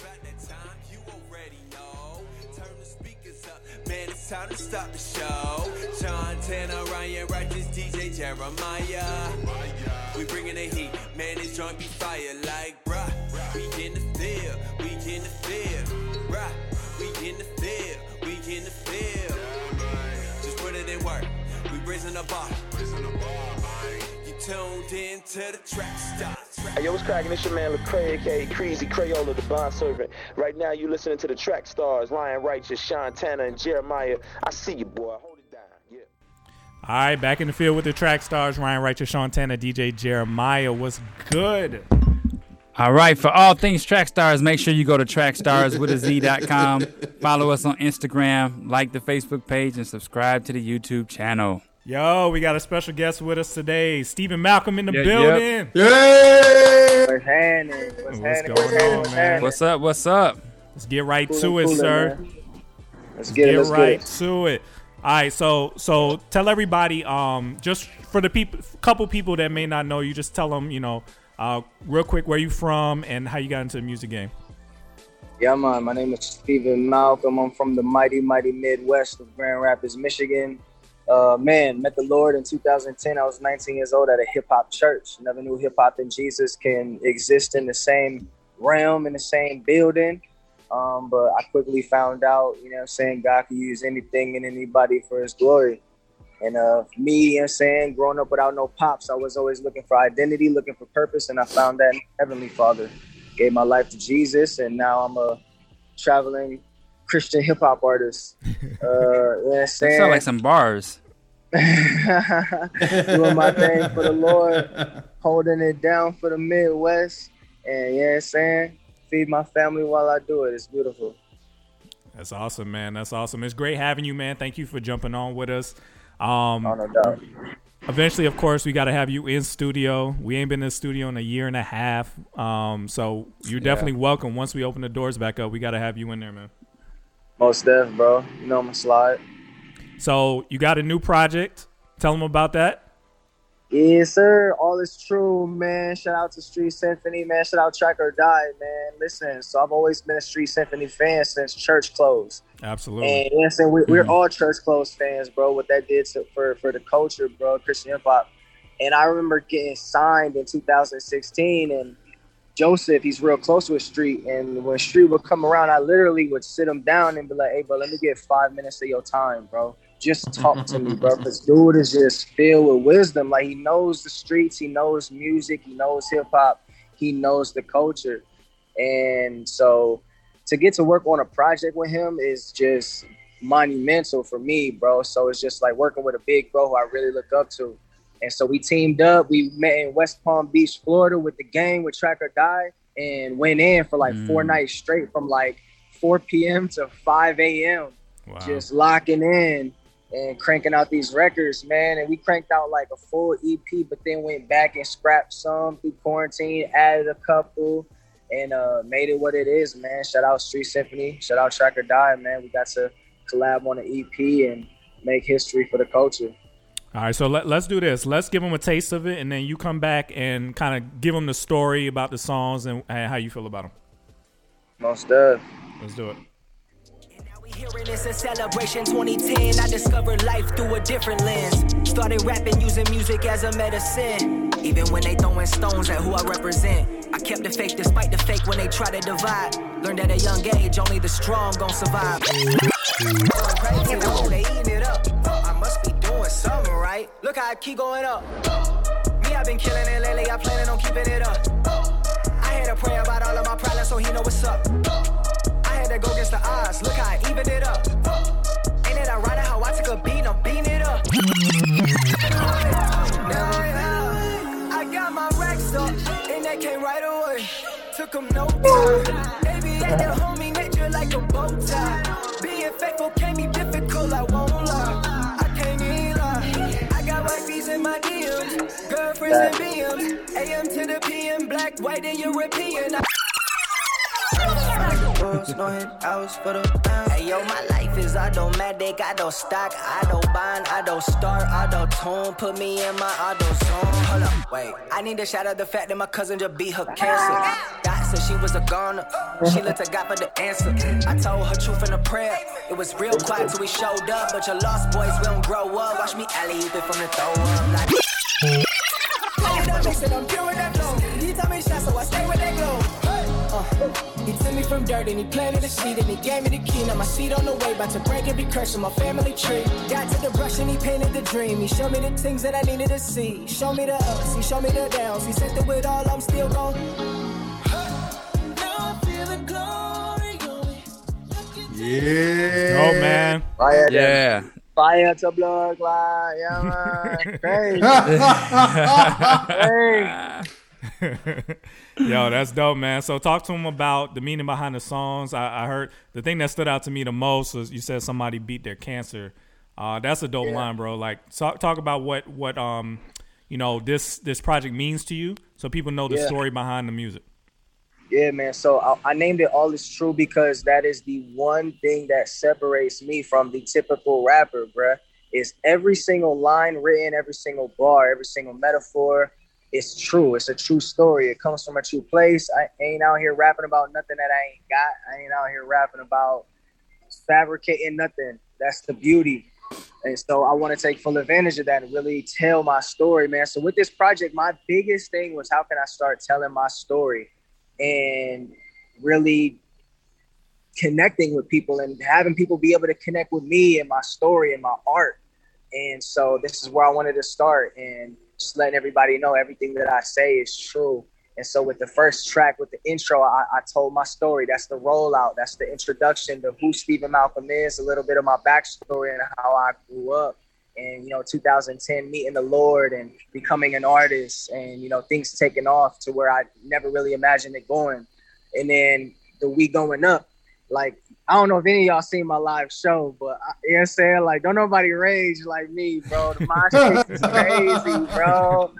about that time, you already know. Turn the speakers up, man, it's time to start the show. Sean Tanner, Ryan Righteous, DJ Jeremiah. We bringing the heat, man, this joint be fire like, bruh. We in the field, we in the field, bruh. We in the field, we in the field. Just put it in work, we raising the bar. You tuned in to the track stop. Hey, yo, what's cracking? It's your man Lecrae, aka Crazy Crayola, the bond servant. Right now, you listening to the track stars, Ryan Righteous, Sean Tanner, and Jeremiah. I see you, boy. Hold it down. Yeah. All right, back in the field with the track stars, Ryan Righteous, Sean Tanner, DJ Jeremiah. What's good? All right, for all things track stars, make sure you go to trackstarswithaz.com. Follow us on Instagram, like the Facebook page, and subscribe to the YouTube channel. Yo, we got a special guest with us today, Stephen Malcolm in the Yeah, building. What's happening? What's, What's happening? going happening? on, What's man? What's up? What's up? Let's get right Coolin', to it, coolin', sir. man. Let's Get, get it. Let's right get it. to it. All right, so so tell everybody, um, just for the people, couple people that may not know you, just tell them, you know, uh, real quick where you from and how you got into the music game. Yeah, man. My name is Stephen Malcolm. I'm from the mighty, mighty Midwest of Grand Rapids, Michigan. Uh, man, met the Lord in 2010. I was 19 years old at a hip hop church. Never knew hip hop and Jesus can exist in the same realm, in the same building. Um, but I quickly found out, you know I'm saying, God can use anything and anybody for his glory. And uh, me, you know I'm saying, growing up without no pops, I was always looking for identity, looking for purpose, and I found that Heavenly Father. Gave my life to Jesus, and now I'm a traveling Christian hip hop artist. Uh, you know what I'm That sound like some bars. Doing my thing for the Lord, holding it down for the Midwest. And you know what I'm saying? Feed my family while I do it. It's beautiful. That's awesome, man. That's awesome. It's great having you, man. Thank you for jumping on with us. Um, Oh, no doubt. eventually, of course, we got to have you in studio. We ain't been in the studio in a year and a half. Um, so you're definitely welcome. Once we open the doors back up, we got to have you in there, man. Most def, bro. You know I'm slide. So you got a new project. Tell them about that. Yes, sir. All is true, man. Shout out to Street Symphony, man. Shout out Track or Die, man. Listen, so I've always been a Street Symphony fan since Church Clothes. Absolutely. And you know what I'm saying? We, we're mm-hmm. all Church Clothes fans, bro. What that did to, for, for the culture, bro, Christian hip hop. And I remember getting signed in 2016, and Joseph, he's real close with Street. And when Street would come around, I literally would sit him down and be like, hey, bro, let me get five minutes of your time, bro. Just talk to me, bro. This dude is just filled with wisdom. Like, he knows the streets, he knows music, he knows hip hop, he knows the culture. And so to get to work on a project with him is just monumental for me, bro. So it's just like working with a big bro who I really look up to. And so we teamed up. We met in West Palm Beach, Florida with the gang with Track or Die and went in for like four nights straight from like 4 p.m. to 5 a.m. Wow. Just locking in and cranking out these records, man. And we cranked out like a full EP, but then went back and scrapped some through quarantine, added a couple, and uh, made it what it is, man. Shout out Street Symphony, shout out Track or Die, man. We got to collab on an EP and make history for the culture. All right, so let, let's do this. Let's give them a taste of it, and then you come back and kind of give them the story about the songs and, and how you feel about them. Most of. Let's do it. Hearing it's a celebration 2010. I discovered life through a different lens. Started rapping using music as a medicine. Even when they throwing stones at who I represent. I kept the faith despite the fake when they try to divide. Learned at a young age, only the strong gon' survive. They. I doing something right. Look how I keep going up. Me, I've been killing it lately, I planning on keeping it up. I had to pray about all of my problems so he know what's up. I had to go against the odds. Look how I evened it up. Ain't it ironic how I took a beat and I'm beating it up? Never I got my racks up and that came right away. Took 'em no time. DMs, girlfriends and BMs. AM to the PM, black, white, and European. I- Hey yo, my life is automatic. I don't stock, I don't bind, I don't start, I don't tone. Put me in my auto zone. Hold up, wait. I need to shout out the fact that my cousin just beat her cancer. Got said she was a goner. She looked to God for the answer. I told her truth in a prayer. It was real quiet till we showed up, but your lost boys will grow up. Watch me alley oop it from the throw up. Like, I'm pure that glow. He tell me shot, so I stay with that glow. Uh, he took me from dirt and he planted a seed and he gave me the key. Now my seed on the way, about to break every curse in my family tree. Got to the brush and he painted the dream. He showed me the things that I needed to see. Show me the ups, he showed me the downs. He said through it all, I'm still gone. Yeah. Oh man. Fire, Yeah. Fire to blood, like, yeah, man. Crazy. Yo, that's dope, man. So talk to him about the meaning behind the songs. I, I heard the thing that stood out to me the most was you said somebody beat their cancer. Uh, that's a dope line, bro. Like talk talk about what what um you know this this project means to you, so people know the Yeah. story behind the music. Yeah, man. So I, I named it All Is True because that is the one thing that separates me from the typical rapper, bruh. Is every single line written, every single bar, every single metaphor is true. It's a true story. It comes from a true place. I ain't out here rapping about nothing that I ain't got. I ain't out here rapping about fabricating nothing. That's the beauty. And so I want to take full advantage of that and really tell my story, man. So with this project, my biggest thing was how can I start telling my story and really connecting with people and having people be able to connect with me and my story and my art. And so this is where I wanted to start and just letting everybody know everything that I say is true. And so with the first track, with the intro, I, I told my story. That's the rollout. That's the introduction to who Stephen Malcolm is, a little bit of my backstory and how I grew up. And, you know, 2010, meeting the Lord and becoming an artist and, you know, things taking off to where I never really imagined it going. And then the we going up, like, I don't know if any of y'all seen my live show, but I, you know what I'm saying? Like, don't nobody rage like me, bro. The mosh pit is crazy, bro.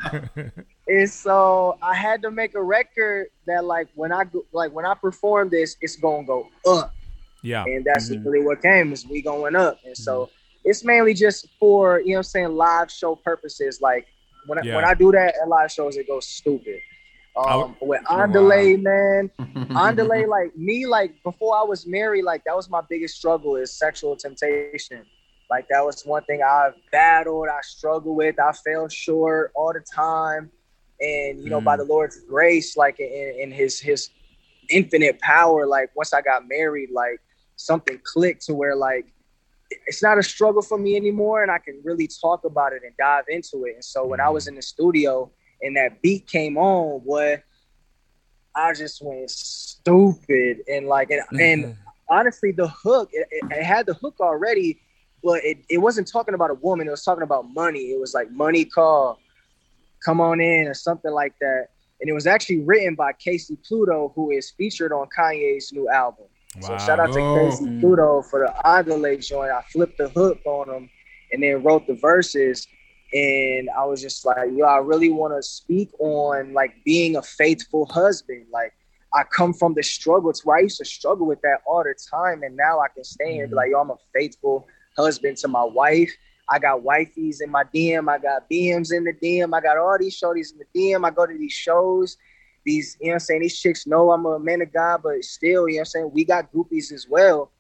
And so I had to make a record that, like, when I go, like when I perform this, it's gonna go up, Yeah. and that's mm-hmm. really what came is we going up. And so mm-hmm. It's mainly just for you know what I'm saying live show purposes. Like when I, when I do that at live shows, it goes stupid. Um, with Andale, man, Andale, like me, like before I was married, like that was my biggest struggle is sexual temptation. Like that was one thing I battled, I struggled with, I fell short all the time. And you know, by the Lord's grace, like in, in his his infinite power, like once I got married, like something clicked to where like it's not a struggle for me anymore and I can really talk about it and dive into it. And so when I mm-hmm. was in the studio and that beat came on, what I just went stupid and like and, mm-hmm. and honestly the hook it, it, it had the hook already, but it, it wasn't talking about a woman, it was talking about money. It was like money call, come on in or something like that. And it was actually written by KayCyy Pluto, who is featured on Kanye's new album. So shout out to. KayCyy Pluto for the Andale joint. I flipped the hook on him and then wrote the verses. And I was just like, yo, I really want to speak on like being a faithful husband. Like I come from the struggle. It's where I used to struggle with that all the time. And now I can stay here and be mm-hmm. like, yo, I'm a faithful husband to my wife. I got wifeys in my DM. I got BMs in the DM. I got all these shorties in the DM. I go to these shows. These, you know what I'm saying? These chicks know I'm a man of God, but still, you know what I'm saying? We got groupies as well.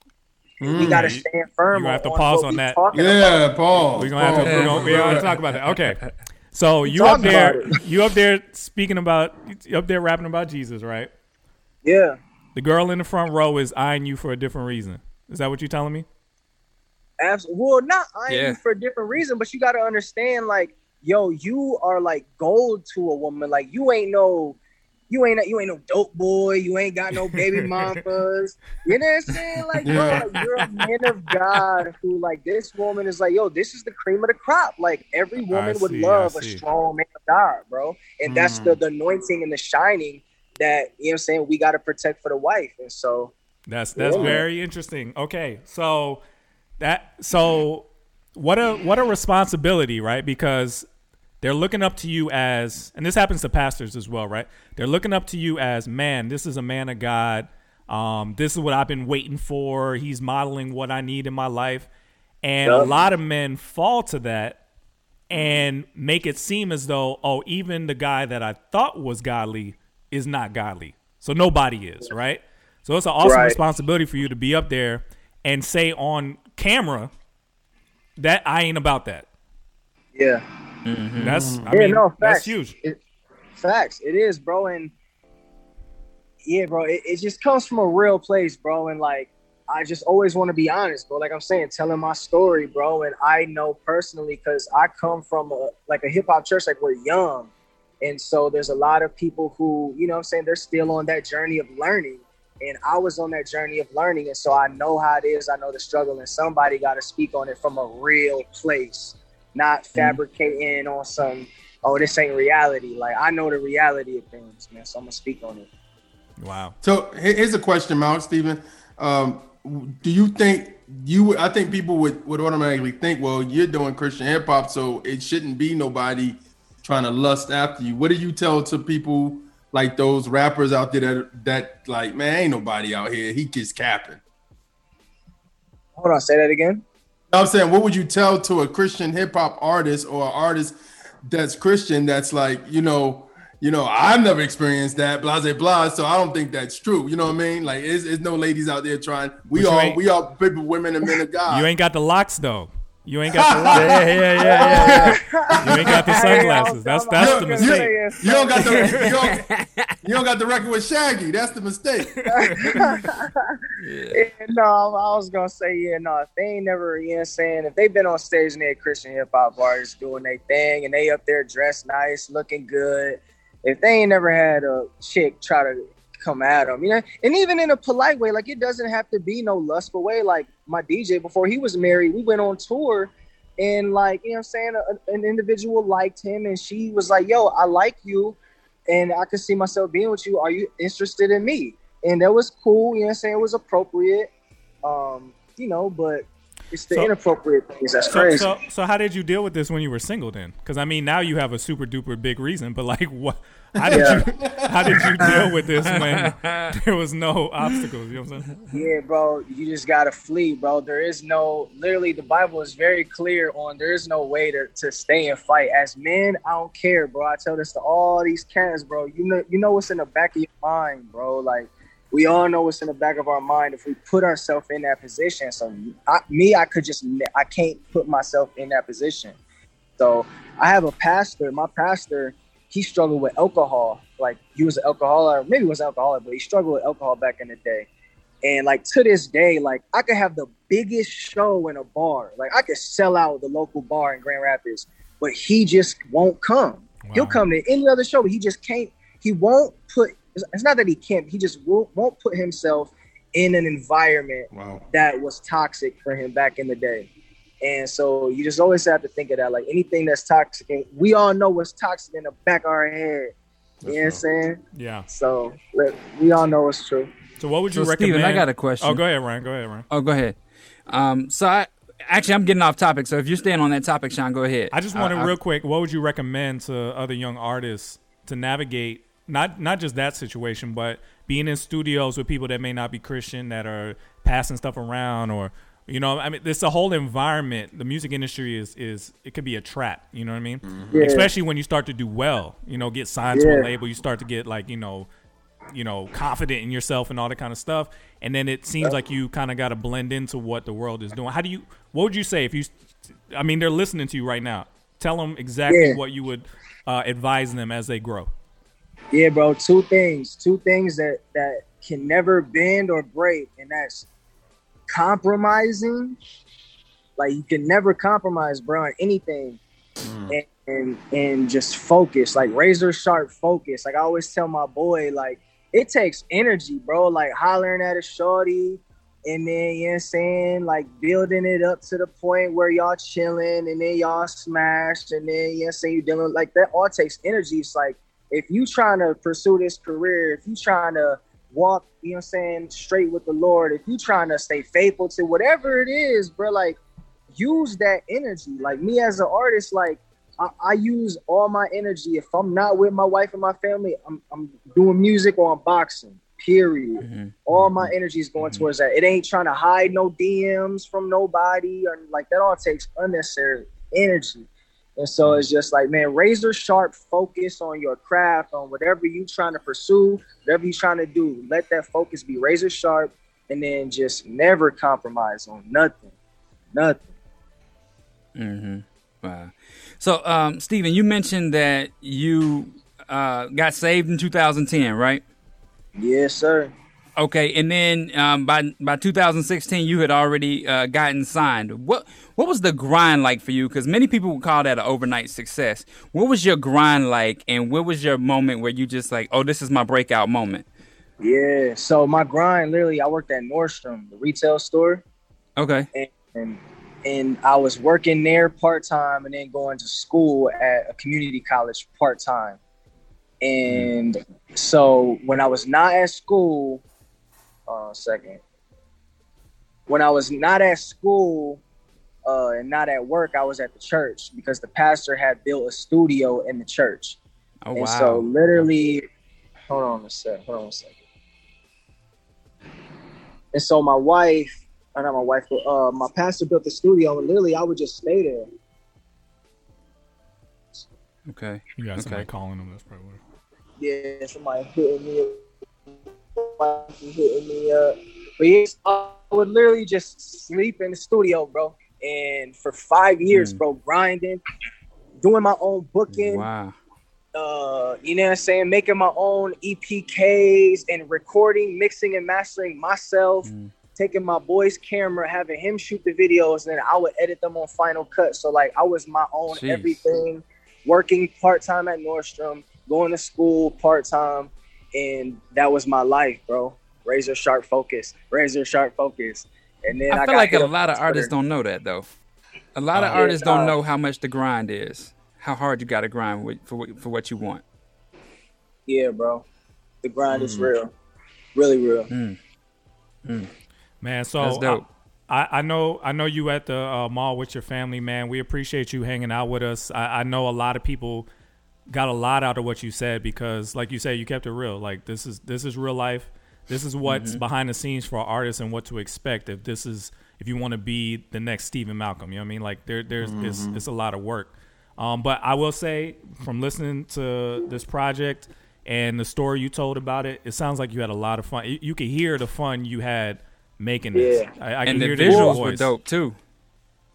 And we Mm. got to stand firm. you gonna have to on pause what on that. talking about. Yeah, Paul. We're gonna have to we're gonna, we're gonna talk about that. Okay. So you up there you up there speaking about you up there rapping about Jesus, right? Yeah. The girl in the front row is eyeing you for a different reason. Is that what you're telling me? Absolutely. Well, not I Yeah. yeah. for a different reason, but you got to understand, like, yo, you are like gold to a woman. Like, you ain't no, you ain't you ain't no dope boy. You ain't got no baby mamas. You know what I'm saying? Like, bro, like, you're a man of God who, like, this woman is like, yo, this is the cream of the crop. Like, every woman would see, love a see. strong man of God, bro. And that's the, mm. the anointing and the shining that you know what I'm saying. We got to protect for the wife, and so. That's that's Yeah. very interesting. Okay, so that so what a what a responsibility, right? Because they're looking up to you as, and this happens to pastors as well, right? They're looking up to you as, man, this is a man of God. Um, this is what I've been waiting for. He's modeling what I need in my life, and a lot of men fall to that and make it seem as though, oh, even the guy that I thought was godly is not godly. So nobody is, right? So it's an awesome Right. responsibility for you to be up there and say on camera that I ain't about that. Yeah. Mm-hmm. That's I Yeah, mean no, that's huge. It, facts. It is, bro. And yeah, bro, it, it just comes from a real place, bro. And like, I just always want to be honest, bro. Like I'm saying, telling my story, bro. And I know personally because I come from a like a hip hop church, like we're young. And so there's a lot of people who, you know what I'm saying, they're still on that journey of learning. And I was on that journey of learning. And so I know how it is. I know the struggle. And somebody got to speak on it from a real place, not fabricating on some, oh, this ain't reality. Like, I know the reality of things, man. So I'm going to speak on it. Wow. So here's a question, Mount Stephen. Um, do you think you? would- I think people would would automatically think, well, you're doing Christian hip hop, so it shouldn't be nobody trying to lust after you. What do you tell to people like those rappers out there that that like, man, ain't nobody out here. He just capping. Hold on, say that again. I'm saying, what would you tell to a Christian hip hop artist or an artist that's Christian that's like, you know, you know, I've never experienced that, blah, blah, blah. So I don't think that's true. You know what I mean? Like, there's, there's no ladies out there trying. We all, we all people, women, and men of God. You ain't got the locks though. You ain't got the locks. Yeah, yeah, yeah, yeah. yeah. You ain't got the sunglasses. That's that's the mistake. you don't got the you don't, you don't got the record with Shaggy. That's the mistake. Yeah, no, I was gonna say, yeah, no, if they ain't never, you know what I'm saying, if they've been on stage and they're Christian hip hop artists doing their thing and they up there dressed nice, looking good, if they ain't never had a chick try to come at them, you know, and even in a polite way, like it doesn't have to be no lustful way. Like my DJ before he was married, we went on tour and like, you know what I'm saying, a, an individual liked him and she was like, yo, I like you and I could see myself being with you. Are you interested in me? And that was cool, you know what I'm saying? It was appropriate. Um, you know, but it's the So- inappropriate things that's So, crazy. so, so how did you deal with this when you were single then? Because I mean, now you have a super duper big reason, but like, what? How did Yeah. you how did you deal with this when there was no obstacles? You know what I'm saying? Yeah, bro, you just gotta flee, bro. There is no literally the Bible is very clear on there is no way to, to stay and fight. As men, I don't care, bro. I tell this to all these cats, bro. You know you know what's in the back of your mind, bro. Like we all know what's in the back of our mind if we put ourselves in that position. So I, me, I could just I can't put myself in that position. So I have a pastor. My pastor, he struggled with alcohol. Like he was an alcoholic, maybe he was an alcoholic, but he struggled with alcohol back in the day. And like to this day, like I could have the biggest show in a bar. Like I could sell out the local bar in Grand Rapids, but he just won't come. He'll come to any other show, but he just can't. He won't put. It's it's not that he can't. He just won't, won't put himself in an environment Wow. that was toxic for him back in the day. And so you just always have to think of that. Like anything that's toxic, and we all know what's toxic in the back of our head. You know what I'm saying? Yeah. So let- we all know it's true. So what would you So, recommend? Steven, I got a question. Oh, go ahead, Ryan. Go ahead, Ryan. Oh, go ahead. Um, so I actually I'm getting off topic. So if you're staying on that topic, Sean, go ahead. I just wanted I- real quick. What would you recommend to other young artists to navigate not not just that situation, but being in studios with people that may not be Christian that are passing stuff around, or you know, I mean, it's a whole environment. The music industry is is it could be a trap. You know what I mean? Yeah. Especially when you start to do well. You know, get signed to a label, you start to get like you know. You know, confident in yourself and all that kind of stuff, and then it seems like you kind of got to blend into what the world is doing. How do you? What would you say if you? I mean, they're listening to you right now. Tell them exactly Yeah. what you would uh, advise them as they grow. Yeah, bro. Two things. Two things that that can never bend or break, and that's compromising. Like you can never compromise, bro, on anything. Mm. And, and and just focus, like razor sharp focus. Like I always tell my boy, like it takes energy, bro. Like hollering at a shorty, and then you know what I'm saying, like building it up to the point where y'all chilling, and then y'all smashed, and then you know what I'm saying you dealing like that. All takes energy. It's like if you trying to pursue this career, if you trying to walk, you know what I'm saying, straight with the Lord, if you trying to stay faithful to whatever it is, bro, like use that energy. Like me as an artist, like I, I use all my energy. If I'm not with my wife and my family, I'm, I'm doing music or I'm boxing. Period. Mm-hmm. All my mm-hmm. energy is going mm-hmm. towards that. It ain't trying to hide no DMs from nobody or like that. All takes unnecessary energy. And so it's just like, man, razor sharp focus on your craft, on whatever you trying to pursue, whatever you trying to do. Let that focus be razor sharp and then just never compromise on nothing. Nothing. Mm-hmm. Wow. So, um, Steven, you mentioned that you uh, got saved in 2010, right? Yes, sir. Okay, and then um, by by 2016, you had already uh, gotten signed. What what was the grind like for you? Because many people would call that an overnight success. What was your grind like, and what was your moment where you just like, oh, this is my breakout moment? Yeah. So my grind, literally, I worked at Nordstrom, the retail store. Okay. And and, and I was working there part time, and then going to school at a community college part time. And so when I was not at school, uh, second. When I was not at school uh, and not at work, I was at the church because the pastor had built a studio in the church. Oh and wow. so literally, hold on a sec. Hold on a second. And so my wife, or not my wife, but uh, my pastor built the studio, and literally I would just stay there. okay. You got somebody Okay. calling them. That's probably what. Yeah, somebody hitting me hitting me up. But yes, I would literally just sleep in the studio, bro. And for five years, Mm. bro, grinding, doing my own booking, Wow. uh, you know what I'm saying, making my own EPKs and recording, mixing and mastering myself, Mm. taking my boy's camera, having him shoot the videos, and then I would edit them on Final Cut. So like I was my own Jeez. everything, working part time at Nordstrom, going to school part time, and that was my life, bro. Razor sharp focus, razor sharp focus. And then I, I feel got like a lot on of artists don't know that though. A lot of Uh, artists don't nah. know how much the grind is, how hard you got to grind with, for what- for what you want. Yeah, bro. The grind Mm. is real, really real. Man, so That's dope. I, I know I know you at the uh, mall with your family, man. We appreciate you hanging out with us. I, I know a lot of people got a lot out of what you said because, like you said, you kept it real. Like this is this is real life. This is what's Mm-hmm. behind the scenes for artists and what to expect if this is if you want to be the next Stephen Malcolm. You know what I mean? Like there there's it's, it's a lot of work. Um, but I will say from listening to this project and the story you told about it, it sounds like you had a lot of fun. You, you could hear the fun you had making this. Yeah. I, I and can the hear it in your visuals were dope too.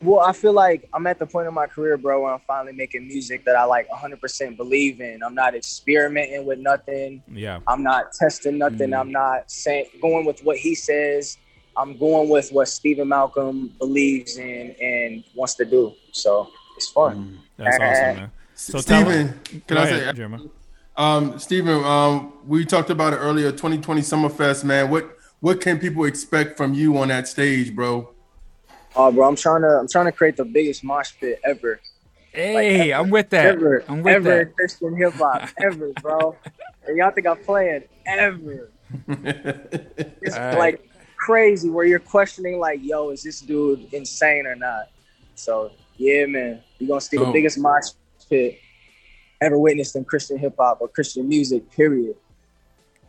Well, I feel like I'm at the point in my career, bro, where I'm finally making music that I like 100% believe in. I'm not experimenting with nothing. Yeah. I'm not testing nothing. Mm. I'm not saying going with what he says. I'm going with what Stephen Malcolm believes in and wants to do. So it's fun. That's awesome, man. So tell Steven, can I ahead, say, Jeremiah. um, Steven, um, we talked about it earlier, 2020 Summerfest, man. What what can people expect from you on that stage, bro? Oh, bro, I'm trying to I'm trying to create the biggest mosh pit ever. Hey, I'm with that. Ever. I'm with ever that. Christian hip hop. ever, bro. And y'all think I'm playing ever. It's All right. like crazy where you're questioning like, yo, is this dude insane or not? So yeah, man. You're gonna see the Dope. biggest mosh pit ever witnessed in Christian hip hop or Christian music, period.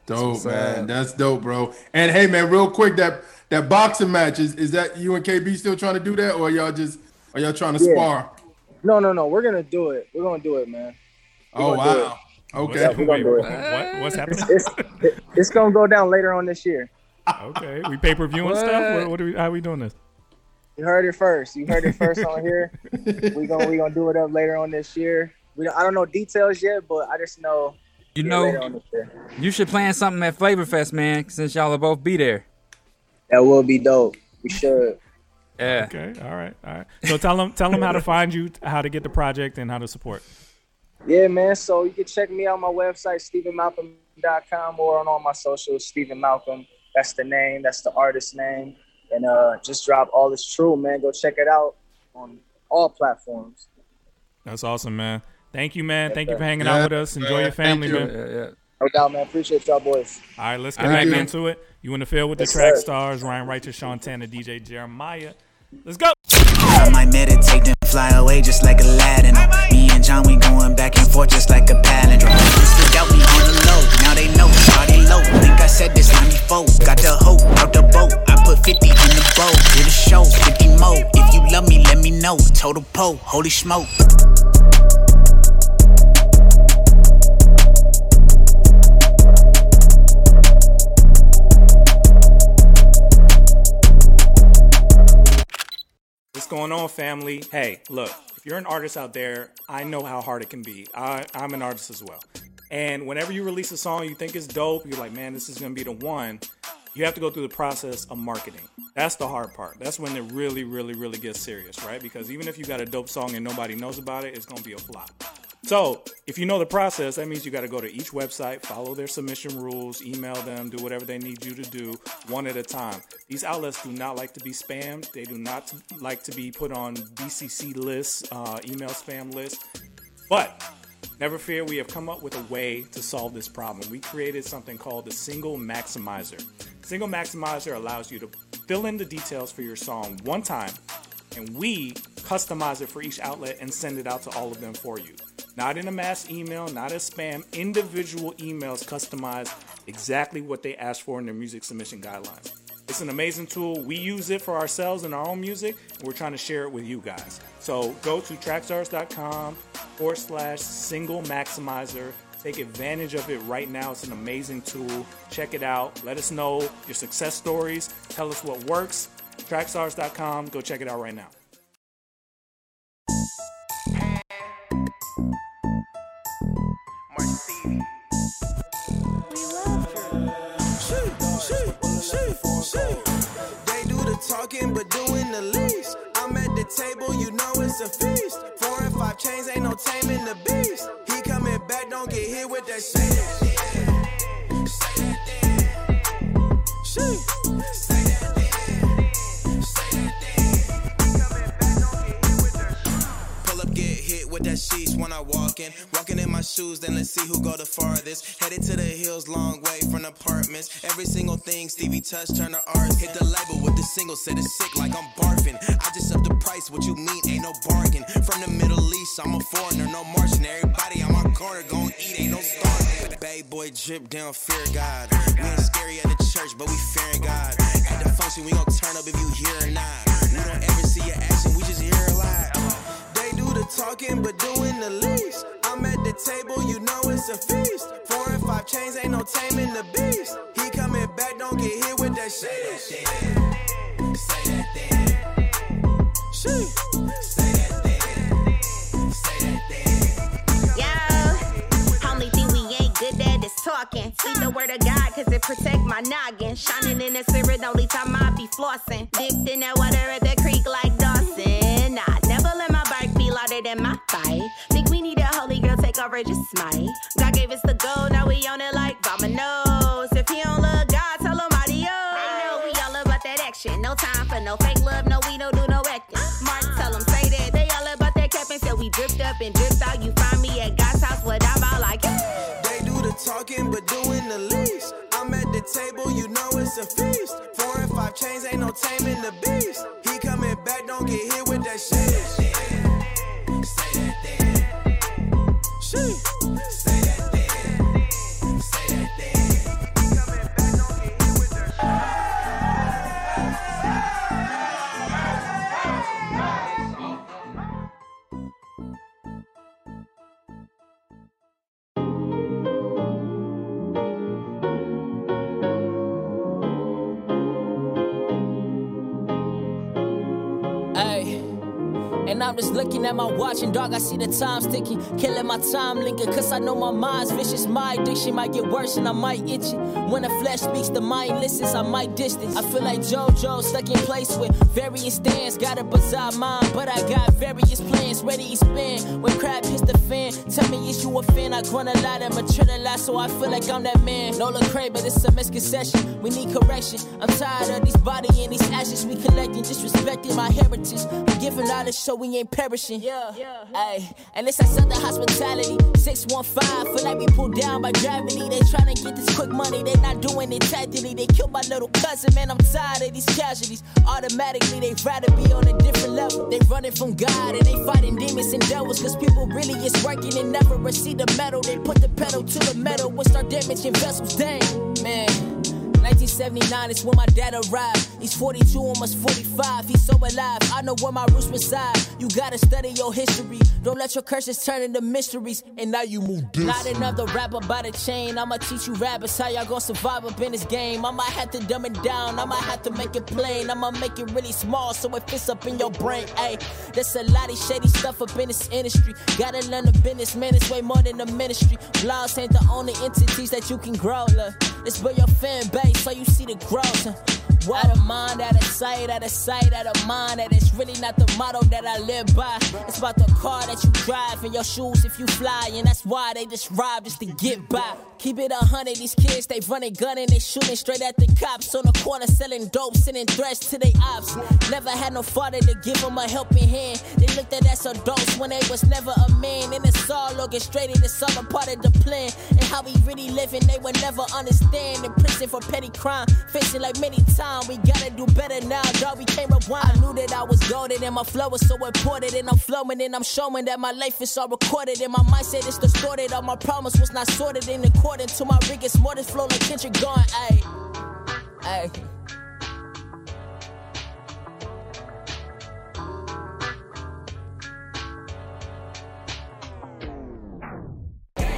Dope, what's man. That's dope, bro. And hey, man, real quick, that that boxing match is is that you and KB still trying to do that, or y'all just are y'all trying to Yeah. spar? No, no, no. We're gonna do it. We're gonna do it, man. Oh gonna do wow. Okay. Yeah, we're gonna do it. what, what's happening? It's it's gonna go down later on this year. okay, we pay per view and stuff. What? What, what are we? How are we doing this? You heard it first. You heard it first on here. We gonna we gonna do it up later on this year. We don't, I don't know details yet, but I just know You yeah, know, on this year. you should plan something at Flavor Fest, man, since y'all will both be there. that will be dope. We should. Yeah. Okay, all right, all right. So tell them, tell them how to find you, how to get the project, and how to support. Yeah, man. So you can check me out on my website, StephenMalcolm.com, or on all my socials, Stephen Malcolm. That's the name. That's the artist name. And uh, just drop all is true, man. Go check it out on all platforms. That's awesome, man. Thank you, man. Thank you for hanging Yeah, out with us. Enjoy man. your family, you. man. Yeah, yeah. No doubt, man. Appreciate y'all boys. All right, let's get Thank back you. into it. You in the field with the track sir. stars, Ryan Righteous, Sean Tanner, DJ Jeremiah. Let's go. I might meditate then fly away just like Aladdin. Me and John, we going back and forth just like a palindrome. Still doubt me on the low, now they know, party low. Think I said this line before. Got the hope out the boat. I put 50 in the boat, did a show, 50 more. If you love me, let me know. know. Total po, holy smoke. What's going on, family? Hey, look, if you're an artist out there, I know how hard it can be. I, I'm an artist as well. And whenever you release a song you think is dope, you're like, man, this is gonna be the one. You have to go through the process of marketing. That's the hard part. That's when it really, really, really gets serious, right? Because even if you got a dope song and nobody knows about it, it's gonna be a flop. So, if you know the process, that means you got to go to each website, follow their submission rules, email them, do whatever they need you to do one at a time. These outlets do not like to be spammed. They do not like to be put on BCC lists, uh, email spam lists. But never fear, we have come up with a way to solve this problem. We created something called the Single Maximizer. Single Maximizer allows you to fill in the details for your song one time, and we customize it for each outlet and send it out to all of them for you. Not in a mass email, not as spam, individual emails customized exactly what they asked for in their music submission guidelines. It's an amazing tool. We use it for ourselves and our own music, we're trying to share it with you guys. So go to trackstars.com forward slash single maximizer. Take advantage of it right now. It's an amazing tool. Check it out. Let us know your success stories. Tell us what works. Trackstars.com. Go check it out right now. They do the talking, but doing the least. I'm at the table, you know it's a feast. Four and five chains, ain't no taming the beast. He coming back, don't get hit with that shit. Shit. When I walk in. Walking in my shoes, then let's see who go the farthest. Headed to the hills, long way from apartments. Every single thing Stevie touch turn to art. Hit the label with the single, said it's sick like I'm barfing. I just up the price, what you mean? Ain't no bargain. From the Middle East, I'm a foreigner, no marching. Everybody on my corner gon' eat, ain't no starving. Bay boy drip down, fear God. We ain't scary at the church, but we fearing God. At the function, we gon' turn up if you hear or not. We don't ever see your action, we just hear a lot. Talking, but doing the least. I'm at the table, you know it's a feast. Four and five chains, ain't no taming the beast. He coming back, don't get hit with that shit. Say that then. Shit. Say that then. Say that then. Yo, only thing we ain't good at is talking. Speak the word of God, cause it protect my noggin. Shining in the spirit, only time I be flossing. Dipped in that water at the creek like Dawson. Bike than my fight. Think we need a holy girl take over, just might. God gave us the gold, now we own it like dominoes. If he don't love God, tell him adios. They know we all about that action. No time for no fake love, no we don't do no acting. Mark, tell them say that. They all about that cap and so we dripped up and dripped out. You find me at God's house, what I'm about like. They do the talking, but doing the least. I'm at the table, you know it's a feast. Four and five chains, ain't no taming the beast. And I'm just looking at my watch and dog, I see the time ticking. Killing my time linking, cause I know my mind's vicious. My addiction might get worse and I might itch it. When the flesh speaks, the mind listens, I might distance. I feel like JoJo stuck in place with various stands. Got a bizarre mind, but I got various plans ready to spin. When crap hits the fan, tell me, is you a fan? I grunt a lot, I'm a trill lot, so I feel like I'm that man. No Lecrae, but it's a misconception. We need correction. I'm tired of these body and these ashes we collecting, disrespecting my heritage. I'm giving all knowledge so we ain't perishing. Yeah, yeah. Ay, and it's that southern hospitality. 615, feel like we pulled down by gravity. They tryna get this quick money, they not doing it tactically. They killed my little cousin, man. I'm tired of these casualties. Automatically, they rather be on a different level. They running from God and they fighting demons and devils. Cause people really is working and never receive the medal. They put the pedal to the metal and start damaging vessels. Dang, man. 1979 is when my dad arrived. He's 42, almost 45. He's so alive. I know where my roots reside. You gotta study your history. Don't let your curses turn into mysteries. And now you move this. Not another rapper by the chain. I'ma teach you rappers how y'all gonna survive up in this game. I might have to dumb it down. I might have to make it plain. I'ma make it really small so it fits up in your brain. Ayy, there's a lot of shady stuff up in this industry. Gotta learn the business, man. It's way more than the ministry. Blogs ain't the only entities that you can grow. Look, it's where your fan base, so you see the growth. Huh? Out of mind, out of sight, out of sight, out of mind. That it's really not the motto that I live by. It's about the car that you drive and your shoes if you fly. And that's why they just rob just to get by. Keep it a hundred, these kids, they running gun and they shooting straight at the cops. On the corner selling dope, sending threats to their ops. Never had no father to give them a helping hand. They looked at us adults when they was never a man. And it's all orchestrated, it's all a part of the plan. And how we really living, they would never understand. In prison for petty crime, facing like many times. We gotta do better now, dog. We can't rewind. I knew that I was golden and my flow was so important. And I'm flowing and I'm showing that my life is all recorded. And my mindset is distorted. All my problems was not sorted in according to my rigorous mortis flow like Kendrick going, ayy. Ayy.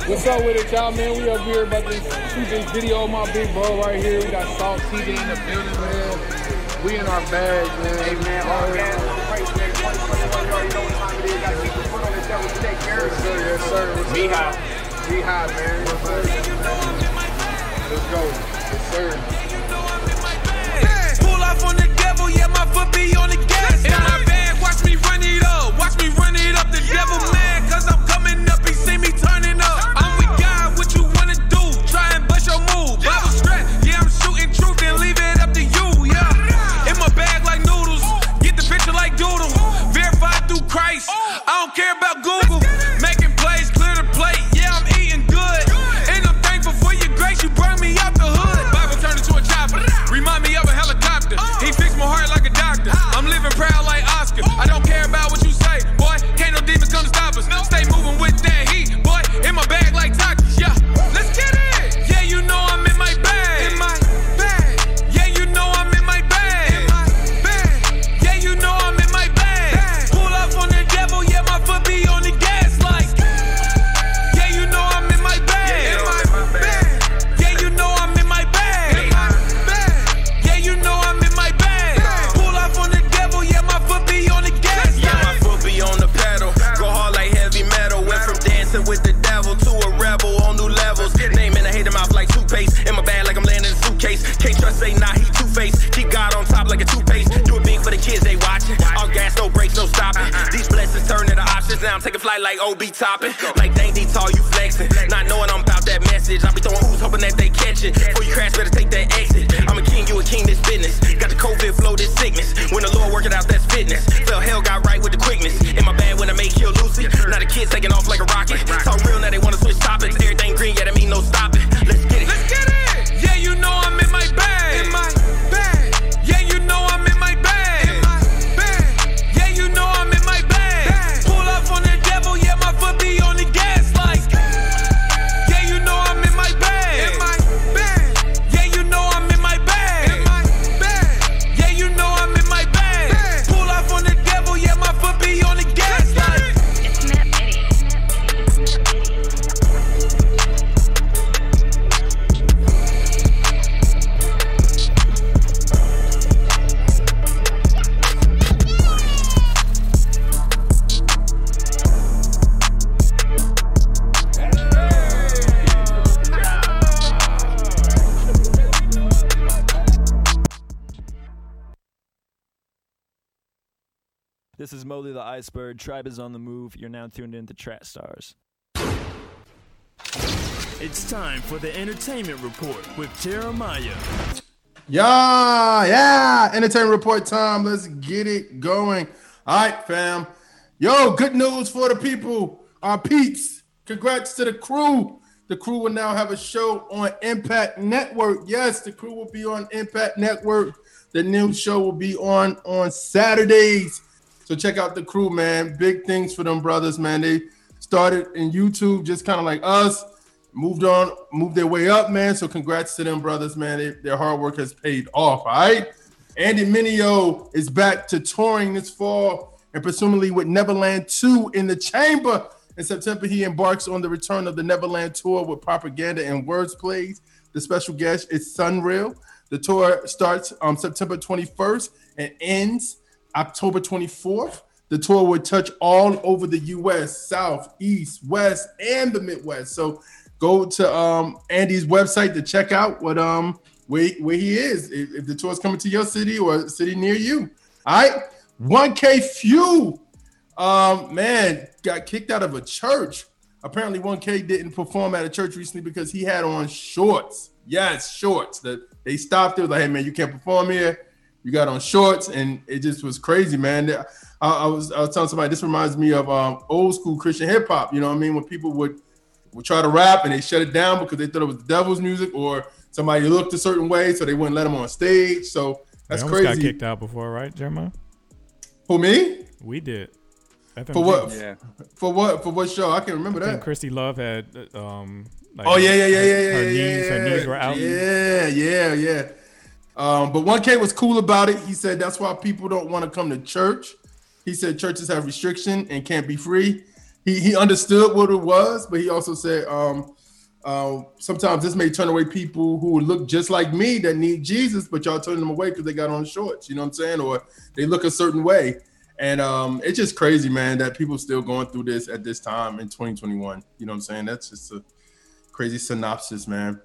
What's up with it, y'all, man? We up here about to shoot this video of my big bro right here. We got Salt TJ in the building, man. We in our bag, man. Hey, man, all gas on man. 2021, you already know what time it is. Got to keep the foot on the devil stake, man. Yes, sir. Yes, sir. What's Me up? high. Me high, man. Yes, sir. Let's go. Yes, sir. Pull off on the devil, yeah, my foot be on the gas. Options. a flight like OB topping. Like dang, tall, you flexing. Not knowing I'm about that message. I be throwing ooze, hoping that they catch it. Before you crash, better take that exit. I'm a king, you a king, this business. Got the COVID flow, this sickness. When the Lord work it out, that's fitness. Felt hell got right with the quickness. In my bag when I make kill Lucy. Now the kids taking This is Moly the Iceberg. Tribe is on the move. You're now tuned into Track Stars. It's time for the entertainment report with Jeremiah. Yeah, yeah. Entertainment report time. Let's get it going. All right, fam. Yo, good news for the people. Our peeps. Congrats to the crew. The crew will now have a show on Impact Network. Yes, the crew will be on Impact Network. The new show will be on on Saturdays. So check out the crew, man. Big things for them brothers, man. They started in YouTube just kind of like us. moved on, moved their way up, man. So congrats to them brothers, man. They- their hard work has paid off. All right. Andy Mineo is back to touring this fall and presumably with Neverland 2 in the chamber. In September, he embarks on the return of the Neverland tour with propaganda and Wordsplayed. The special guest is SonReal. The tour starts on September 21st and ends October 24th. The tour would touch all over the US, South, East, West, and the Midwest. So go to um, Andy's website to check out what um where, where he is. If, if the tour is coming to your city or city near you. All right. 1K Phew, um, man, got kicked out of a church. Apparently, 1K didn't perform at a church recently because he had on shorts. Yes, shorts. That they stopped. It was like, hey man, you can't perform here. You got on shorts, and it just was crazy, man. I, I was I was telling somebody this reminds me of um, old school Christian hip hop. You know what I mean? When people would would try to rap and they shut it down because they thought it was the devil's music or somebody looked a certain way, so they wouldn't let them on stage. So that's They almost got kicked out before, right, Jeremiah? For me? We did. For what? FMG. For what? For what show? I can't remember I that. Christy Love had um. Like oh yeah, yeah, yeah, yeah, yeah. Her yeah, knees, her yeah, knees were out. Yeah, yeah, yeah. Um, but 1K was cool about it. He said that's why people don't want to come to church. He said churches have restriction and can't be free. He he understood what it was, but he also said um, uh, sometimes this may turn away people who look just like me that need Jesus, but y'all turn them away because they got on shorts. You know what I'm saying? Or they look a certain way. And um, it's just crazy, man, that people still going through this at this time in 2021. You know what I'm saying? That's just a crazy synopsis, man.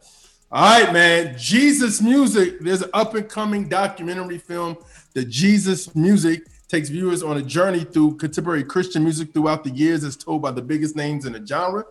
All right, man. Jesus Music. There's an up and coming documentary film. The Jesus Music takes viewers on a journey through contemporary Christian music throughout the years, as told by the biggest names in the genre.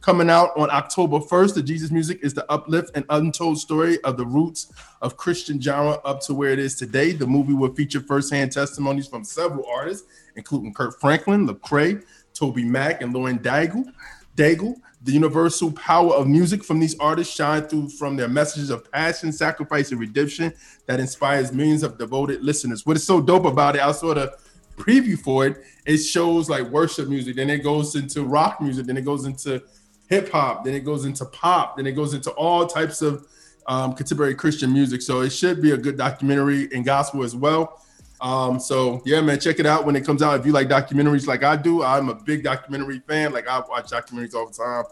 Coming out on October 1st, the Jesus Music is the uplift and untold story of the roots of Christian genre up to where it is today. The movie will feature firsthand testimonies from several artists, including Kirk Franklin, Lecrae, TobyMac, and Lauren Daigle. Daigle. The universal power of music from these artists shine through from their messages of passion, sacrifice, and redemption that inspires millions of devoted listeners. What is so dope about it, I saw the preview for it. It shows like worship music, then it goes into rock music, then it goes into hip hop, then it goes into pop, then it goes into all types of um, contemporary Christian music. So it should be a good documentary and gospel as well. Um, so yeah, man, check it out when it comes out. If you like documentaries like I do, I'm a big documentary fan. Like I watch documentaries all the time.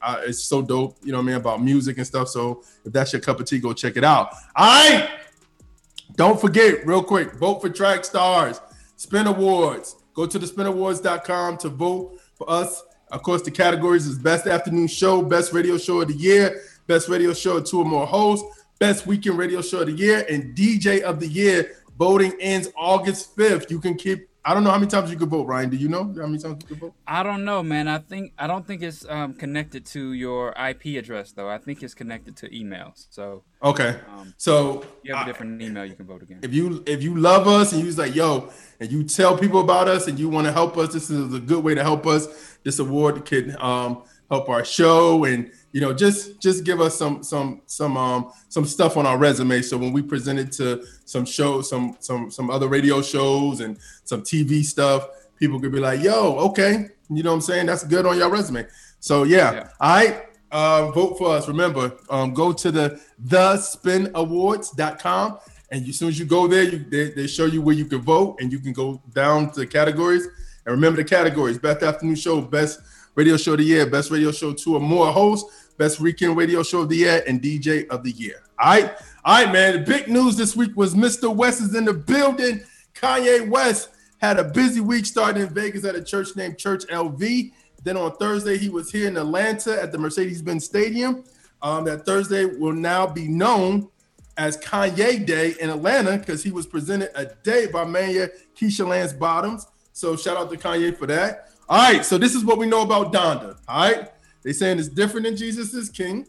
Uh, it's so dope, you know what I mean, about music and stuff. So if that's your cup of tea, go check it out. All right. Don't forget, real quick, vote for Track Stars, Spin Awards. Go to the spinawards.com to vote for us. Of course, the categories is Best Afternoon Show, Best Radio Show of the Year, Best Radio Show with two or more hosts, Best Weekend Radio Show of the Year, and DJ of the Year. Voting ends August 5th. You can keep, I don't know how many times you can vote, Ryan. Do you know how many times you can vote? I don't know, man. I think I don't think it's um, connected to your IP address though. I think it's connected to emails. So Okay. um, So you have a different email you can vote again. if you if you love us and you's like yo and you tell people about us and you want to help us this is a good way to help us this award can um help our show and you know just just give us some some some um some stuff on our resume. So when we present it to some shows some some some other radio shows and some tv stuff people could be like yo okay. You know what i'm saying? That's good on your resume. So yeah, all right. Uh, vote for us. Remember, um, go to the thespinawards.com. And as soon as you go there, you, they, they show you where you can vote and you can go down to the categories. And remember the categories. Best Afternoon Show, Best Radio Show of the Year, Best Radio Show two or more hosts, Best Weekend Radio Show of the Year, and DJ of the Year. All right. All right, man. The big news this week was Mr. West is in the building. Kanye West had a busy week starting in Vegas at a church named Church LV. Then on Thursday, he was here in Atlanta at the Mercedes Benz Stadium. Um, that Thursday will now be known as Kanye Day in Atlanta because he was presented a day by Mayor Keisha Lance Bottoms. So shout out to Kanye for that. All right, so this is what we know about Donda. All right, they saying it's different than Jesus is King.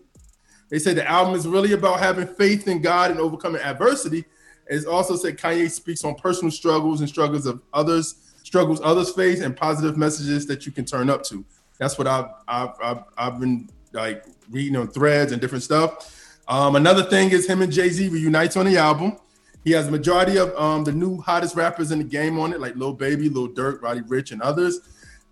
They say the album is really about having faith in God and overcoming adversity. It's also said Kanye speaks on personal struggles and struggles of others, struggles others face, and positive messages that you can turn up to. That's what I've I've, I've, I've been like reading on threads and different stuff. Um, another thing is him and Jay Z reunites on the album. He has a majority of um, the new hottest rappers in the game on it, like Lil Baby, Lil Durk, Roddy Ricch, and others.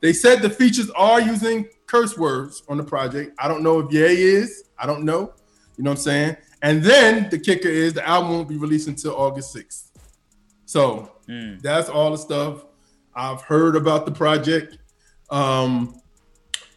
They said the features are using curse words on the project. I don't know if Ye is. I don't know. You know what I'm saying? And then the kicker is the album won't be released until August 6th. So Mm. that's all the stuff I've heard about the project. Um,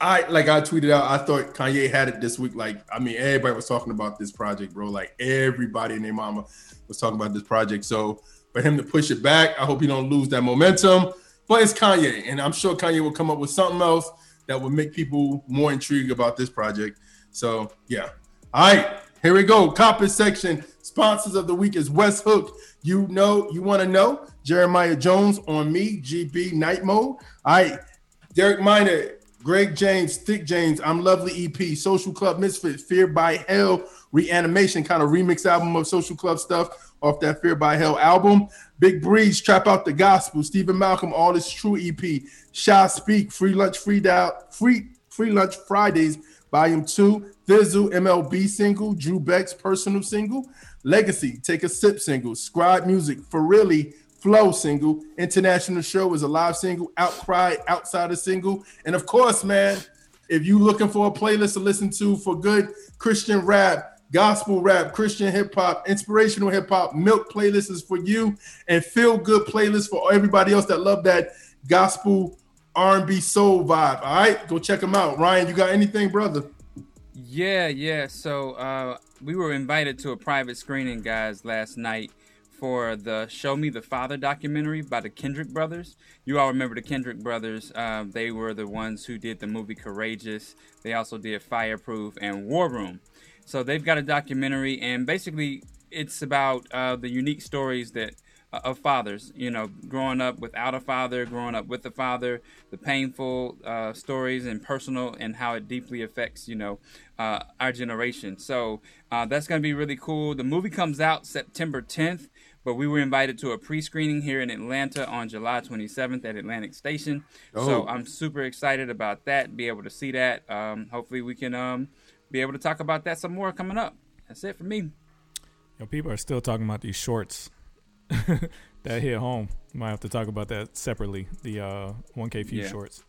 I like I tweeted out. I thought Kanye had it this week. Like, I mean, everybody was talking about this project, bro. Like everybody and their mama was talking about this project. So for him to push it back, I hope he don't lose that momentum. But it's Kanye, and I'm sure Kanye will come up with something else that will make people more intrigued about this project. So yeah. All right, here we go. Copper section. Sponsors of the week is West Hook. You know, you want to know Jeremiah Jones on me, GB Night Mode. All right, Derek Minor, Greg James, Thick James, I'm Lovely EP, Social Club Misfit, Fear by Hell, Reanimation, kind of remix album of Social Club stuff off that Fear by Hell album. Big Breeze, Trap Out the Gospel, Stephen Malcolm, All Is True EP, Shy Speak, Free Lunch, Free Out, Free Free Lunch Fridays, Volume 2, Thi'sl, MLB single, Drew Beck's personal single, Legacy, Take a Sip single, Scribe Music, For Really, Flow single, International Show is a live single, Outcry, Outsider single, and of course, man, if you looking for a playlist to listen to for good Christian rap, gospel rap, Christian hip hop, inspirational hip hop, milk playlist is for you, and feel good playlist for everybody else that love that gospel R&B soul vibe. All right, go check them out. Ryan, you got anything, brother? Yeah, yeah. So uh, we were invited to a private screening, guys, last night for the Show Me the Father documentary by the Kendrick brothers. You all remember the Kendrick brothers. Uh, they were the ones who did the movie Courageous. They also did Fireproof and War Room. So they've got a documentary, and basically it's about uh, the unique stories that uh, of fathers. You know, growing up without a father, growing up with a father, the painful uh, stories and personal, and how it deeply affects you know uh, our generation. So uh, that's going to be really cool. The movie comes out September 10th. But we were invited to a pre-screening here in Atlanta on July 27th at Atlantic Station. So Oh. I'm super excited about that. Be able to see that. Um, hopefully, we can um, be able to talk about that some more coming up. That's it for me. Yo, people are still talking about these shorts that hit home. Might have to talk about that separately. The uh, 1K Phew Yeah. shorts.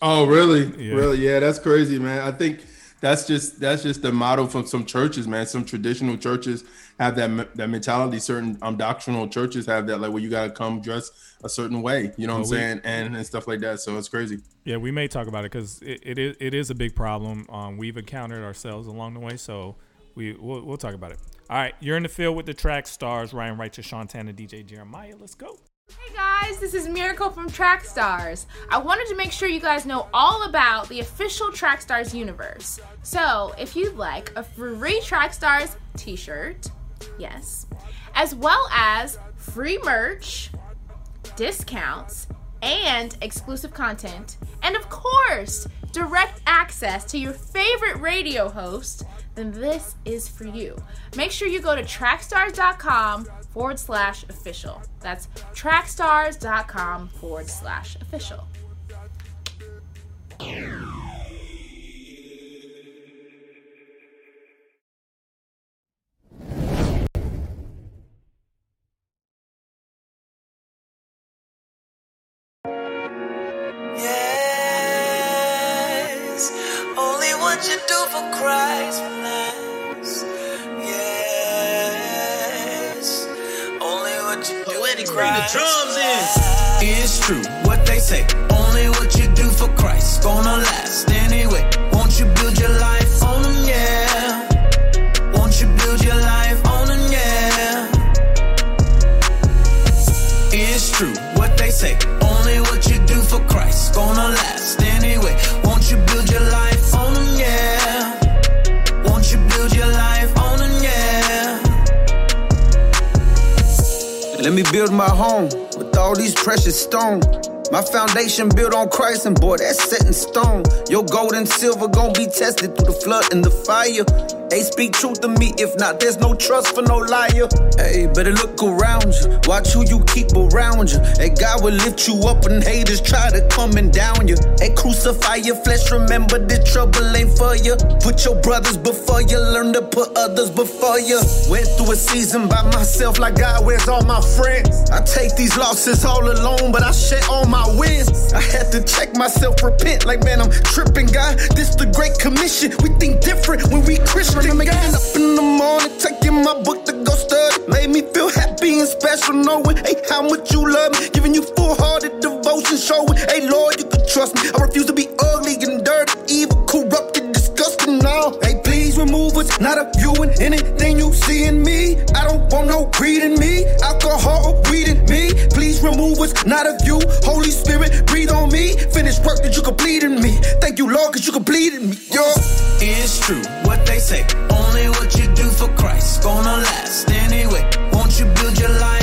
Oh, really? Yeah. Really? Yeah, that's crazy, man. I think that's just that's just the model from some churches, man. Some traditional churches have that that mentality. Certain um, doctrinal churches have that, like where you gotta come dress a certain way. You know what I'm we- saying? And and stuff like that. So it's crazy. Yeah, we may talk about it because it, it is it is a big problem. Um, we've encountered ourselves along the way, so we we'll, we'll talk about it. All right, you're in the field with the track stars Ryan Righteous, Sean Tanner, DJ Jeremiah. Let's go. Hey guys, this is Miracle from Trackstars. I wanted to make sure you guys know all about the official Trackstars universe. So, if you'd like a free Trackstars t shirt, yes, as well as free merch, discounts, and exclusive content, and of course, direct access to your favorite radio host, then this is for you. Make sure you go to trackstars.com forward slash official. That's trackstars.com forward slash official. My foundation built on Christ, and boy, that's set in stone. Your gold and silver gonna be tested through the flood and the fire. Hey, speak truth to me. If not, there's no trust for no liar. Hey, better look around you. Watch who you keep around you. Hey, God will lift you up when haters try to come and down you. Hey, crucify your flesh. Remember the trouble ain't for you. Put your brothers before you. Learn to put others before you. Went through a season by myself like God, where's all my friends? I take these losses all alone, but I share all my wins. I had to check myself, repent like, man, I'm tripping, God. This the Great Commission. We think different when we Christian. Remember up in the morning, taking my book to go study. Made me feel happy and special, knowing, hey, how much you love me. Giving you full-hearted devotion, showing, hey, Lord, you can trust me. I refuse to be ugly and dirty, evil, corrupted, disgusting. Now, hey, what's not you and anything you see in me. I don't want no greed in me, alcohol or weed in me. Please remove what's not of you. Holy Spirit, breathe on me. Finish work that you complete in me. Thank you, Lord, cause you completed me. Yo. It's true what they say. Only what you do for Christ gonna last anyway. Won't you build your life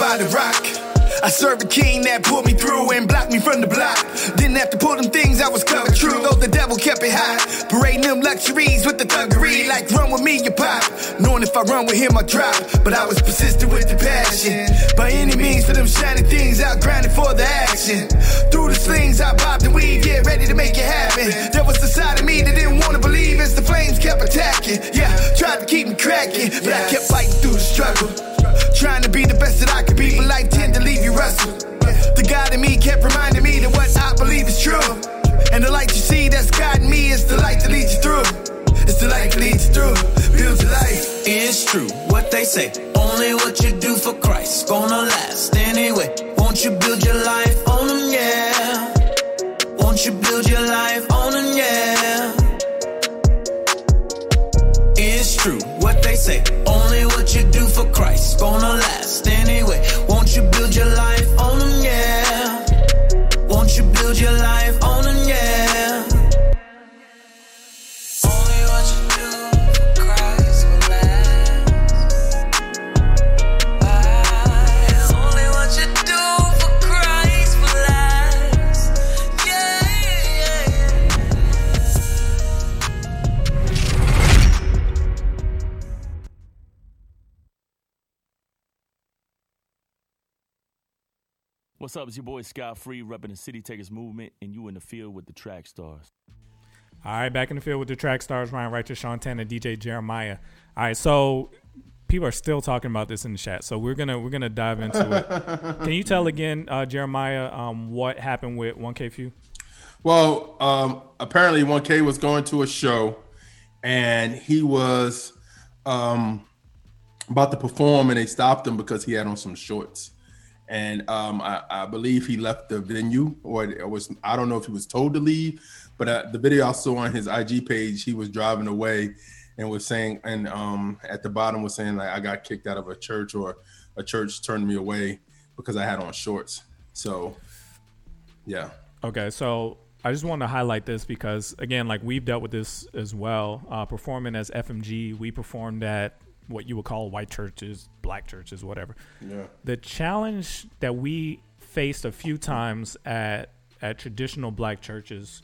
by the rock. I served a king that pulled me through and blocked me from the block. Didn't have to pull them things, I was covered true. Though the devil kept it high. Parading them luxuries with the thuggery. Like run with me, you pop. Knowing if I run with him, I drop. But I was persistent with the passion. By any means, for them shiny things, I grinding for the action. Through the slings, I bobbed and weaved, yeah, ready to make it happen. There was the side of me that didn't want to believe as the flames kept attacking. Yeah, tried to keep me cracking, but I kept fighting through the struggle. Trying to be the best that I could be, but life tend to leave you rustle. The God in me kept reminding me that what I believe is true. And the light you see that's guiding me is the light that leads you through. It's the light that leads you through. Build your life. It's true what they say. Only what you do for Christ gonna last anyway. Won't you build your life on them? Yeah. Won't you build your life on them? Yeah. True what they say. Only what you do for Christ gonna last anyway. Won't you build your life on them? Yeah. Won't you build your life What's up? It's your boy Scott Free, repping the City Takers movement, and you in the field with the track stars. All right, back in the field with the track stars, Ryan Righteous, Sean Tanner, DJ Jeremiah. All right, so people are still talking about this in the chat, so we're gonna we're gonna dive into it. Can you tell again, uh, Jeremiah, um, what happened with 1K Phew? Well, um, apparently 1K was going to a show and he was um, about to perform and they stopped him because he had on some shorts. And um, I, I believe he left the venue or was, I don't know if he was told to leave, but uh, the video I saw on his IG page, he was driving away and was saying, and um, at the bottom was saying like, I got kicked out of a church or a church turned me away because I had on shorts. So, yeah. Okay, so I just want to highlight this because again, like we've dealt with this as well. Uh, performing as FMG, we performed at what you would call white churches, black churches, whatever. Yeah. The challenge that we faced a few times at at traditional black churches,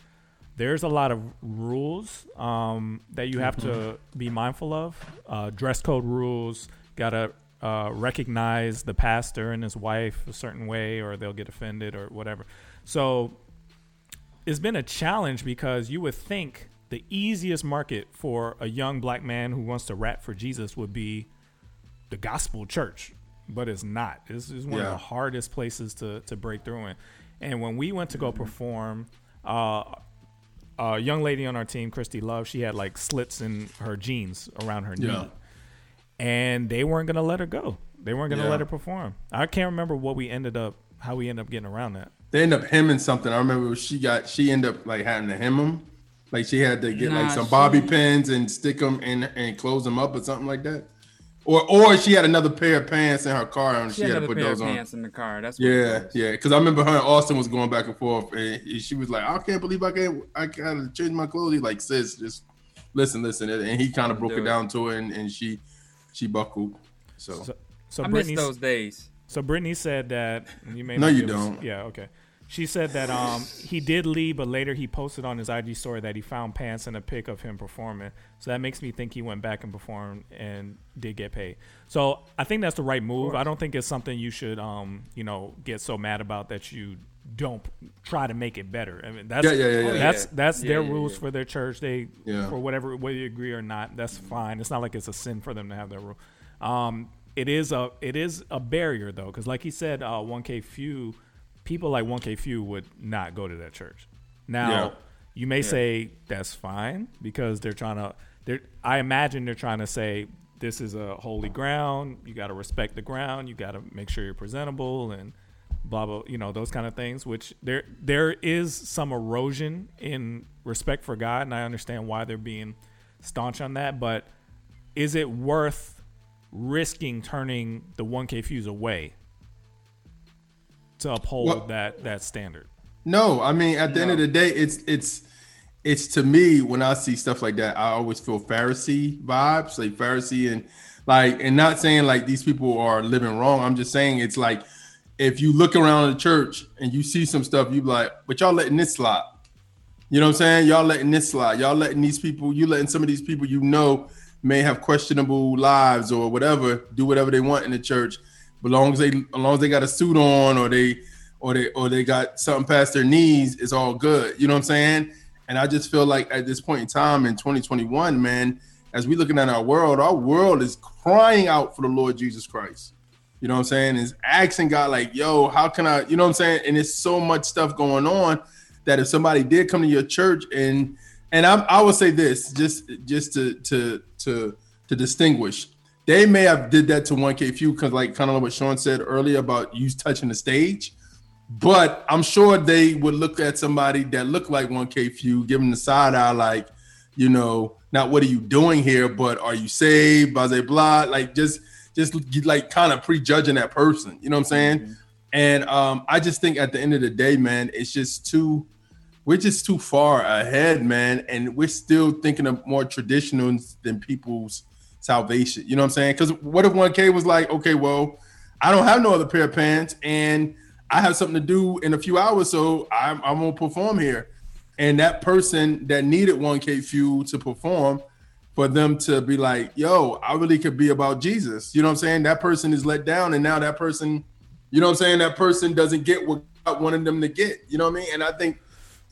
there's a lot of rules um, that you have to be mindful of. Uh, dress code rules. Gotta uh, recognize the pastor and his wife a certain way, or they'll get offended or whatever. So it's been a challenge because you would think the easiest market for a young black man who wants to rap for Jesus would be the gospel church, but it's not. This is one of the hardest places to to break through in. And when we went to go perform, uh, a young lady on our team, Christy Love, she had like slits in her jeans around her Yeah. knee, and they weren't gonna let her go. They weren't gonna Yeah. let her perform. I can't remember what we ended up, how we ended up getting around that. They end up hemming something. I remember she got she ended up like having to hem them. Like she had to get Nah, like some bobby she- pins and stick them in and close them up or something like that. Or or she had another pair of pants in her car and She she, had had to put pair those of on. pants in the car. That's what Yeah, yeah. Because I remember her and Austin was going back and forth, and she was like, "I can't believe I can't, I gotta change my clothes." He's like, "Sis, just listen, listen," and he kind of broke Do it it. down to her, and, and she she buckled. So, So, so I miss Brittany- those days. So Brittany said that you may No, not you give us- don't. yeah, okay. She said that um he did leave, but later he posted on his IG story that he found pants and a pic of him performing. So that makes me think he went back and performed and did get paid. So I think that's the right move. I don't think it's something you should um you know get so mad about that you don't try to make it better. I mean that's Yeah, yeah, yeah, yeah. that's Yeah. that's Yeah, their yeah, rules yeah. for their church. They Yeah. for whatever whether you agree or not, that's fine. It's not like it's a sin for them to have that rule. Um, it is a it is a barrier though, because like he said, uh, 1K Phew people like 1K Phew would not go to that church. Now Yeah. you may Yeah. say that's fine because they're trying to. They're, I imagine they're trying to say this is a holy ground. You got to respect the ground. You got to make sure you're presentable and blah blah. You know those kind of things. Which there there is some erosion in respect for God, and I understand why they're being staunch on that. But is it worth risking turning the 1K Phews away to uphold Well- that that standard? No, I mean at the end of the day, it's it's it's to me when I see stuff like that, I always feel Pharisee vibes, like Pharisee and like and not saying like these people are living wrong. I'm just saying it's like if you look around the church and you see some stuff, you be like, but y'all letting this slide. You know what I'm saying? Y'all letting this slide. Y'all letting these people, you letting some of these people you know may have questionable lives or whatever, do whatever they want in the church. But long as they as long as they got a suit on or they or they or they got something past their knees, it's all good. You know what I'm saying? And I just feel like at this point in time in 2021, man, as we looking at our world, our world is crying out for the Lord Jesus Christ. You know what I'm saying? Is asking God like, yo, how can I, you know what I'm saying? And it's so much stuff going on that if somebody did come to your church and and I, I would say this just just to to to to distinguish, they may have did that to 1K Phew because like kind of like what Sean said earlier about you touching the stage. But I'm sure they would look at somebody that looked like 1K Phew, give them the side eye, like, you know, not what are you doing here, but are you saved? Blah blah blah. Like just just like kind of prejudging that person. You know what I'm saying? And um, I just think at the end of the day, man, it's just too we're just too far ahead, man, and we're still thinking of more traditional than people's salvation. You know what I'm saying? Because what if 1K was like, okay, well, I don't have no other pair of pants, and I have something to do in a few hours, so I'm, I'm gonna perform here. And that person that needed 1K Phew to perform, for them to be like, yo, I really could be about Jesus. You know what I'm saying? That person is let down, and now that person, you know what I'm saying? That person doesn't get what God wanted them to get. You know what I mean? And I think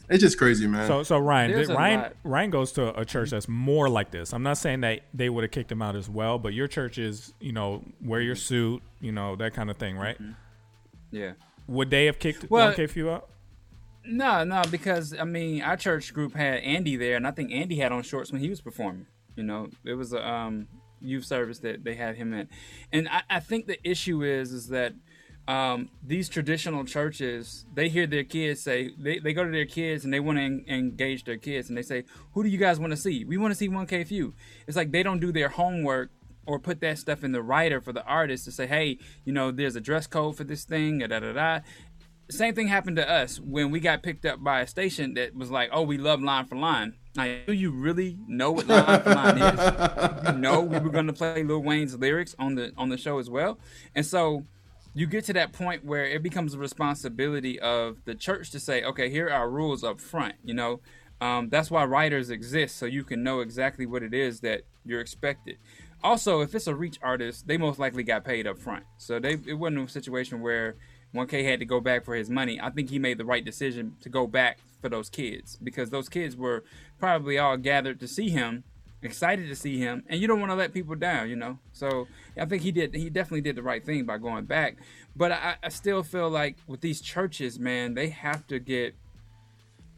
it's just crazy, man. So, so Ryan, There's Ryan, lot. Ryan goes to a church that's more like this. I'm not saying that they would have kicked him out as well, but your church is, you know, wear your suit, you know, that kind of thing, right? Yeah. Would they have kicked Well- 1K Phew out? No, no, because I mean, our church group had Andy there, and I think Andy had on shorts when he was performing. You know, it was a um, youth service that they had him in, and I, I think the issue is is that um, these traditional churches they hear their kids say they, they go to their kids and they want to en- engage their kids and they say, "Who do you guys want to see? We want to see 1K Phew." It's like they don't do their homework or put that stuff in the writer for the artist to say, "Hey, you know, there's a dress code for this thing." Da da da. da same thing happened to us when we got picked up by a station that was like, "Oh, we love line for line." Like, do you really know what line for line is? You know, we were going to play Lil Wayne's lyrics on the on the show as well, and so you get to that point where it becomes a responsibility of the church to say, "Okay, here are our rules up front." You know, um, that's why writers exist, so you can know exactly what it is that you're expected. Also, if it's a reach artist, they most likely got paid up front, so they it wasn't a situation where 1K had to go back for his money. I think he made the right decision to go back for those kids because those kids were probably all gathered to see him, excited to see him, and you don't want to let people down, you know. So I think he did. He definitely did the right thing by going back. But I, I still feel like with these churches, man, they have to get,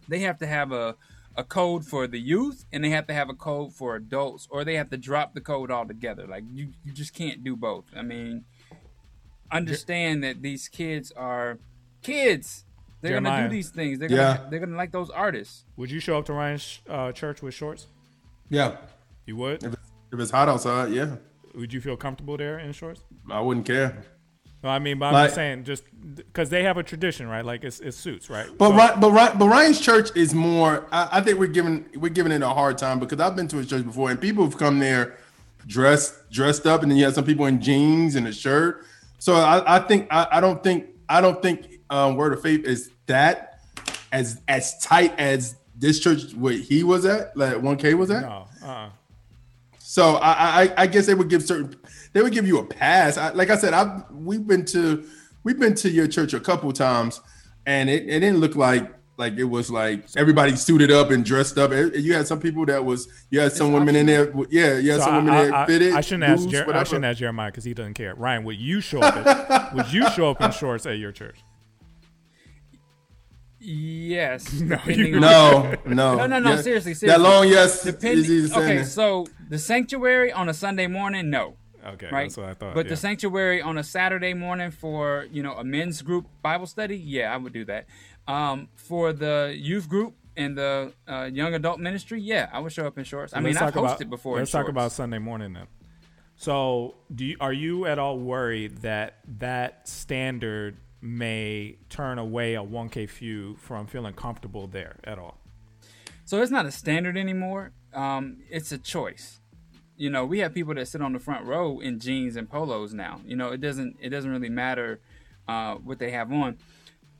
they have to have a a code for the youth and they have to have a code for adults or they have to drop the code altogether like you, you just can't do both i mean understand that these kids are kids. They're gonna do these things. They're Yeah. gonna they're gonna like those artists. Would you show up to Ryan's uh, church with shorts? yeah, You would. if it's, if it's hot outside, yeah. Would you feel comfortable there in shorts? I wouldn't care. No, I mean, but I'm Like- just saying, just because they have a tradition, right? Like it's, it's suits, right? But So- but but Ryan's church is more. I, I think we're giving we're giving it a hard time because I've been to his church before, and people have come there dressed dressed up, and then you have some people in jeans and a shirt. So I, I think I, I don't think I don't think um, Word of Faith is that as as tight as this church where he was at, like one K was at. no, uh, So I, I I guess they would give certain they would give you a pass. I, like I said, I've we've been to we've been to your church a couple times, and it, it didn't look like like it was like everybody suited up and dressed up. You had some people that was you had some women in there. with- Yeah, you had so some women I, that I, fitted. I shouldn't ask. loose, Jer- I shouldn't ask Jeremiah because he doesn't care. Ryan, would you show up? At, would you show up in shorts at your church? Yes. No, you- No, no. no, no, no. Yeah, seriously, that long yes Depending- is okay, saying. so the sanctuary on a Sunday morning, no. Okay, right. that's what I thought, But yeah. the sanctuary on a Saturday morning for you know a men's group Bible study, yeah, I would do that. Um, for the youth group and the uh, young adult ministry, yeah, I would show up in shorts. I mean, I've hosted about- before. Let's talk about Sunday morning then. So, do you, are you at all worried that that standard may turn away a 1K Phew from feeling comfortable there at all? So it's not a standard anymore. Um, it's a choice. You know, we have people that sit on the front row in jeans and polos now. You know, it doesn't it doesn't really matter uh, what they have on.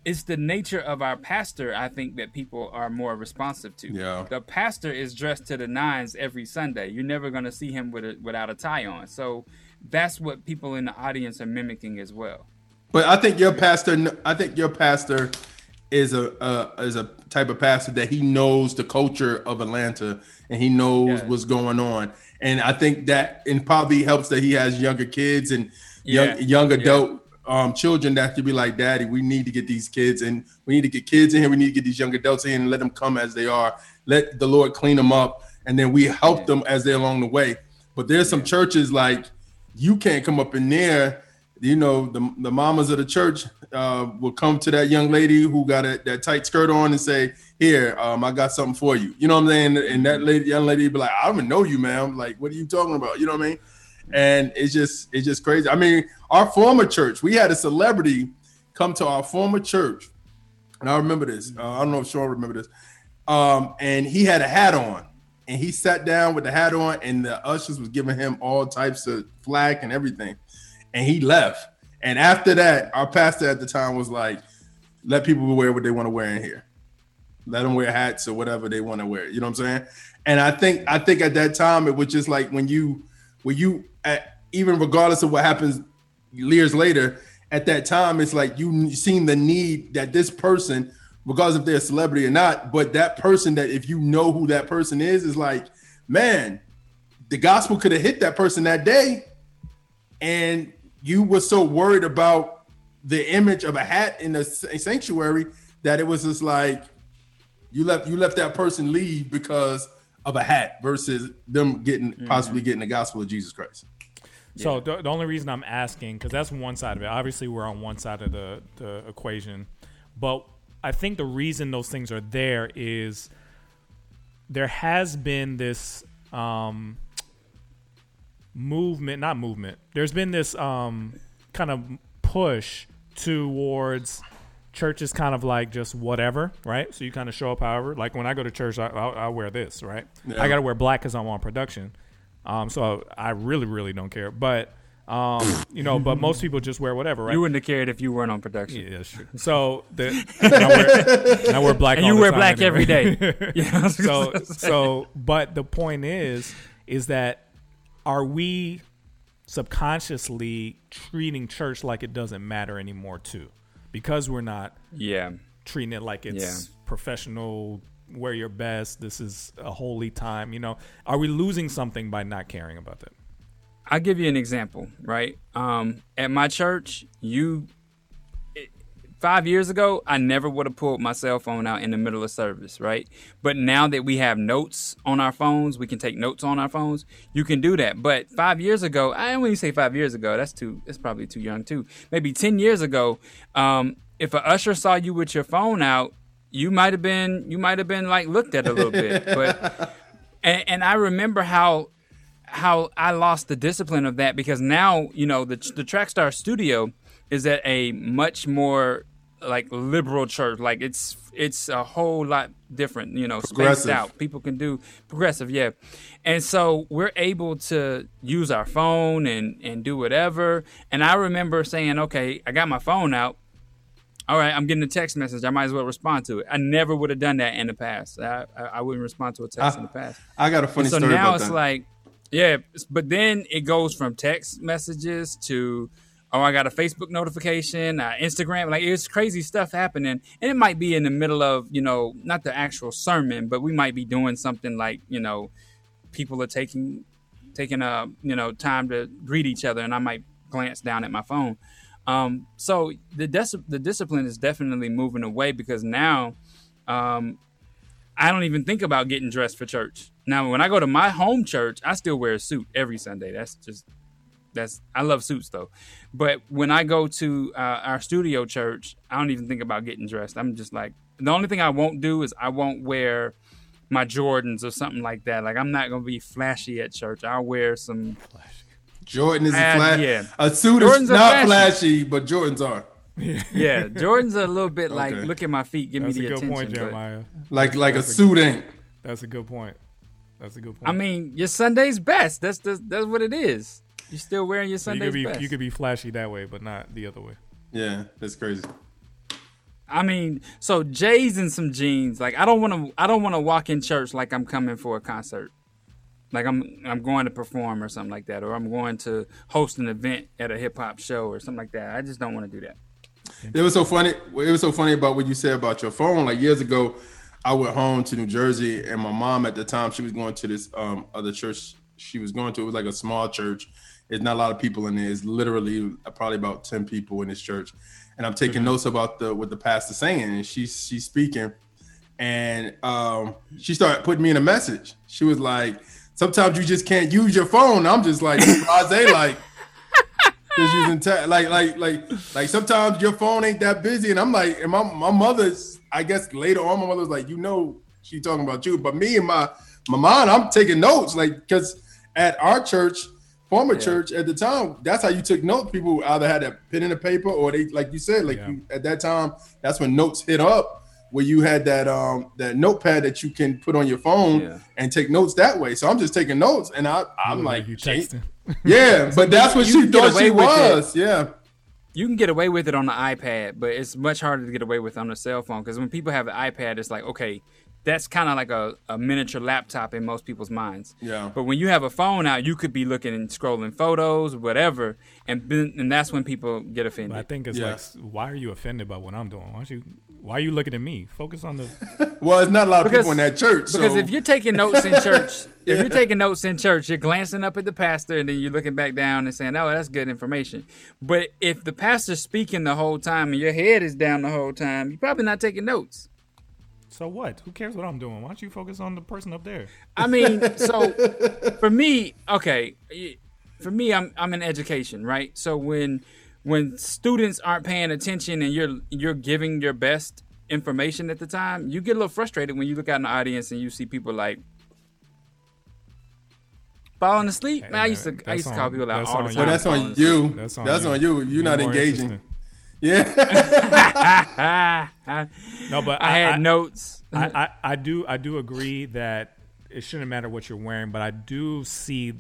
It's the nature of our pastor. I think that people are more responsive to. Yeah. The pastor is dressed to the nines every Sunday. You're never going to see him with a, without a tie on. So that's what people in the audience are mimicking as well. But I think your pastor, I think your pastor is a uh, is a type of pastor that he knows the culture of Atlanta and he knows what's going on. And I think that and probably helps that he has younger kids and young Yeah. young adult um, children that could be like, Daddy, we need to get these kids and we need to get kids in here. We need to get these young adults in and let them come as they are. Let the Lord clean them up, and then we help them as they're along the way. But there's some churches like you can't come up in there. You know, the, the mamas of the church uh, will come to that young lady who got a, that tight skirt on and say, "Here, um, I got something for you." You know what I'm saying? And that lady, young lady, be like, "I don't even know you, ma'am. Like, what are you talking about?" You know what I mean? And it's just it's just crazy. I mean, our former church, we had a celebrity come to our former church, and I remember this. Uh, I don't know if Sean remember this. Um, and he had a hat on, and he sat down with the hat on, and the ushers was giving him all types of flack and everything, and he left. And after that, our pastor at the time was like, "Let people wear what they want to wear in here. Let them wear hats or whatever they want to wear." You know what I'm saying? And I think I think at that time it was just like when you when you at, even regardless of what happens years later, at that time it's like you seen the need that this person, regardless if they're a celebrity or not, but that person that if you know who that person is, is like, man, the gospel could have hit that person that day, and you were so worried about the image of a hat in a sanctuary that it was just like you left you left that person leave because of a hat versus them getting possibly getting the gospel of Jesus Christ. So the, the only reason I'm asking, because that's one side of it. Obviously, we're on one side of the, the equation, but I think the reason those things are there is there has been this um, movement, not movement. There's been this um, kind of push towards churches kind of like just whatever, right? So you kind of show up however. Like when I go to church, I, I, I wear this, right? Yeah. I got to wear black because I'm on production. Um, so I really, really don't care. But um, you know, but most people just wear whatever, right? You wouldn't have cared if you weren't on production. Yeah, that's true. So the and I wear, and I wear black. And all you the wear time black anyway. every day. Yeah, so so, but the point is, is that are we subconsciously treating church like it doesn't matter anymore too, because we're not Yeah. treating it like it's Yeah. professional. Wear your best. This is a holy time. You know, are we losing something by not caring about that? I'll give you an example, right? Um, at my church, you five years ago, I never would have pulled my cell phone out in the middle of service, right? But now that we have notes on our phones, we can take notes on our phones. You can do that. But five years ago, I don't even say five years ago. That's too. That's probably too young too. Maybe ten years ago, um, if a usher saw you with your phone out, you might have been you might have been like looked at a little bit. But and, and I remember how how I lost the discipline of that because now you know the the Trackstar Studio is at a much more like liberal church. Like it's it's a whole lot different. You know, spaced out. People can do progressive, yeah. And so we're able to use our phone and and do whatever. And I remember saying, okay, I got my phone out. All right, I'm getting a text message. I might as well respond to it. I never would have done that in the past. I, I, I wouldn't respond to a text I- in the past. I got a funny And so story now it's that. like, yeah, but then it goes from text messages to, oh, I got a Facebook notification, uh, Instagram. Like it's crazy stuff happening, and it might be in the middle of you know not the actual sermon, but we might be doing something like you know, people are taking taking a you know time to greet each other, and I might glance down at my phone. Um, so the the discipline is definitely moving away because now um, I don't even think about getting dressed for church. Now, when I go to my home church, I still wear a suit every Sunday. That's just that's I love suits though. But when I go to uh, our studio church, I don't even think about getting dressed. I'm just like the only thing I won't do is I won't wear my Jordans or something like that. Like I'm not gonna be flashy at church. I'll wear some Jordan is a Ah, flash. yeah. A suit Jordans is not flashy. flashy, but Jordans are. yeah. Jordans are a little bit like Okay. look at my feet, give That's me a the good attention. point, Jeremiah. Like- like a That's suit ain't. That's a good point. That's a good point. I mean, your Sunday's best. That's the, that's what it is. You're still wearing your So you could be best. you could be flashy that way, but not the other way. Yeah, that's crazy. I mean, so Jay's and some jeans. Like I don't want to. I don't want to walk in church like I'm coming for a concert. Like I'm I'm going to perform or something like that, or I'm going to host an event at a hip hop show or something like that. I just don't want to do that. It was so funny. It was so funny about what you said about your phone. Like years ago, I went home to New Jersey, and my mom at the time she was going to this um, other church. She was going to. It was like a small church. There's not a lot of people in there. It's literally probably about ten people in this church. And I'm taking notes about the what the pastor's saying, and she's she's speaking, and um, she started putting me in a message. She was like, "Sometimes you just can't use your phone." I'm just like, blase, like. Just using te- like like like like sometimes your phone ain't that busy, and I'm like, and my my mother's I guess later on my mother's like, you know, she talking about you, but me and my my mom, I'm taking notes, like because at our church, former church at the time, that's how you took notes. People either had a pen and a paper, or they like you said, like you, at that time, that's when notes hit up, where you had that um that notepad that you can put on your phone and take notes that way. So I'm just taking notes, and I I'm like, you texting. yeah, but that's what You she thought she with it. was. Yeah. You can get away with it on the iPad, but it's much harder to get away with on a cell phone because when people have an iPad, it's like okay, that's kind of like a, a miniature laptop in most people's minds. Yeah. But when you have a phone out, you could be looking and scrolling photos, whatever, and then- and that's when people get offended. But I think it's like, why are you offended by what I'm doing? Why don't you? Why are you looking at me? Focus on the. Well, it's not a lot of Because- people in that church. Because so- if you're taking notes in church, if you're taking notes in church, you're glancing up at the pastor and then you're looking back down and saying, "Oh, that's good information." But if the pastor's speaking the whole time and your head is down the whole time, you're probably not taking notes. So what? Who cares what I'm doing? Why don't you focus on the person up there? I mean, so for me, okay, for me, I'm I'm in education, right? So when when students aren't paying attention and you're you're giving your best information at the time, you get a little frustrated when you look out in the audience and you see people like falling asleep. man, I used to I used to call on- people out that's all the you. time. Well, that's falling on you. That's That's on on, you. you. You're Be not engaging. Interesting. Yeah. No, but I had notes. I, I, I do I do agree that it shouldn't matter what you're wearing, but I do see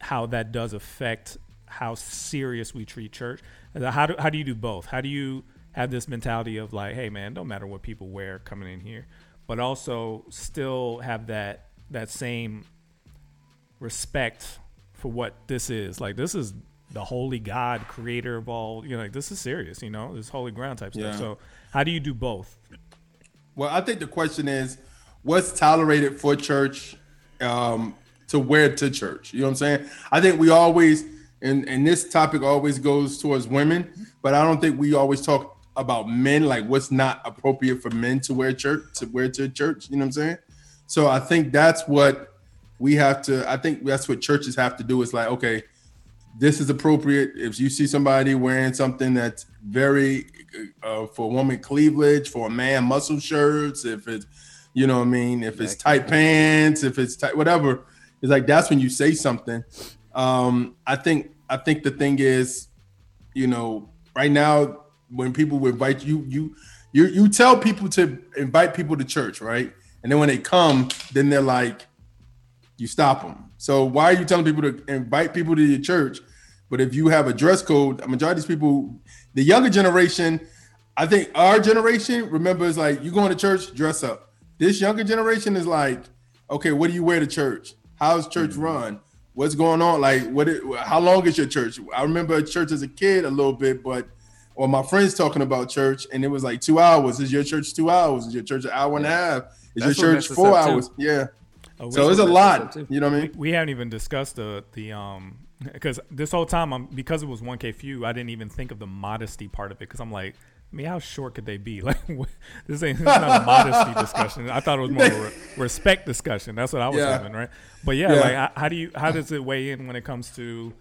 how that does affect how serious we treat church. Uh, how do how do you do both? How do you have this mentality of like, hey man, don't matter what people wear coming in here, but also still have that that same respect for what this is. Like this is the holy God, creator of all. You know, like this is serious. You know, this holy ground type Yeah. stuff. So how do you do both? Well, I think the question is, what's tolerated for church um, to wear to church? You know what I'm saying? I think we always, and and this topic always goes towards women, but I don't think we always talk about men, like what's not appropriate for men to wear church to wear to church. You know what I'm saying? So I think that's what we have to. I think that's what churches have to do. Is like, okay, this is appropriate. If you see somebody wearing something that's very uh, for a woman cleavage, for a man muscle shirts, if it's you know what I mean, if it's tight pants, if it's tight whatever, It's like that's when you say something. Um, I think I think the thing is, you know, right now when people invite you, you you you tell people to invite people to church, right? And then when they come, then they're like, you stop them. So why are you telling people to invite people to your church? But if you have a dress code, a majority of these people, the younger generation, I think our generation remembers like you going to church, dress up. This younger generation is like, okay, what do you wear to church? How's church Mm-hmm. run? What's going on? Like, what? It, how long is your church? I remember church as a kid a little bit, but or my friends talking about church, and it was like two hours. Is your church two hours? Is your church an hour and a half? Is That's your church four up, too. hours? Yeah. Oh, so we- it's a lot. You know what I mean? We, we haven't even discussed the the um because this whole time I'm because it was one K Phew, I didn't even think of the modesty part of it because I'm like, I mean, how short could they be? Like, what- this ain't this not a modesty discussion. I thought it was more of a re- respect discussion. That's what I was Yeah. having, right? But yeah, Yeah. like, how- how do you how does it weigh in when it comes to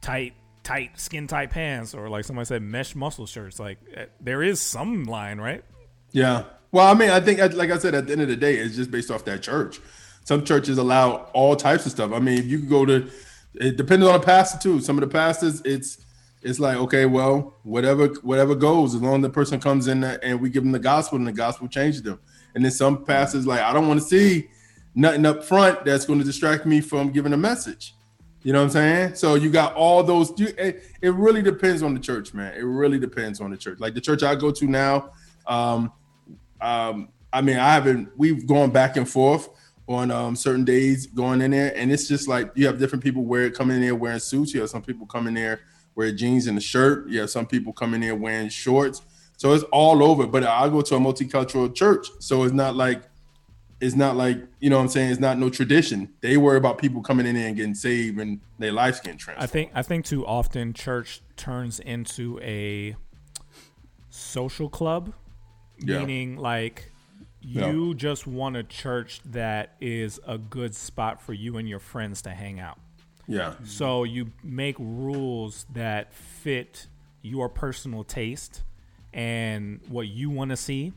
tight tight skin tight pants or like somebody said mesh muscle shirts? Like, eh, there is some line, right? Yeah. Well, I mean, I think, like I said, at the end of the day, it's just based off that church. Some churches allow all types of stuff. I mean, you can go to, it depends on the pastor too. Some of the pastors, it's it's like okay, well, whatever whatever goes, as long as the person comes in and we give them the gospel and the gospel changes them. And then some pastors like, I don't want to see nothing up front that's going to distract me from giving a message. You know what I'm saying? So you got all those. You, it, it really depends on the church, man. It really depends on the church. Like the church I go to now, um, um, I mean, I haven't. We've gone back and forth on um, certain days going in there, and it's just like you have different people wear coming in there wearing suits. You have some people coming in there wear jeans and a shirt. You have some people coming in there wearing shorts. So it's all over. But I go to a multicultural church, so it's not like it's not like you know what I'm saying. It's not no tradition. They worry about people coming in there and getting saved and their lives getting transformed. I think I think too often church turns into a social club, Yeah. meaning like You just want a church that is a good spot for you and your friends to hang out. Yeah. So you make rules that fit your personal taste and what you want to see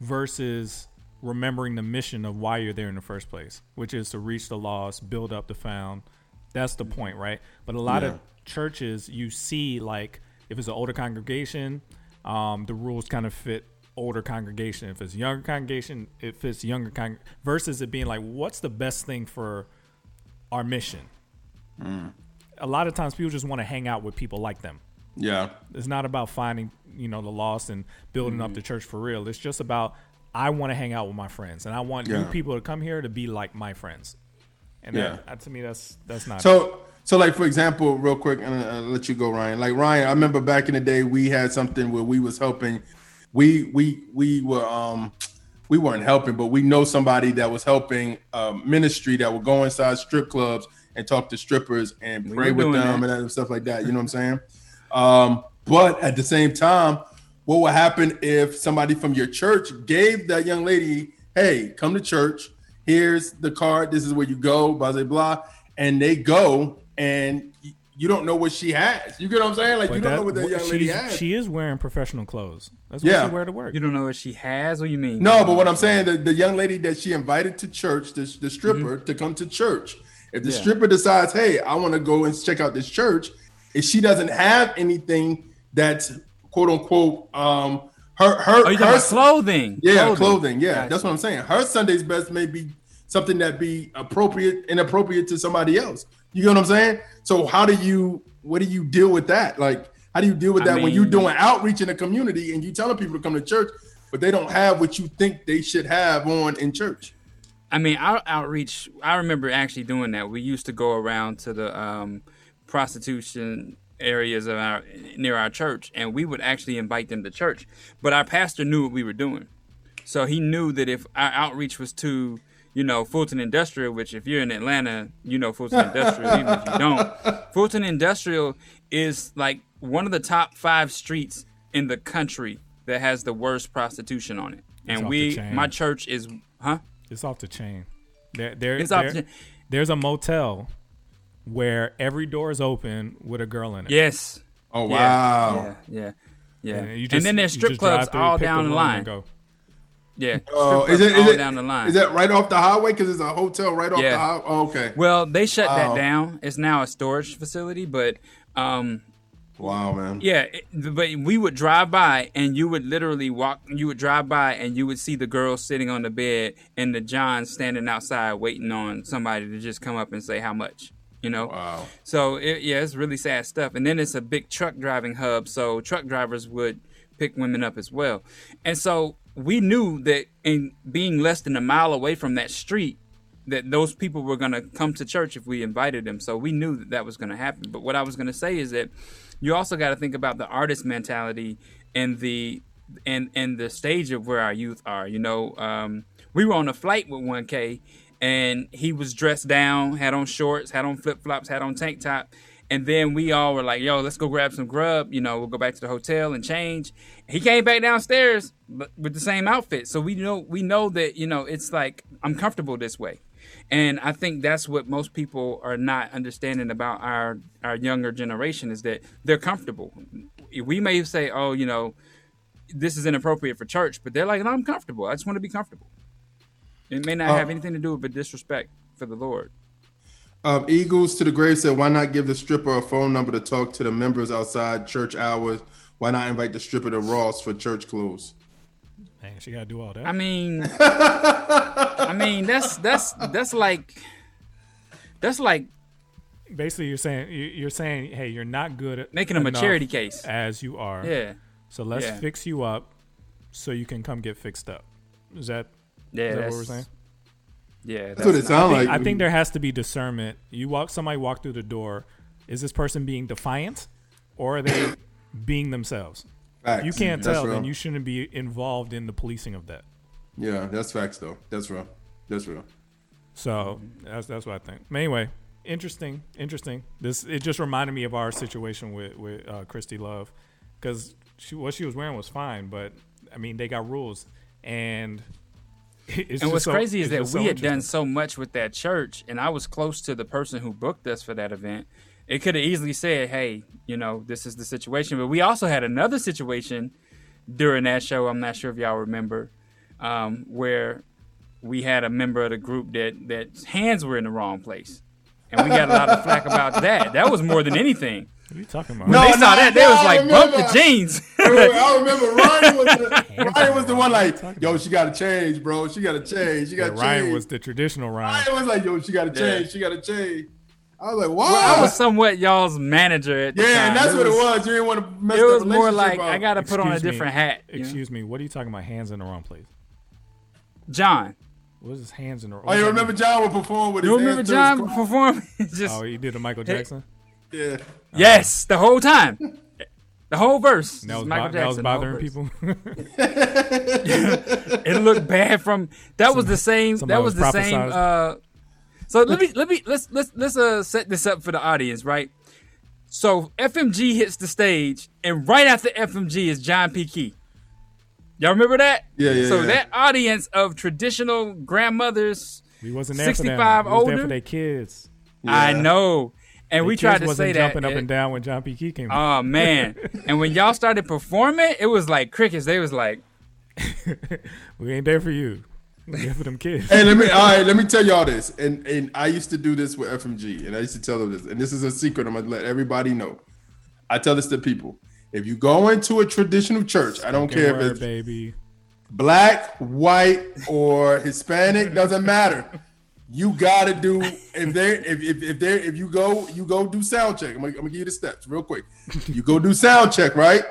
versus remembering the mission of why you're there in the first place, which is to reach the lost, build up the found. That's the point, right? But a lot Yeah. of churches, you see, like if it's an older congregation, um, the rules kind of fit older congregation. If it's younger congregation, if it's younger con- versus it being like, what's the best thing for our mission? Mm. A lot of times, people just want to hang out with people like them. Yeah. It's not about finding, you know, the lost and building up mm-hmm. the church for real. It's just about I want to hang out with my friends, and I want new people to come here to be like my friends. And Yeah. that, that to me, that's that's not So, so like for example, real quick, and I'll let you go, Ryan. Like Ryan, I remember back in the day, we had something where we was helping. We we we were um we weren't helping, but we know somebody that was helping um, ministry that would go inside strip clubs and talk to strippers and pray with them that. and stuff like that. You know what I'm saying? Um, but at the same time, what would happen if somebody from your church gave that young lady, "Hey, come to church. Here's the card. This is where you go." Blah blah blah, and they go, and you don't know what she has. You get what I'm saying? Like But you don't that- know what that young lady has. She is wearing professional clothes. That's what Yeah. she wear to work. You don't know what she has. What you mean? No, but what I'm saying, the, the young lady that she invited to church, the, the stripper, Mm-hmm. to come to church. If the Yeah. stripper decides, hey, I want to go and check out this church, if she doesn't have anything that's quote unquote um her her Oh, her clothing? Yeah, Clothing. clothing. yeah, Gotcha. that's what I'm saying. Her Sunday's best may be something that be appropriate, inappropriate to somebody else. You get what I'm saying? So how do you what do you deal with that? Like how do you deal with I that when you're doing outreach in the community and you telling people to come to church, but they don't have what you think they should have on in church? I mean, our outreach. I remember actually doing that. We used to go around to the um, prostitution areas of our near our church, and we would actually invite them to church. But our pastor knew what we were doing, so he knew that if our outreach was to you know, Fulton Industrial, which if you're in Atlanta, you know Fulton Industrial, even if you don't. Fulton Industrial is like one of the top five streets in the country that has the worst prostitution on it. It's And we, my church is, huh? It's off the chain. There, there, It's off the chain. There's a motel where every door is open with a girl in it. Yes. Oh wow. Yeah, yeah, yeah. And you and then there's strip clubs all down the line. and go. Yeah. Oh, is it clubs it down the line. is that right off the highway? Because it's a hotel right off the highway. Oh, okay. Well, they shut Wow. that down. It's now a storage facility, but um, wow, man. Yeah, it- but we would drive by, and you would literally walk. You would drive by, and you would see the girl sitting on the bed, and the John standing outside waiting on somebody to just come up and say how much. You know. Wow. So it, yeah, it's really sad stuff. And then it's a big truck driving hub, so truck drivers would pick women up as well. And so we knew that in being less than a mile away from that street, that those people were going to come to church if we invited them. So we knew that that was going to happen. But what I was going to say is that you also got to think about the artist mentality and the and and the stage of where our youth are. You know, um, we were on a flight with 1K, and he was dressed down, had on shorts, had on flip flops, had on tank top. And then we all were like, "Yo, let's go grab some grub." You know, we'll go back to the hotel and change. He came back downstairs but with the same outfit, so we know we know that you know it's like I'm comfortable this way, and I think that's what most people are not understanding about our our younger generation is that they're comfortable. We may say, "Oh, you know, this is inappropriate for church," but they're like, "No, I'm comfortable. I just want to be comfortable." It may not Uh, have anything to do with disrespect for the Lord. Um, Eagles to the grave said, "Why not give the stripper a phone number to talk to the members outside church hours? Why not invite the stripper to Ross for church clothes?" Man, she gotta do all that. I mean, I mean that's that's that's like that's like Basically, you're saying you- you're saying, hey, you're not good at Making 'em a charity case. as you are. Yeah. So let's Yeah. fix you up, so you can come get fixed up. Is that? Yeah, is that what we're saying? Yeah, That's what it sounds like. I think there has to be discernment. You walk, somebody walk through the door. Is this person being defiant, or are they being themselves? Facts. You can't That's tell. real. Then you shouldn't be involved in the policing of that. Yeah, that's facts though. That's real. That's real. So that's that's what I think. But anyway, interesting, interesting. This it just reminded me of our situation with with uh, Christy Love because she, what she was wearing was fine, but I mean they got rules, and it's and what's so- crazy is that so we had done so much with that church, and I was close to the person who booked us for that event. It could have easily said, "Hey, you know, this is the situation," but we also had another situation during that show. I'm not sure if y'all remember, um, where we had a member of the group that that hands were in the wrong place, and we got a lot of flack about that. That was more than anything. What are you talking about? When they saw that, they was like, "Bump the jeans." I remember, I remember Ryan was the, Ryan was the one like, "Yo, she got to change, bro. She got to change. She Yeah, got to Ryan change." was the traditional Ryan. Ryan was like, "Yo, she got to Yeah. change. She got to change." I was like, "Wow." Well, I was somewhat y'all's manager at the yeah, time. and that's what it was. You didn't want to mess It was more like up. I got to put on a Excuse me. different hat. you know? Excuse me. What are you talking about? Hands in the wrong place. John. What is his hands in the wrong? Oh, you remember John would perform with You his remember hands through John his car? perform? Just Oh, he did a Michael Hey. Jackson. Yeah. Yes, the whole time, the whole verse. That was, Michael bo- that was Jackson, the whole bothering verse. people. it looked bad from. That was the same. That was was the same. Uh, so let me let me let's let's let's uh set this up for the audience, right? So FMG hits the stage, and right after FMG is John P. Kee. Y'all remember that? Yeah, yeah, So yeah. that audience of traditional grandmothers, We wasn't there for them. sixty-five We was there older. for their kids. I know, and Their we kids tried to wasn't say that. jumping up and- and down when John P. Kee came. Oh, out. Oh man! and when y'all started performing, it was like crickets. They was like, we ain't there for you. We there for them kids. Hey, let me all right. Let me tell y'all this, and and I used to do this with FMG, and I used to tell them this, and this is a secret. I'm gonna let everybody know. I tell this to people: if you go into a traditional church, I don't Spoken care word, if it's baby. black, white, or Hispanic, doesn't matter. You gotta do if they if if if they if you go you go do sound check. I'm gonna, I'm gonna give you the steps real quick. You go do sound check, right?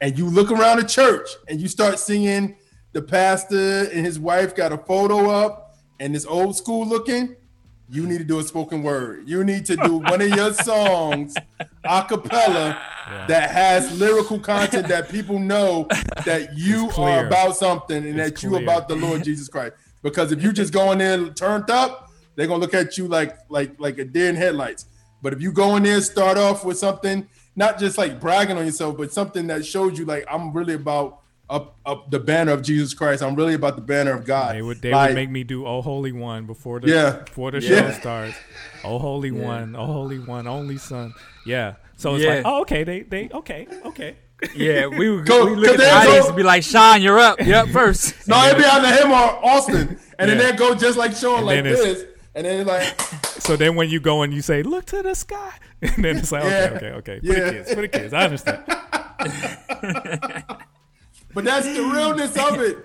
And you look around the church and you start seeing the pastor and his wife got a photo up and it's old school looking. You need to do a spoken word. You need to do one of your songs a cappella that has lyrical content that people know that you are about something and It's that you about the Lord Jesus Christ. Because if you just go in there turned up, they're gonna look at you like like like a deer in headlights. But if you go in there, start off with something, not just like bragging on yourself, but something that shows you like I'm really about up up the banner of Jesus Christ. I'm really about the banner of God. They would they Like, would make me do "Oh Holy One" before the Yeah. before the Yeah. show starts. "Oh Holy Yeah. One, Oh Holy One, only Son." Yeah. So it's Yeah. like, oh, okay, they they okay, okay. Yeah, we would Go- we look at the audience go- and be like, Sean, you're up. You're up first. No, it'd be either him or Austin, and then Yeah. they go just like Sean, And like this, and then it's like, So then when you go and you say, "Look to the sky," and then it's like, "Okay, Yeah. okay, okay." For Yeah. the kids, for the kids, I understand. but that's the realness of it.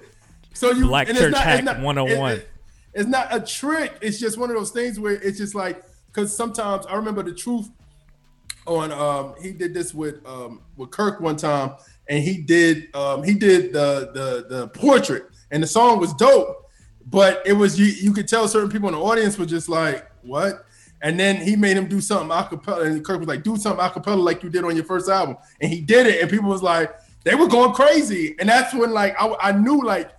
So you Black and it's Church not- Hack it's not- 101. it- it- oh it's not a trick. It's just one of those things where it's just like because sometimes I remember the truth on um he did this with um with Kirk one time and he did um he did the the the portrait and the song was dope but it was you you could tell certain people in the audience were just like what? And then he made him do something a cappella and Kirk was like do something a cappella like you did on your first album. And he did it and people was like they were going crazy. And that's when like I, I knew like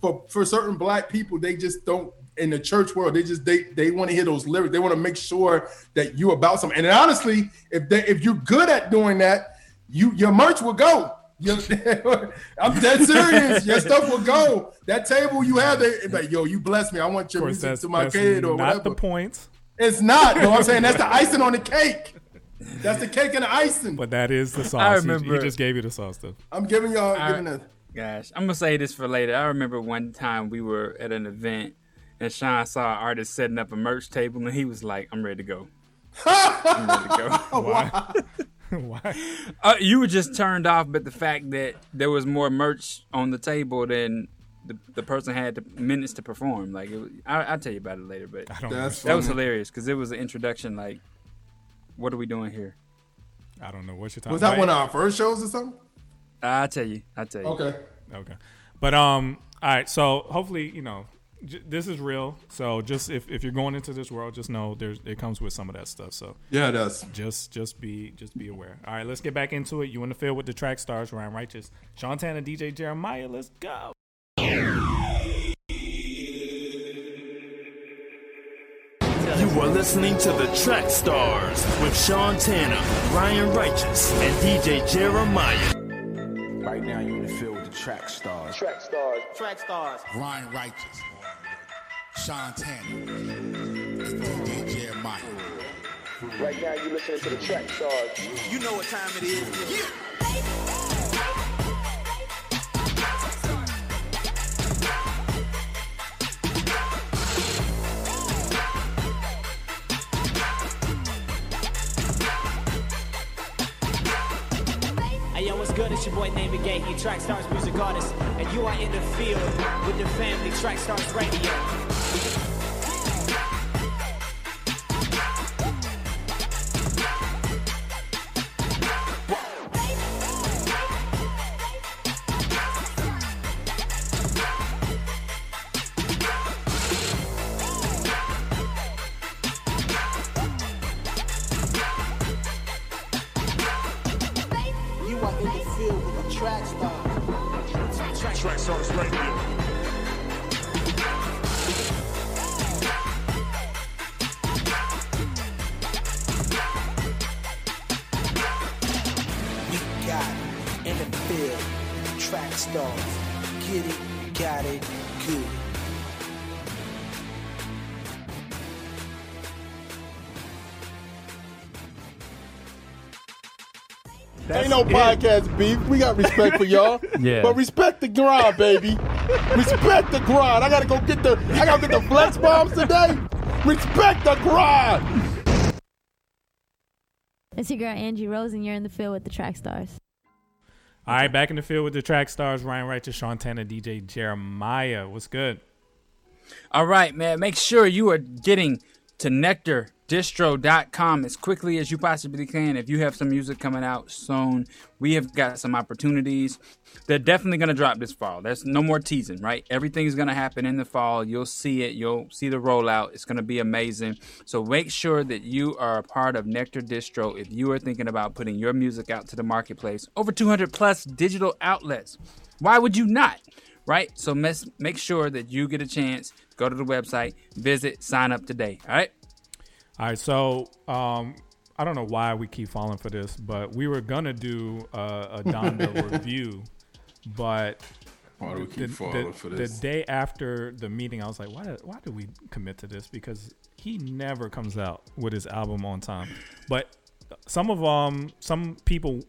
for for certain black people they just don't in the church world they just they they want to hear those lyrics they want to make sure that you about something and honestly if they if you're good at doing that you your merch will go Your- I'm dead serious. Your stuff will go. That table you have, they it's like, yo, you bless me. I want Of your course, music to my kid or not whatever. the point. It's not. No, I'm saying that's the icing on the cake. That's the cake and the icing. But that is the sauce. I He- remember- he, just gave you the sauce, though. I'm giving y'all I- giving a Gosh, I'm gonna say this for later. I remember one time we were at an event and Sean saw an artist setting up a merch table and he was like, "I'm ready to go." I'm ready to go. Why? Why? Uh, you were just turned off, but the fact that there was more merch on the table than the, the person had the minutes to perform. Like, it was, I, I'll tell you about it later. But don't That's that was hilarious because it was an introduction. Like, what are we doing here? I don't know what you're talking Was that about. one of our first shows or something? I'll tell you. I'll tell you. Okay. Okay. But um, all right. So hopefully, you know, j- this is real. So just if, if you're going into this world, just know there's it comes with some of that stuff. So Yeah, it does. just just be just be aware. All right, let's get back into it. You in the field with the track stars, Ryan Righteous, Sean Tanner, DJ Jeremiah. Let's go. You are listening to the Track Stars with Sean Tanner, Ryan Righteous, and DJ Jeremiah. Right now, you're in the field with the track stars. Track stars. Track stars. Ryan Righteous, Sean Tanner, DJ Jeremiah. Right now you're listening to the track stars. You know what time it is. Hey yo, what's good? It's your boy Name Gay, you Track Stars music artist, and you are in the field with the family Track Stars Radio. You no podcast beef. We got respect for y'all. Yeah. But respect the grind, baby. Respect the grind. I gotta go get the I gotta get the flex bombs today. Respect the grind. It's your girl Angie Rose, and you're in the field with the track stars. All right, back in the field with the track stars, Ryan Righteous, Sean Tanner, DJ Jeremiah. What's good? All right, man. Make sure you are getting to nectardistro.com as quickly as you possibly can. If you have some music coming out soon, we have got some opportunities. They're definitely going to drop this fall. There's no more teasing, right? Everything's going to happen in the fall. You'll see it. You'll see the rollout. It's going to be amazing. So make sure that you are a part of Nectar Distro if you are thinking about putting your music out to the marketplace. Over 200 plus digital outlets. Why would you not? right? So mes- make sure that you get a chance. Go to the website, visit, sign up today. All right. All right, so um, I don't know why we keep falling for this, but we were gonna do uh, a Donda review, but Why do we keep the, falling the- for this? The day after the meeting, I was like, why? Did, why did we commit to this? Because he never comes out with his album on time. But some of um, some people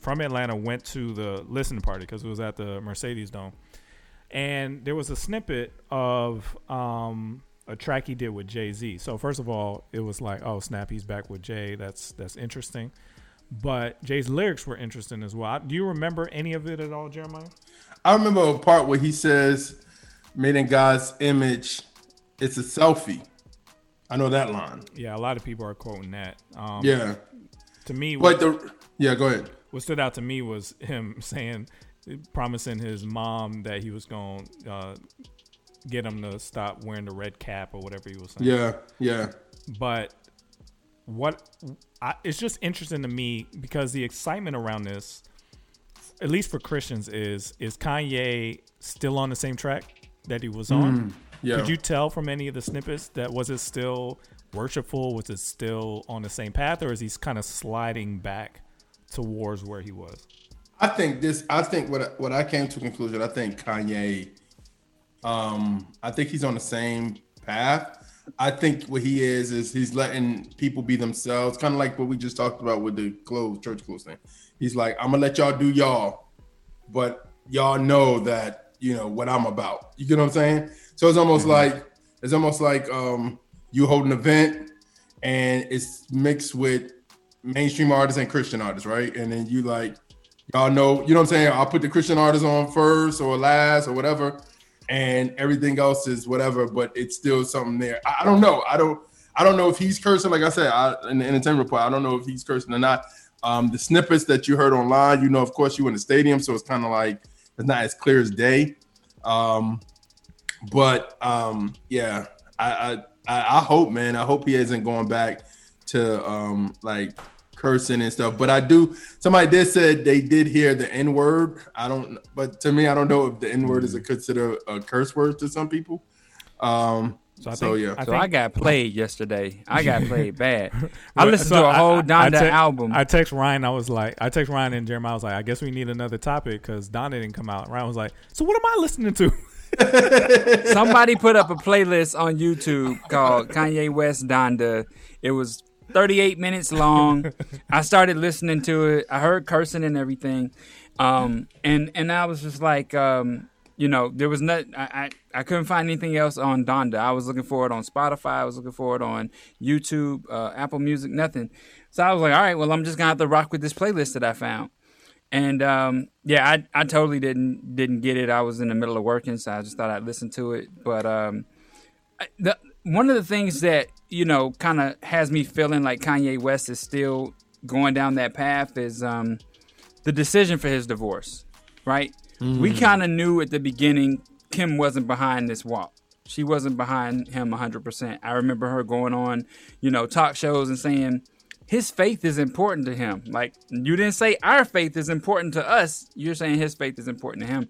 from Atlanta went to the listening party because it was at the Mercedes Dome, and there was a snippet of um, a track he did with Jay Z. So first of all, it was like, oh snap, he's back with Jay. That's that's interesting. But Jay's lyrics were interesting as well. Do you remember any of it at all, Jeremiah? I remember a part where he says, "Made in God's image, it's a selfie." I know that line. Yeah, a lot of people are quoting that. Um, Yeah. To me, But the yeah, go ahead. What stood out to me was him saying, promising his mom that he was going to uh, get him to stop wearing the red cap or whatever he was saying. Yeah, yeah. But what I, it's just interesting to me because the excitement around this, at least for Christians, is is Kanye still on the same track that he was on? Mm, yeah. Could you tell from any of the snippets that was it still worshipful? Was it still on the same path, or is he kind of sliding back towards where he was? I think this. I think what what I came to conclusion. I think Kanye. Um, I think he's on the same path. I think what he is is he's letting people be themselves, kind of like what we just talked about with the clothes, church clothes thing. He's like, I'm gonna let y'all do y'all, but y'all know that you know what I'm about. You get what I'm saying? So it's almost like it's almost like um you hold an event and it's mixed with mainstream artists and Christian artists, right? And then you like y'all know, you know what I'm saying? I'll put the Christian artists on first or last or whatever, and everything else is whatever, but it's still something there. I, I don't know. I don't I don't know if he's cursing, like I said, I, in the entertainment report, I don't know if he's cursing or not. Um, the snippets that you heard online, you know, of course, you in the stadium, so it's kind of like it's not as clear as day. Um, but um, yeah, I, I I I hope, man, I hope he isn't going back to um like cursing and stuff. But I do. Somebody did said they did hear the N word. I don't, but to me, I don't know if the N word is a consider a curse word to some people. Um, so, yeah. so I got played yesterday. I got played bad. I listened to a whole Donda te- album. I text Ryan. I was like, I text Ryan and Jeremiah. I was like, I guess we need another topic because Donda didn't come out. Ryan was like, so what am I listening to? Somebody put up a playlist on YouTube called Kanye West Donda. It was 38 minutes long. I started listening to it. I heard cursing and everything. Um, and and I was just like, um, you know, there was not. I, I I couldn't find anything else on Donda. I was looking for it on Spotify. I was looking for it on YouTube, uh, Apple Music, nothing. So I was like, all right, well, I'm just gonna have to rock with this playlist that I found. And um, yeah, I, I totally didn't didn't get it. I was in the middle of working, so I just thought I'd listen to it. But um, the, one of the things that you know kind of has me feeling like Kanye West is still going down that path is um, the decision for his divorce. Right? We Mm. kind of knew at the beginning Kim wasn't behind this walk. She wasn't behind him 100%. I remember her going on, you know, talk shows and saying his faith is important to him. Like you didn't say our faith is important to us. You're saying his faith is important to him.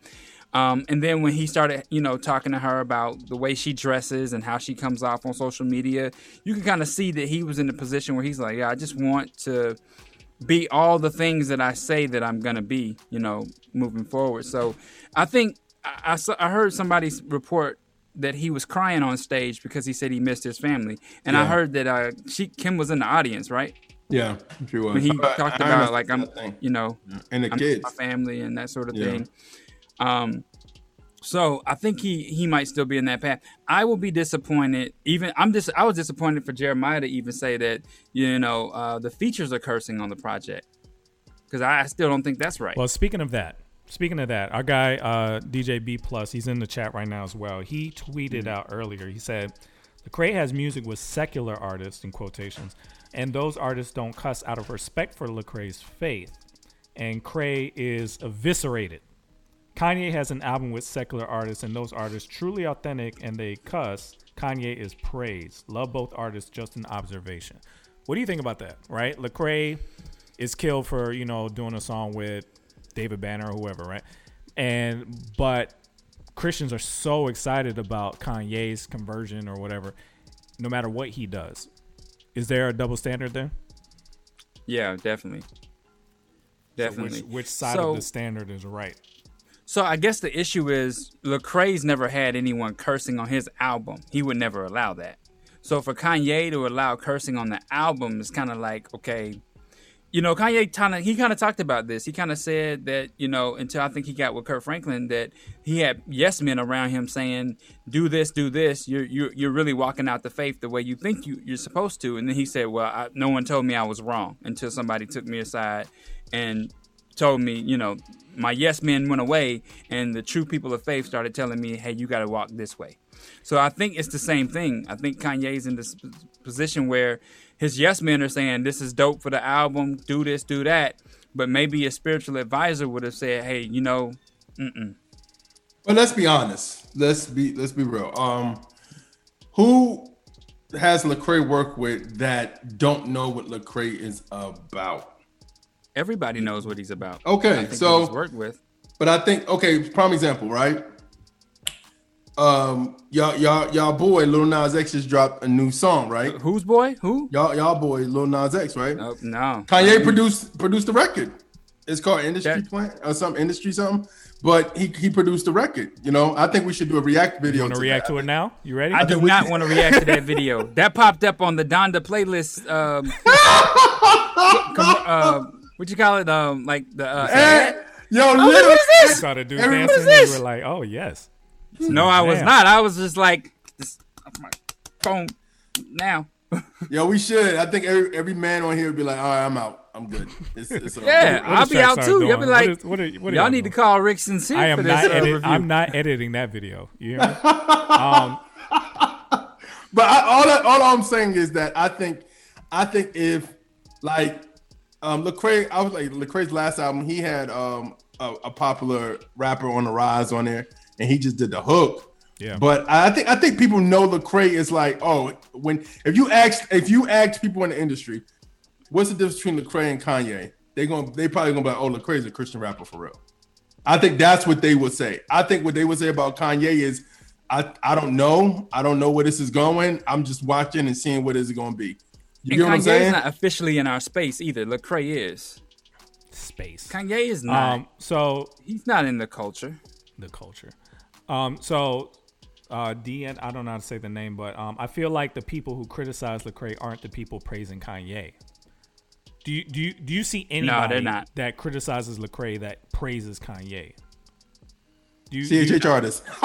Um, and then when he started, you know, talking to her about the way she dresses and how she comes off on social media, you can kind of see that he was in a position where he's like, yeah, I just want to be all the things that I say that I'm gonna be, you know, moving forward. So I think I, I saw- I heard somebody report that he was crying on stage because he said he missed his family, and I heard that uh, she Kim was in the audience, right? Yeah, she was. When he I- talked I about like I'm, understand that thing. you know, And the I'm kids. my family and that sort of Yeah. thing. Um, so I think he he might still be in that path. I will be disappointed. Even I'm just I was disappointed for Jeremiah to even say that you know uh, the features are cursing on the project because I still don't think that's right. Well, speaking of that, speaking of that, our guy uh, DJ B Plus, he's in the chat right now as well. He tweeted out earlier. He said, "Lecrae has music with secular artists in quotations, and those artists don't cuss out of respect for Lecrae's faith, and Cray is eviscerated. Kanye has an album with secular artists, and those artists truly authentic, and they cuss. Kanye is praised. Love both artists. Just an observation. What do you think about that? Right, Lecrae is killed for you know doing a song with David Banner or whoever, right? And but Christians are so excited about Kanye's conversion or whatever, no matter what he does. Is there a double standard there? Yeah, definitely, So definitely. which, which side So- of the standard is right? So I guess the issue is Lecrae's never had anyone cursing on his album. He would never allow that. So for Kanye to allow cursing on the album is kind of like, okay, you know, Kanye kind of he kind of talked about this. He kind of said that you know until I think he got with Kirk Franklin that he had yes men around him saying do this, do this. You're you're you're really walking out the faith the way you think you you're supposed to. And then he said, well, I, no one told me I was wrong until somebody took me aside and told me, you know, my yes men went away and the true people of faith started telling me, hey, you got to walk this way. So I think it's the same thing. I think Kanye's in this position where his yes men are saying this is dope for the album, do this, do that. But maybe a spiritual advisor would have said, hey, you know. But let's be honest. Let's be let's be real. Um, who has Lecrae worked with that don't know what Lecrae is about? Everybody knows what he's about. I Okay, think so he's worked with. But I think okay, prime example, right? Um, y'all, y'all, y'all boy Lil Nas X just dropped a new song, right? Whose boy? Who? Y'all, y'all boy Lil Nas X, right? Oh, no. Kanye produced produced the record. It's called Industry Plant or some industry something. But he he produced the record. You know, I think we should do a react video. You want to react to it now? You ready? I do not want to react to that video. That popped up on the Donda playlist. Um, com- uh, what you call it? Um, like the uh, Eh, yo, I was like, what is I this? saw the dude Every- dancing. What is and this? we were like, oh yes. No, I was Damn. not. I was just like, this, my phone now. Yo, we should. I think every every man on here would be like, all right, I'm out. I'm good. It's, it's over." Yeah, I'll be out too. You'll be like, What is- what are- what are y'all y'all need to call Rick Sincere I am for this not. edit- I'm not editing that video. You hear me? um, But I, all I, all I'm saying is that I think I think if like um Lecrae, I was like Lecrae's last album, he had um a, a popular rapper on the rise on there, and he just did the hook. Yeah. But I think I think people know Lecrae is like, oh, when if you ask if you ask people in the industry, what's the difference between Lecrae and Kanye? They going to they probably gonna be like, oh, Lecrae's a Christian rapper for real. I think that's what they would say. I think what they would say about Kanye is, I I don't know, I don't know where this is going. I'm just watching and seeing what is it going to be. You and get what Kanye's not officially in our space either. Lecrae is. Space. Kanye is not. Um, so he's not in the culture. The culture. Um, so uh, DN, I don't know how to say the name, but um, I feel like the people who criticize Lecrae aren't the people praising Kanye. Do you do you do you see anybody not. that criticizes Lecrae that praises Kanye? Do you, CHH do you- artist.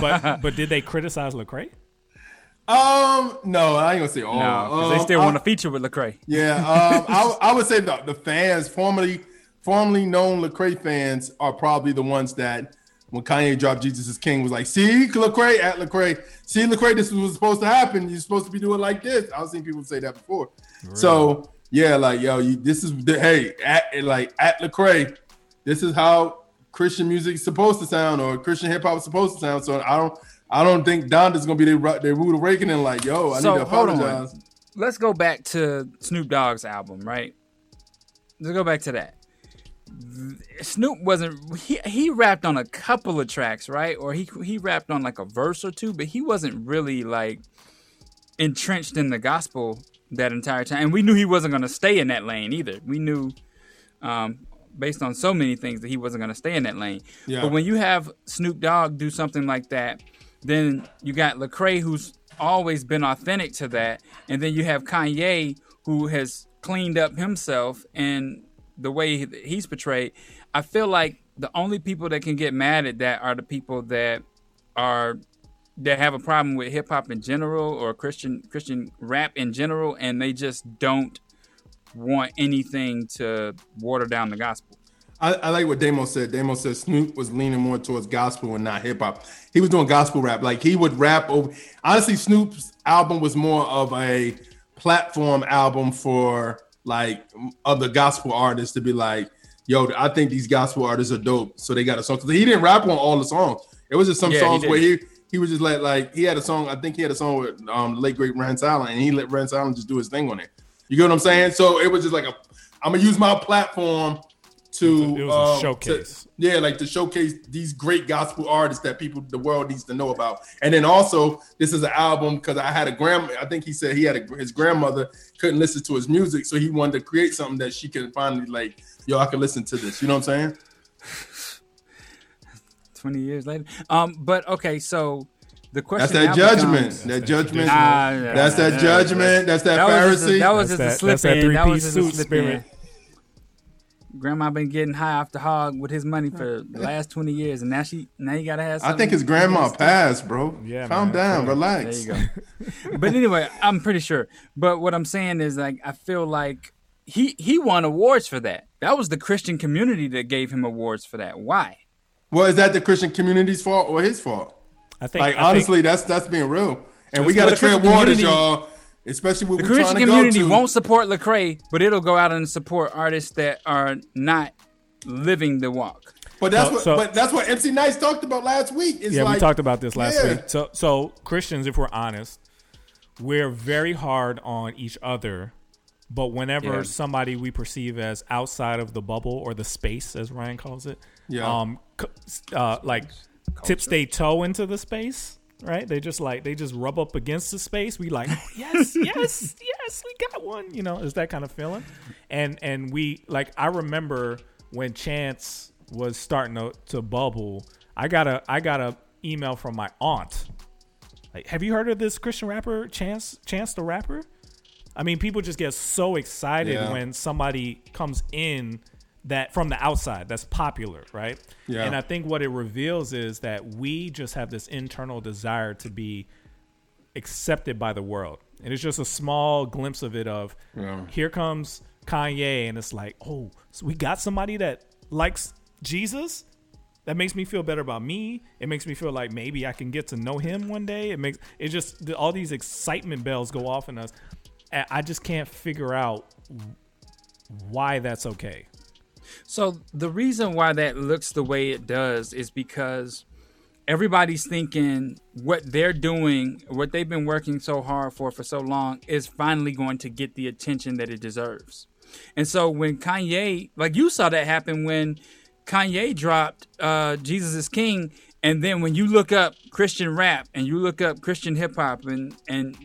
but but did they criticize Lecrae? Um, no, I ain't gonna say all. No, 'cause they Um, still want to feature with Lecrae. Yeah, um, I, I would say the, the fans, formerly formerly known Lecrae fans, are probably the ones that when Kanye dropped Jesus is King was like, see Lecrae at Lecrae, see Lecrae, this was supposed to happen. You're supposed to be doing like this. I've seen people say that before. So yeah, like yo, you this is the hey at like at Lecrae, this is how Christian music is supposed to sound or Christian hip hop is supposed to sound. So I don't I don't think Donda's gonna be their their rude awakening. Like yo, I so need to hold apologize. on. Let's go back to Snoop Dogg's album, right? Let's go back to that. Snoop wasn't he he rapped on a couple of tracks, right? Or he he rapped on like a verse or two, but he wasn't really like entrenched in the gospel that entire time. And we knew he wasn't going to stay in that lane either. We knew um based on so many things that he wasn't going to stay in that lane. Yeah. But when you have Snoop Dogg do something like that, then you got Lecrae who's always been authentic to that, and then you have Kanye who has cleaned up himself and the way he's portrayed. I feel like the only people that can get mad at that are the people that are that have a problem with hip hop in general or Christian Christian rap in general, and they just don't want anything to water down the gospel. I, I like what Damo said. Damo said Snoop was leaning more towards gospel and not hip hop. He was doing gospel rap. Like he would rap over. Honestly, Snoop's album was more of a platform album for like other gospel artists to be like, "Yo, I think these gospel artists are dope." So they got a song because he didn't rap on all the songs. It was just some Yeah, he songs where he he was just like like he had a song. I think he had a song with um late great Rance Allen, and he let Rance Allen just do his thing on it. You get what I'm saying? So it was just like a, I'm gonna use my platform to It was a- it was a um, showcase. to- yeah, like to showcase these great gospel artists that people, the world needs to know about. And then also, this is an album because I had a grand. I think he said he had a, his grandmother couldn't listen to his music, so he wanted to create something that she can finally like, yo, I can listen to this. You know what I'm saying? 20 years later. Um, but okay, so The question that's that judgment. becomes- that judgment. Nah, nah, that's nah, that nah, judgment. That's that, that was just a- Pharisee. that was just a That's that- slip that's that in. That was three-piece just a suit slip spirit. in. Grandma been getting high off the hog with his money for mm-hmm. the last twenty years, and now she now you gotta have. I think his grandma passed, bro. Yeah, Calm man. down, Cool. relax. There you go. but anyway, I'm pretty sure. But what I'm saying is, like, I feel like he he won awards for that. That was the Christian community that gave him awards for that. Why? Well, is that the Christian community's fault or his fault? I think like I think- honestly, that's that's being real. And we got to the Christian tread waters, y'all. Especially when The we're Christian trying to community to. won't support Lecrae, but it'll go out and support artists that are not living the walk. But that's So- what. so- but that's what MC Nice talked about last week. It's yeah, like, we talked about this last yeah. week. So, so Christians, if we're honest, we're very hard on each other. But whenever Yeah. somebody we perceive as outside of the bubble or the space, as Ryan calls it, Yeah. um, uh, like tips they toe into the space, right? They just like they just rub up against the space. We like, oh, yes, yes, yes, we got one. You know, is that kind of feeling? And and we like I remember when Chance was starting to, to bubble. I got a I got a email from my aunt. Like, have you heard of this Christian rapper Chance Chance the rapper? I mean, people just get so excited Yeah. when somebody comes in that from the outside that's popular, right? Yeah. And I think what it reveals is that we just have this internal desire to be accepted by the world. And it's just a small glimpse of it of Yeah. here comes Kanye and it's like, "Oh, so we got somebody that likes Jesus?" That makes me feel better about me. It makes me feel like maybe I can get to know him one day. It makes it just all these excitement bells go off in us. I just can't figure out why that's okay. So the reason why that looks the way it does is because everybody's thinking what they're doing, what they've been working so hard for for so long, is finally going to get the attention that it deserves. And so when Kanye, like you saw that happen when Kanye dropped uh, Jesus is King, and then when you look up Christian rap and you look up Christian hip hop and and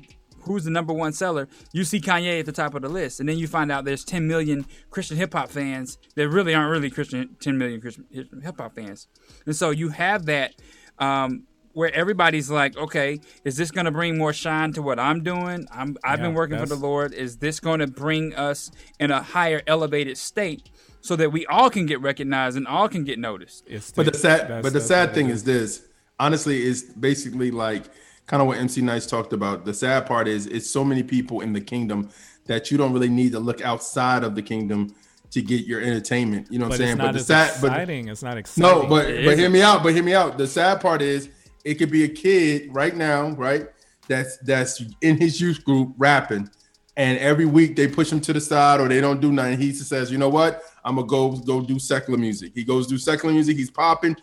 who's the number one seller, you see Kanye at the top of the list, and then you find out there's 10 million Christian hip hop fans that really aren't really Christian 10 million Christian hip hop fans, and so you have that. Um, where everybody's like, okay, is this going to bring more shine to what I'm doing? I'm, I've been Yeah, working for the Lord. Is this going to bring us in a higher elevated state so that we all can get recognized and all can get noticed? But the sad, but the sad thing is this. Honestly, is basically like kind of what MC Nice talked about. The sad part is it's so many people in the kingdom that you don't really need to look outside of the kingdom to get your entertainment. You know what But I'm saying? But the as sad, exciting. It's not exciting. No, but It but isn't. hear me out. But hear me out. The sad part is it could be a kid right now, right? That's that's in his youth group rapping, and every week they push him to the side or they don't do nothing. He says, "You know what? I'm gonna go go do secular music." He goes do secular music. He's popping.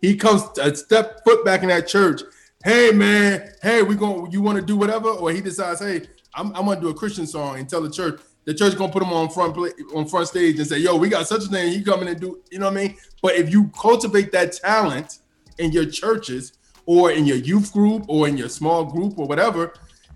He comes a step foot back in that church. Hey man, hey, we going you want to do whatever? Or he decides, hey, I'm, I'm gonna do a Christian song and tell the church. The church gonna put him on front pla- on front stage and say, "Yo, we got such a thing." He coming and do, you know what I mean? But if you cultivate that talent in your churches or in your youth group or in your small group or whatever,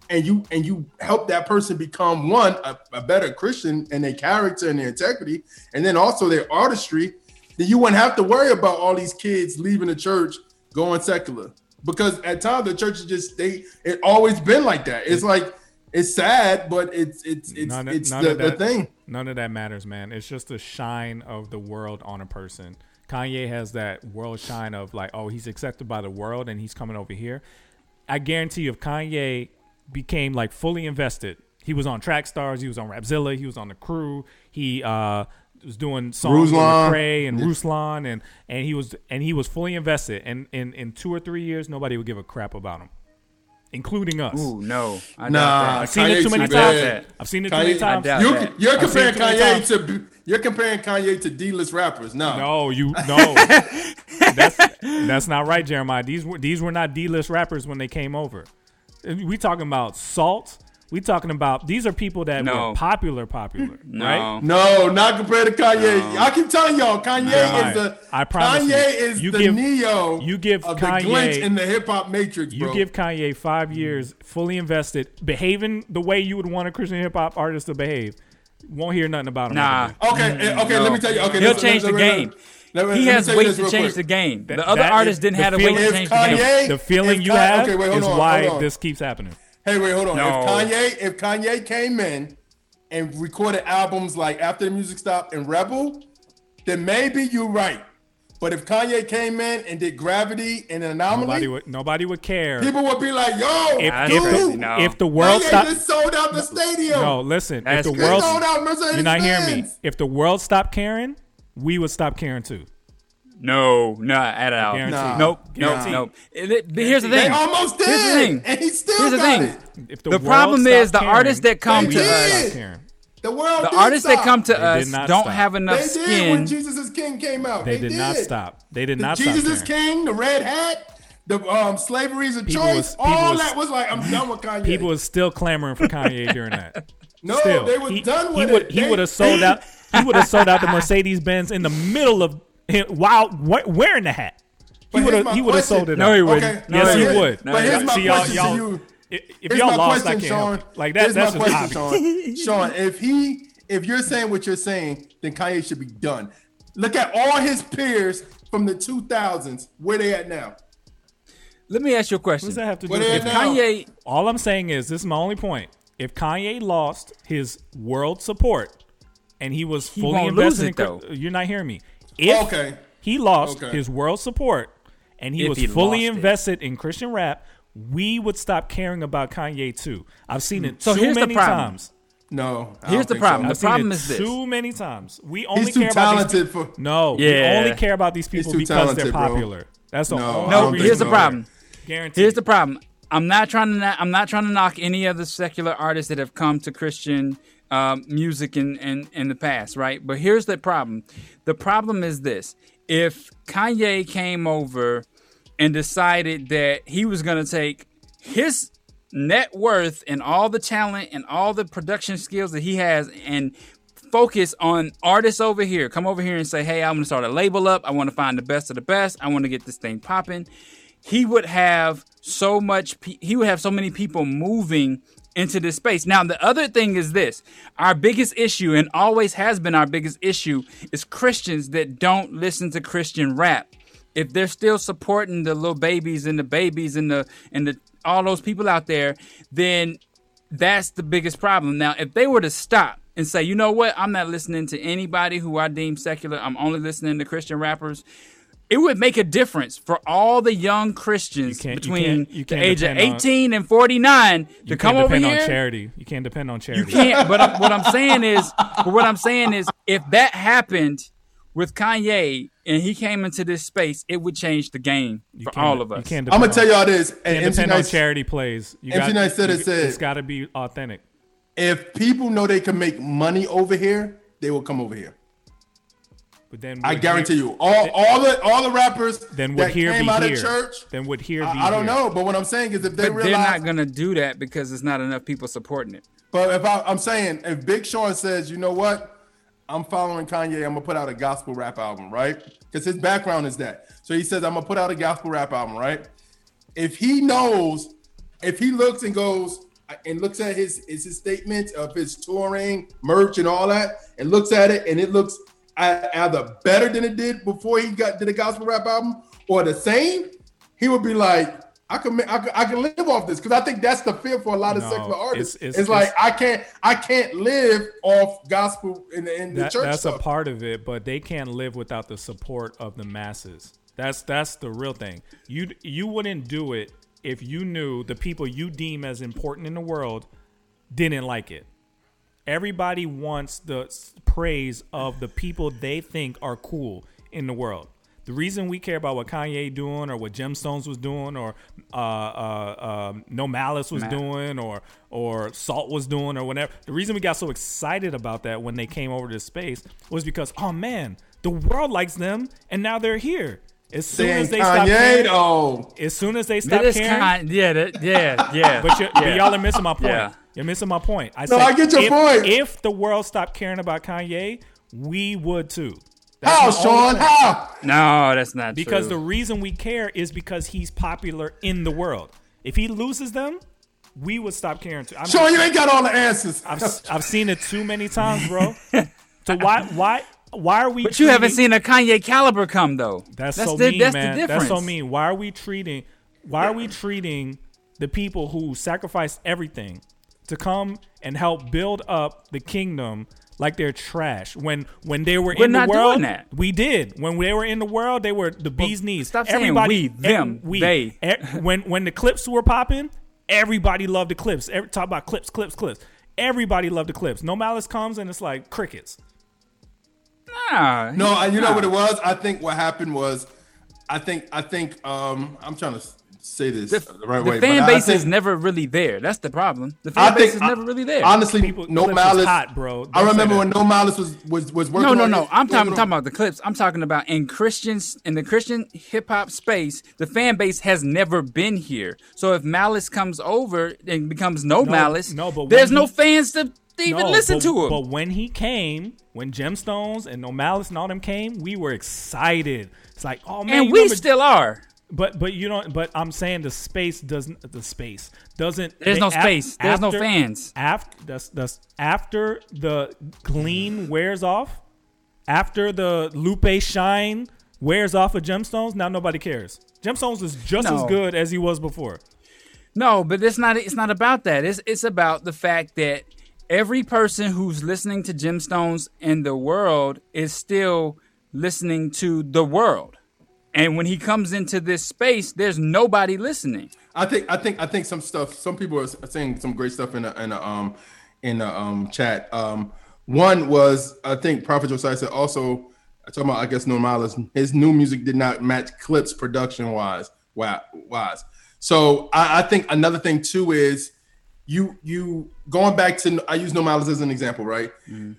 and you and you help that person become one a, a better Christian and their character and their integrity, and then also their artistry, then you wouldn't have to worry about all these kids leaving the church going secular. Because at times the church is just they it always been like that. It's like it's sad, but it's it's it's none it's none the, of the thing. None of that matters, man. It's just the shine of the world on a person. Kanye has that world shine of like, oh, he's accepted by the world and he's coming over here. I guarantee you, if Kanye became like fully invested, he was on Track Stars, he was on Rapzilla, he was on the crew, he uh was doing songs with Ruslan. Lecrae and Yeah. Ruslan and and he was and he was fully invested. And in in two or three years, nobody would give a crap about him, including us. Ooh, no. I doubt Nah, that. I've seen it too many too times. bad. I've seen it too many Kanye- times. doubt You're, that. you're I've comparing it too many Kanye times. to you're comparing Kanye to D-list rappers. No, No, you no. that's that's not right, Jeremiah. These were these were not D list rappers when they came over. We talking about Salt. We talking about these are people that No. were popular, popular, No. right? No, not compared to Kanye. I keep telling y'all, Kanye Jeremiah, is the I promise Kanye you, is you the give- Neo you give of Kanye- the glitch in the hip hop matrix, You give Kanye five years, fully invested, behaving the way you would want a Christian hip hop artist to behave. Won't hear nothing about him. Nah. Okay, eh, okay, let me tell you. Okay, he'll listen, change let the me- game. let me- he has tell you weight to change quick. the game. That- the other that artists is- didn't have the weight to change the game. The feeling you Ka- have okay, wait, is on, why this keeps happening. Hey, wait, hold on. No. If Kanye, if Kanye came in and recorded albums like after the music stopped and Rebel, then maybe you're right. But if Kanye came in and did Gravity and Anomaly, Nobody would. Nobody would care. people would be like, "Yo, if, That's if, crazy, the, no. if the world stopped, just sold out the stadium." no, listen. That's if the crazy. world, Sold out Mercedes you're not hearing me. If the world stopped caring, we would stop caring too. No, not at all. Nah. Nope, nope, Guaranteed. nope. It- it- but here's the thing. They almost did, Here's the thing. and he still Here's the got thing. it. If The world problem stopped is the caring, artists that come to did. us. The world. the did artists that come to They us don't stop. have enough They did when Jesus is King came out. They They, did not stop. They did The not Jesus stop is. King, the red hat, the um, slavery is a People choice. was- all was- that was like, I'm done with Kanye. People was still clamoring for Kanye during that. no, Still, they was he, done he with would it. he would have sold out. He would have sold out the Mercedes Benz in the middle of him while we- wearing the hat. He But would have he would have sold it. No, out. he wouldn't. Okay, No, yes, he here's- would. But here's my See, y'all, question y'all, to you. If if y'all lost, question, I can't Sean. Like that, that's my just question. Sean. Sean, if he, if you're saying what you're saying, then Kanye should be done. Look at all his peers from the 2000s. Where they at now? Let me ask you a question. What question. does that have to do What with they it? Kanye, All I'm saying is this is my only point. If Kanye lost his world support and he was He fully won't lose invested it, in though. you're not hearing me. If Okay. he lost Okay. his world support and he If was he fully lost it. invested in Christian rap, we would stop caring about Kanye too. I've seen it So too here's the many problem. times. No. I Here's the problem. so. I've The seen problem it is this. too many times. We only He's too care about these people. for. No, Yeah. we only care about these people too because they're talented, bro. popular. That's the No, only No, reason. here's the so. problem. Guaranteed. Here's the problem. I'm not trying to. I'm not trying to knock any of the secular artists that have come to Christian um, music in, in in the past, right? But here's the problem. The problem is this: if Kanye came over and decided that he was going to take his net worth and all the talent and all the production skills that he has and focus on artists over here. Come over here and say, "Hey, I'm going to start a label up. I want to find the best of the best. I want to get this thing popping." He would have so much. He would have so many people moving into this space. Now, the other thing is this: our biggest issue, and always has been our biggest issue, is Christians that don't listen to Christian rap. If they're still supporting the little babies and the babies and the and the all those people out there, then that's the biggest problem. Now, if they were to stop and say, you know what, I'm not listening to anybody who I deem secular, I'm only listening to Christian rappers, it would make a difference for all the young Christians can't- you between can't- you the can't age of depend on- 18 and 49 to You come can't depend on charity. You can't depend on charity. You can't. But I'm, what I'm saying is, but what I'm saying is, if that happened with Kanye and he came into this space, it would change the game for all of us. You can't I'm gonna depend tell y'all this. you And can't MC depend on charity plays. You MC Nice said it you- said- it's got to be authentic. if people know they can make money over here, they will come over here. But then I guarantee here- you, all all the all the rappers Then would that here came be out here? of church. Then would here be I, I don't here? know, but what I'm saying is, if they but realize, they're not gonna do that because there's not enough people supporting it. but if I, I'm saying, if Big Sean says, you know what, I'm following Kanye, I'm gonna put out a gospel rap album, right? Because his background is that. So he says, I'm gonna put out a gospel rap album, right? If he knows, if he looks and goes and looks at his his, his statements of his touring, merch, and all that, and looks at it, and it looks ei- either better than it did before he got did a gospel rap album, or the same, he would be like, I can I can, I can live off this because I think that's the fear for a lot of No, secular artists. it's- It's, it's- like it's- I can't I can't live off gospel in the, in the church that's stuff. a part of it, but they can't live without the support of the masses. That's that's the real thing. You you wouldn't do it if you knew the people you deem as important in the world didn't like it. Everybody wants the praise of the people they think are cool in the world. The reason we care about what Kanye doing or what Gemstones was doing or uh, uh, um, No Malice was Matt. doing or or Salt was doing or whatever. The reason we got so excited about that when they came over to space was because oh man, the world likes them and now they're here. As soon Saying as they stop caring, though. as soon as they stop caring, kind, yeah, that, yeah, yeah. but, you but yeah. y'all are missing my point. Yeah. You're missing my point. I No, said I get your if, point. If the world stopped caring about Kanye, we would too. How, Sean? point. How? No, that's not Because true. the reason we care is because he's popular in the world. If he loses them, we would stop caring too. I mean, Sean, you ain't got all the answers. I've I've seen it too many times, bro. so why why why are we? But you haven't seen a Kanye caliber come though. That's, that's so the, mean, that's man. the difference. That's so mean. Why are we treating? Why are we treating the people who sacrificed everything to come and help build up the kingdom like they're trash? When when they were We're in not the doing world, that. we did. When they were in the world, they were the bee's knees. stop saying everybody, we, them, we, they. e- when when the Clipse were popping, everybody loved the Clipse. Every, talk about Clipse, Clipse, Clipse. Everybody loved the Clipse. No malice comes and it's like crickets. Nah, No, I, you know what it was. I think what happened was, I think I think um I'm trying to s- say this the, right The way. fan base think, is never really there. That's the problem. The I fan base think is I- never really there. Honestly, People- no malice. hot, bro. I Don't say remember when no malice was was was working. No, no, on no. his- I'm talking, working talking about the Clipse. I'm talking about in Christians in the Christian hip hop space, the fan base has never been here. So if Malice comes over and becomes no, No, Malice, no, but there's when no fans to even No, listen but, to him. But when he came, when Gemstones and No Malice and all them came, we were excited. It's like, oh man, and we remember- still are. But but you don't. But I'm saying the space doesn't. The space doesn't. There's no af- space. There's no fans. After that's that's after the gleam wears off, after the Lupe shine wears off of Gemstones. Now nobody cares. Gemstones is just as good as he was before. No, but it's not. It's not about that. It's it's about the fact that every person who's listening to gemstones in the world is still listening to the world. And when he comes into this space, there's nobody listening. I think I think I think some stuff. Some people are saying some great stuff in the in the um in the um chat. Um, one was I think Prophet Josiah said also I talking about I guess No Malice. His new music did not match Clipse production wise. Wow, wise. So I, I think another thing too is you you going back to I use No Malice as an example, right?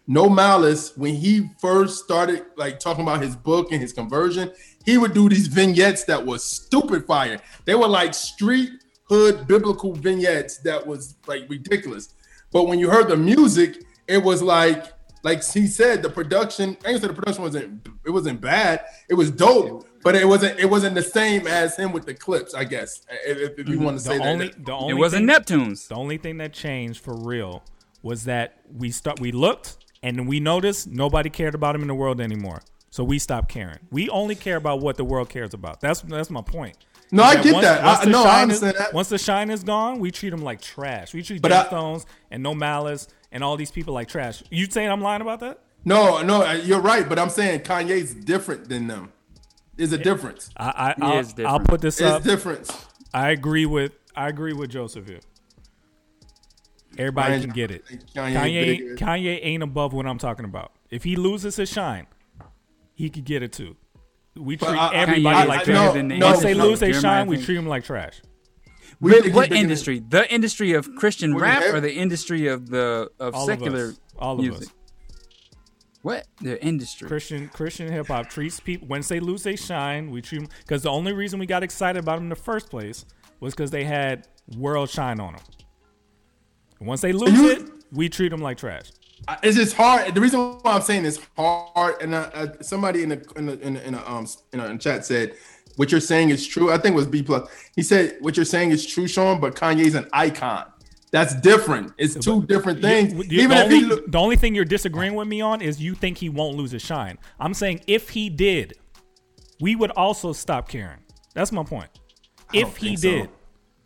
No Malice when he first started like talking about his book and his conversion, he would do these vignettes that was stupid fire. They were like street hood biblical vignettes that was like ridiculous. But when you heard the music, it was like like he said, the production. I ain't say the production wasn't it wasn't bad. It was dope, but it wasn't it wasn't the same as him with the Clipse. I guess if, if you mm-hmm. want to say the that. only, the only it wasn't thing- Neptunes. The only thing that changed for real was that we start we looked and we noticed nobody cared about him in the world anymore. So we stop caring. We only care about what the world cares about. That's that's my point. No, I get that. I- the no, I shine understand is, that. Once the shine is gone, we treat them like trash. We treat But I- Gemstones and No Malice and all these people like trash. You saying I'm lying about that? No, no, uh, you're right, but I'm saying Kanye's different than them. There's a difference. I, I, I'll, is different. I'll put this up. It's up. difference. I agree with I agree with Joseph here. Everybody Kanye- can get it. Kanye Kanye. Kanye ain't above what I'm talking about. If he loses his shine, he could get it too. We treat I- I- everybody Kanye like is trash. better than the Once they industry. lose they Jeremiah shine, we thinks- treat them like trash. We But think what he's bigger industry? The industry of Christian What do you rap have? or the industry of the of All secular of us. All of music? us. What the industry? Christian Christian hip hop treats people once they lose they shine, we treat them because the only reason we got excited about them in the first place was because they had world shine on them. Once they lose you- it, we treat them like trash. I- It's just hard. The reason why I'm saying it's hard, and uh, uh, somebody in the in the in the, in the um in the chat said, "What you're saying is true." I think it was B plus. He said, "What you're saying is true, Sean, but Kanye's an icon. That's different. It's two different things. You- Even the, if only, look, the only thing you're disagreeing with me on is you think he won't lose his shine. I'm saying if he did, we would also stop caring. That's my point. If he so. did,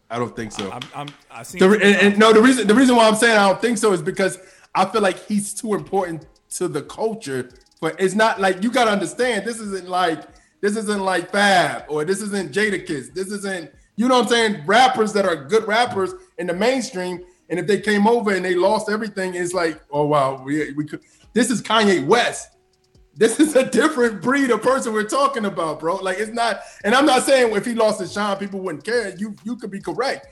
I don't think so. I'm, I'm, I see. The, and, and no, the reason the reason why I'm saying I don't think so is because I feel like he's too important to the culture. But it's not like you gotta understand. This isn't like this isn't like Fab or this isn't Jadakiss. This isn't you know what I'm saying. Rappers that are good rappers in the mainstream, and if they came over and they lost everything, it's like oh wow, we we could. This is Kanye West. This is a different breed of person we're talking about, bro. Like it's not, and I'm not saying if he lost his shine, people wouldn't care. You you could be correct,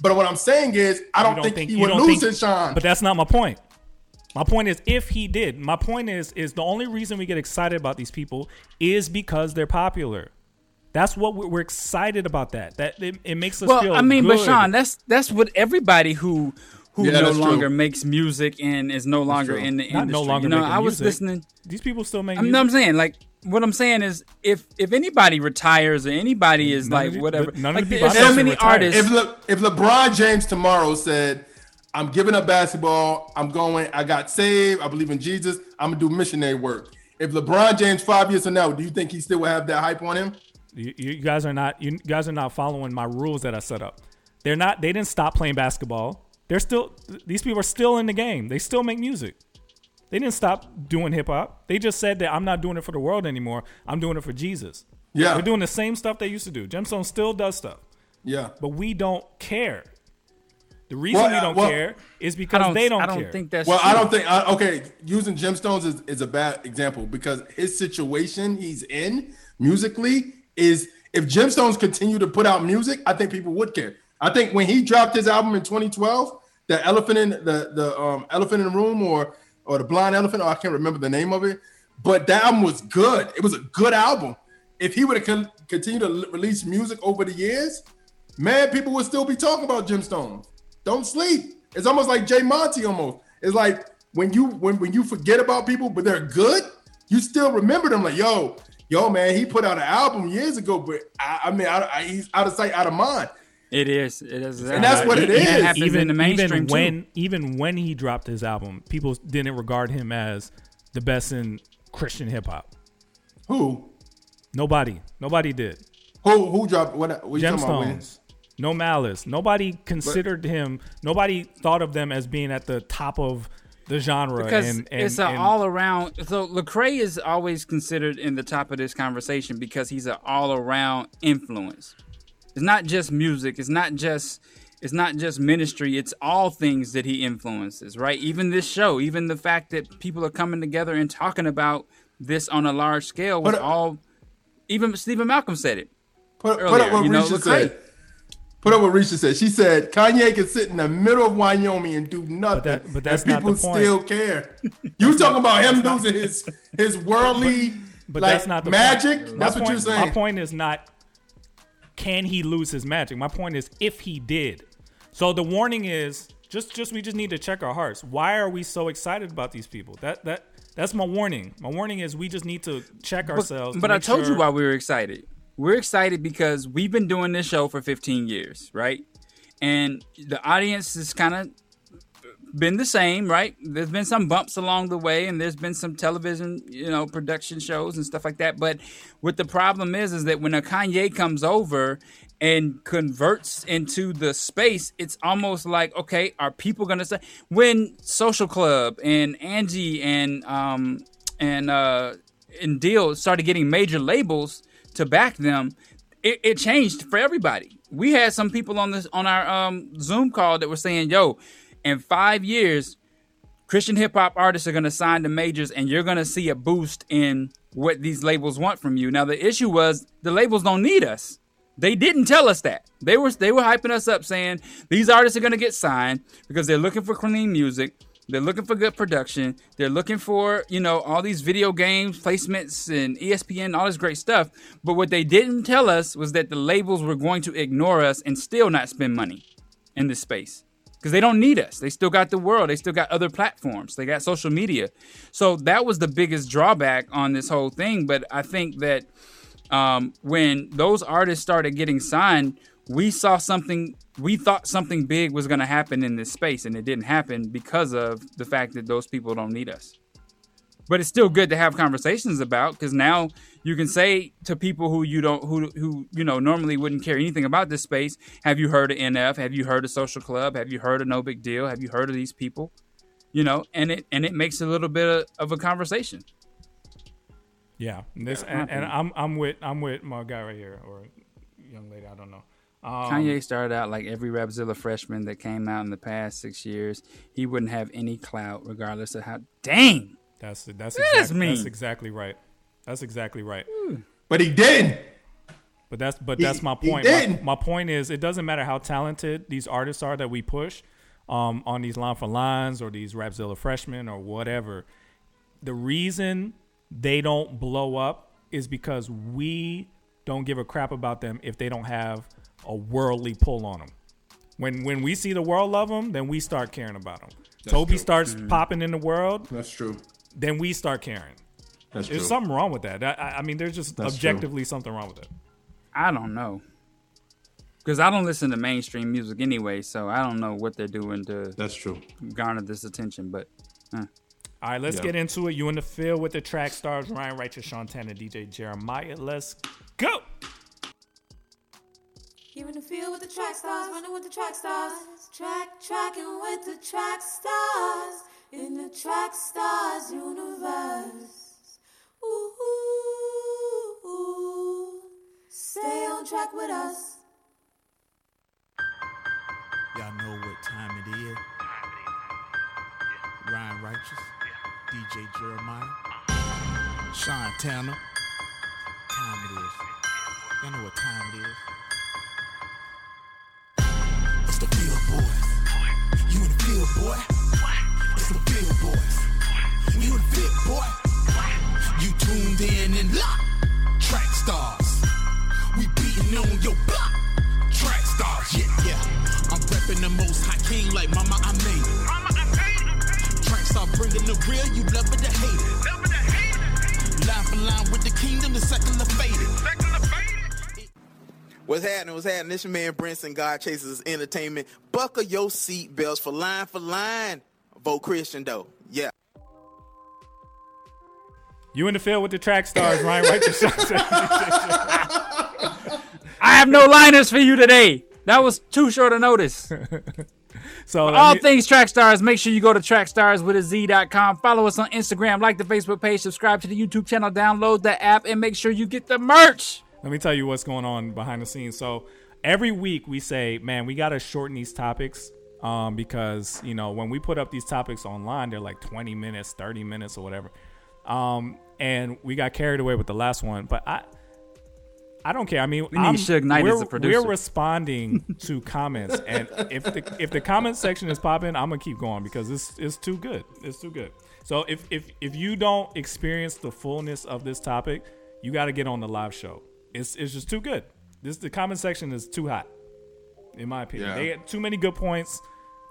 but what I'm saying is I You don't, think, he would lose think- his shine. But that's not my point. My point is if he did. My point is is the only reason we get excited about these people is because they're popular. That's what we're, we're excited about. That that it, it makes us feel. well, feel. I mean, good. but Sean, that's that's what everybody who who Yeah, no that's true. longer makes music and is no longer in the not industry. no longer you know, I was music. listening. These people still make. I'm, music. I'm saying like what I'm saying is, if if anybody retires or anybody is None of like the- whatever, but none of like the people there's so many retired. artists. If Le, if LeBron James tomorrow said, "I'm giving up basketball. I'm going. I got saved. I believe in Jesus. I'm gonna do missionary work." If LeBron James five years from now, do you think he still will have that hype on him? You, you guys are not you guys are not following my rules that I set up. They're not. They didn't stop playing basketball. They're still. These people are still in the game. They still make music. They didn't stop doing hip hop. They just said that I'm not doing it for the world anymore. I'm doing it for Jesus. Yeah. they're doing the same stuff they used to do. Gemstone still does stuff. Yeah, but we don't care. The reason Well, we don't well, care is because they don't, care. well, I don't think. I, okay, using gemstones is, is a bad example because his situation he's in musically is if gemstones continue to put out music, I think people would care. I think when he dropped his album in 2012, the elephant in the the um, elephant in the room or or the blind elephant, or I can't remember the name of it, but that album was good. It was a good album. If he would have con- continued to l- release music over the years, man, people would still be talking about gemstones. Don't sleep. It's almost like Jay Monty almost. It's like when you when when you forget about people, but they're good, you still remember them. Like, yo, yo, man, he put out an album years ago, but I, I mean, I, I, he's out of sight, out of mind. It is. It is. And that's what it That is. happens even in the mainstream even too. when even when he dropped his album, people didn't regard him as the best in Christian hip hop. Who? Nobody. Nobody did. Who who dropped what? What you talking about? When? Gemstones. No malice. Nobody considered him. Nobody thought of them as being at the top of the genre. because and, and, it's an all around. So Lecrae is always considered in the top of this conversation because he's an all around influence. It's not just music. It's not just. It's not just ministry. It's all things that he influences, right? Even this show, even the fact that people are coming together and talking about this on a large scale was Put up- uh, all. Even Stephen Malcolm said it. Put, earlier, put up what you know, Risha Lecrae. said. Put up what Risha said. She said Kanye can sit in the middle of Wyoming and do nothing, that- but that's and not the people point. still care. You talking about him losing his his worldly But like that's not the magic? Point. That's My what you're saying. My point is not can he lose his magic. My point is if he did. So the warning is just just we just need to check our hearts. Why are we so excited about these people? That that that's my warning. My warning is we just need to check ourselves. to But I make told you why we were excited. We're excited because we've been doing this show for 15 years, right? And the audience has kind of been the same, right? There's been some bumps along the way, and there's been some television, you know, production shows and stuff like that. But what the problem is, is that when a Kanye comes over and converts into the space, it's almost like, okay, are people gonna say when Social Club and Angie and um and uh and Deal started getting major labels to back them, it, it changed for everybody. We had some people on this on our um Zoom call that were saying, "Yo, in five years, Christian hip hop artists are going to sign to majors, and you're going to see a boost in what these labels want from you." Now, the issue was the labels don't need us. They didn't tell us that. They were they were hyping us up, saying these artists are going to get signed because they're looking for clean music. They're looking for good production. They're looking for, you know, all these video games, placements, and ESPN, all this great stuff. But what they didn't tell us was that the labels were going to ignore us and still not spend money in this space because they don't need us. They still got the world. They still got other platforms. They got social media. So that was the biggest drawback on this whole thing. But I think that um, when those artists started getting signed, we saw something. We thought something big was going to happen in this space, and it didn't happen because of the fact that those people don't need us. But it's still good to have conversations about because now you can say to people who you don't who who you know normally wouldn't care anything about this space. Have you heard of NF? Have you heard of Social Club? Have you heard of No Big Deal? Have you heard of these people? You know, and it and it makes a little bit of, of a conversation. Yeah, and this and, and I'm I'm with I'm with my guy right here or young lady. I don't know. Um, Kanye started out like every Rapzilla freshman that came out in the past six years. He wouldn't have any clout, regardless of how. Dang, That's that's That's exactly, mean. that's exactly right. That's exactly right. But he didn't. But that's but He- that's my point. My, my point is it doesn't matter how talented these artists are that we push um, on these line for lines or these Rapzilla freshmen or whatever. The reason they don't blow up is because we don't give a crap about them if they don't have a worldly pull on them. When when we see the world love them, then we start caring about them. That's Toby true. starts Mhm. popping in the world. That's true. Then we start caring. That's There's true. something wrong with that. I, I- I mean, there's just That's true. objectively something wrong with it. I don't know. Because I don't listen to mainstream music anyway, so I don't know what they're doing to That's true. garner this attention. But uh. All right, let's Yeah. get into it. You in the field with the track stars Ryan Righteous, Sean Tanner, DJ Jeremiah. Let's go. You're in the field with the track stars, running with the track stars. Track, tracking with the track stars. In the track stars universe. Ooh, ooh, ooh. Stay on track with us. Y'all know what time it is. Ryan Righteous, DJ Jeremiah, Sean Tanner. Time it is. Y'all know what time it is. Boys. You in the field, boy. It's the field boys. You the field, boy. You tuned in and locked. Track stars. We beating on your block. Track stars, yeah, yeah. I'm repping the most high king like mama, I made it. Mama, I made it. Track star bringing the real, you love it or hate it. Love it or hate it. Line with the kingdom, the second the faded. What's happening? What's happening? This your man Brinson, God Chases Entertainment. Buckle your seat belts for line for line. Vote Christian though. Yeah. You in the field with the track stars Ryan Righteous, Sean Tanner, I have no liners for you today. That was too short a notice. So For let all me- things track stars, make sure you go to trackstarswithaz.com. Follow us on Instagram, like the Facebook page, subscribe to the YouTube channel, download the app, and make sure you get the merch. Let me tell you what's going on behind the scenes. So every week we say, man, we got to shorten these topics um, because, you know, when we put up these topics online, they're like 20 minutes, 30 minutes, or whatever. Um, and we got carried away with the last one. But I. I don't care. I mean, We need I'm- Suge Knight we're, as the producer. We're responding to comments, and if the if the comment section is popping, I'm gonna keep going because it's it's too good. It's too good. So if if if you don't experience the fullness of this topic, you got to get on the live show. It's it's just too good. This the comment section is too hot, in my opinion. Yeah. They had too many good points,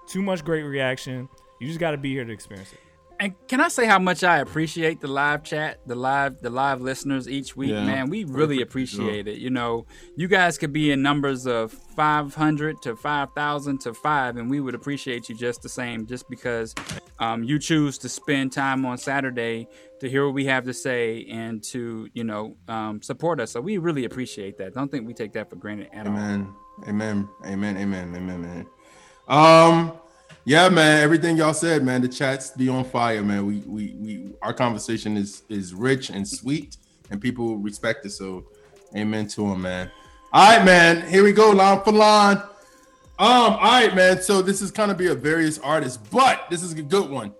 too much great reaction. You just got to be here to experience it. And can I say how much I appreciate the live chat, the live, the live listeners each week, Yeah. man? We really appreciate it. You know, you guys could be in numbers of 500 to 5,000 to five, and we would appreciate you just the same, just because um, you choose to spend time on Saturday to hear what we have to say and to, you know, um, support us. So we really appreciate that. Don't think we take that for granted at all. Amen. Amen. Amen. Amen. Amen. Man. Um. Yeah, man. Everything y'all said, man. The chats be on fire, man. We we we. Our conversation is is rich and sweet, and people respect it. So, amen to him, man. All right, man. Here we go, line for line. Um. All right, man. So this is kind of be a various artists, but this is a good one.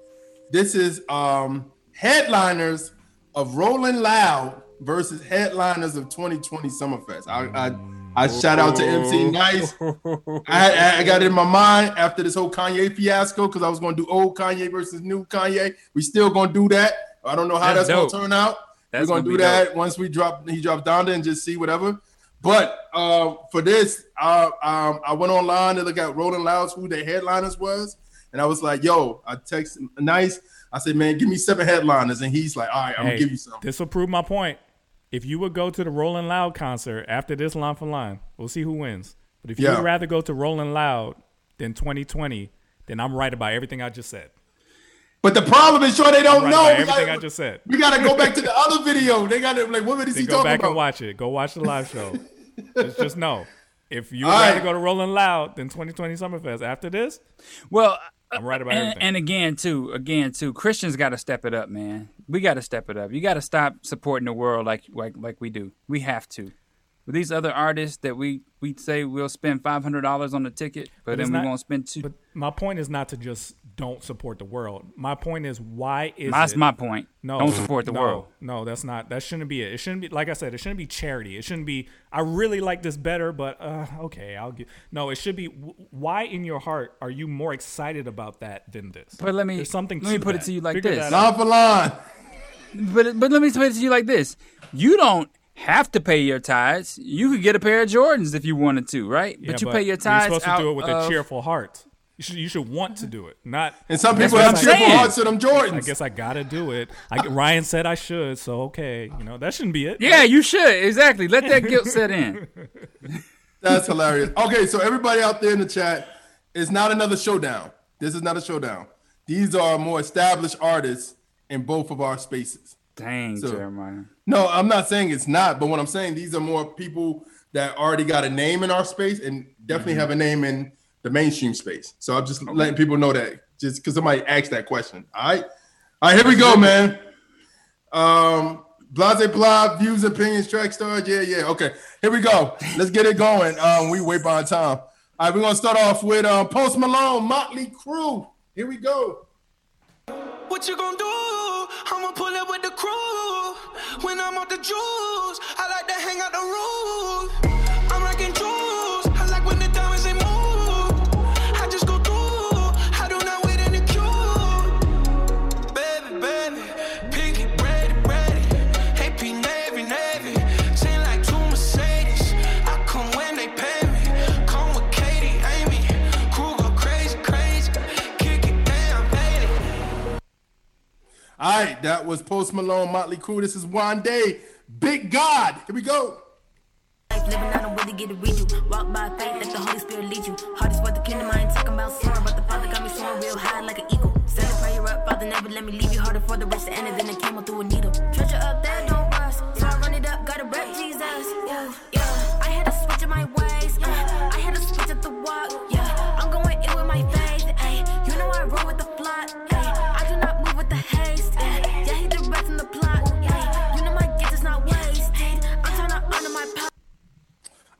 This is um headliners of Rolling Loud versus headliners of 2020 Summerfest. I I, I shout out to MC Nice. I, I- got it in my mind after this whole Kanye fiasco because I was going to do old Kanye versus new Kanye. We still going to do that. I don't know how That's that's, going to turn out. That's We're going to do that dope. once we drop. He dropped down there and just see whatever. But uh, for this, uh, um, I went online to look at Rolling Louds who the headliners was, and I was like, "Yo," I texted Nice. I said, "Man, give me seven headliners," and he's like, "All right, I'm Hey, gonna give you some." This will prove my point. If you would go to the Rolling Loud concert after this line for line, we'll see who wins. But if you Yeah. would rather go to Rolling Loud than 2020, then I'm right about everything I just said. But the problem is, sure, they don't right know. everything gotta- I just said. We gotta go back to the other video. They gotta like, what is Then he talk about? go talking back about? and watch it. Go watch the live show. just, just know. If you would All rather right. go to Rolling Loud than 2020 Summerfest after this, Well, I'm right about and, everything. and again, too, again, too, Christians got to step it up, man. We got to step it up. You got to stop supporting the world like like like we do. We have to. With these other artists that we we say we'll spend five hundred dollars on the ticket, but, it's then we not- won't spend two. But my point is not to just don't support the world. My point is why is That's it- my point. No, Don't support the no, world. No, that's not. That shouldn't be it. It shouldn't be like I said. It shouldn't be charity. It shouldn't be. I really like this better, but uh, okay, I'll get. No, it should be. Why in your heart are you more excited about that than this? But let me There's something. let me to put it to you like Figure this. Not for line. But but let me put it to you like this: you don't have to pay your tithes. You could get a pair of Jordans if you wanted to, right? Yeah, but you pay your tithes You're supposed out to do it with of, a cheerful heart. You should you should want to do it, not. And some people what have I'm triple saying. hearts to them Jordans. I guess I gotta do it. I, Ryan said I should, so okay. You know that shouldn't be it. Yeah, you should exactly. Let that guilt set in. That's hilarious. Okay, so everybody out there in the chat, it's not another showdown. This is not a showdown. These are more established artists in both of our spaces. Dang, So- Jeremiah. No, I'm not saying it's not, but what I'm saying these are more people that already got a name in our space and definitely Mhm. have a name in the mainstream space. So I'm just letting people know that just because somebody asked that question. All right, all right, here we go, man. Um, Blase blah views, opinions, track stars. Yeah, yeah. Okay, here we go. Let's get it going. Um, we way behind time. All right, we're gonna start off with um, Post Malone, Motley Crew. Here we go. What you gonna do? I'ma pull up with the crew. When I'm off the juice, I like to hang out the roof. All right, that was Post Malone, Motley Crew. This is Wande. Big God. Here we go. Living, get. Walk by faith, let the Holy Spirit lead you. Hardest worth the kingdom, I ain't talking about soaring, but the Father got me soaring real high like an eagle. Send a prayer up, Father, never let me leave you. Harder for the rich to enter than a camel through a needle. Treasure up there, don't rush. So I run it up, gotta rep Jesus. Yeah, yeah. I had to switch my ways. Yeah. I had to switch up the walk.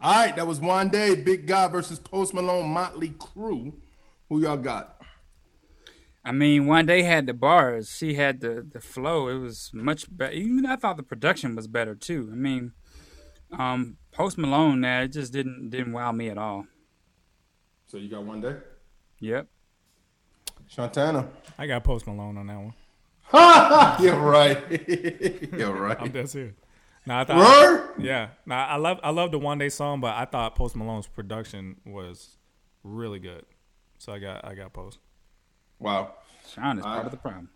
All right, that was Wande. Big God versus Post Malone, Motley Crew. Who y'all got? I mean, Wande had the bars. She had the the flow. It was much better. Even I thought the production was better too. I mean, um, Post Malone there it just didn't didn't wow me at all. So you got Wande. Yep. Shantana. I got Post Malone on that one. You're right. You're right. I'm dead serious. No, I thought. Word? Yeah. No, I love I love the Wande song, but I thought Post Malone's production was really good. So I got I got Post. Wow. Sean is part of the problem.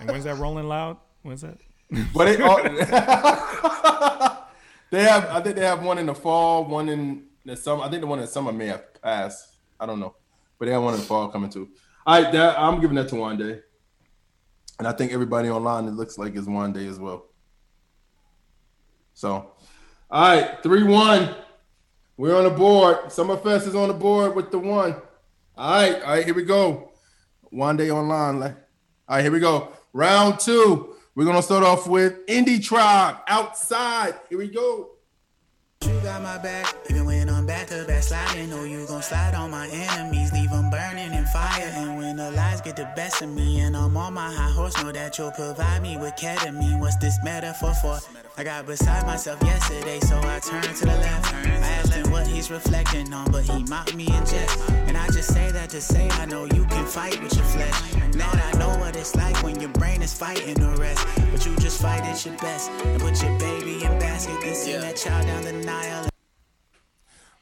And when's that Rolling Loud? When's that? But it, all, they have, I think they have one in the fall, one in the summer. I think the one in the summer may have passed. I don't know, but they have one in the fall coming too. All right, that, I'm giving that to Wande, and I think everybody online it looks like is Wande as well. So, all right, three one. We're on the board. Summerfest is on the board with the one. All right, all right, here we go. Wande online. All right, here we go. Round two. We're gonna start off with Indie Tribe outside. Here we go. You got my back, even when I'm back to back sliding. Know you slide on my enemies, fire. And when the lies get the best of me, and I'm on my high horse, know that you'll provide me with ketamine. What's this metaphor for? I got beside myself yesterday, so I turned to the left. I asked him what he's reflecting on, but he mocked me in jest. And I just say that to say I know you can fight with your flesh. Now that I know what it's like when your brain is fighting the rest. But you just fight at your best and put your baby in basket, then send that child down the Nile.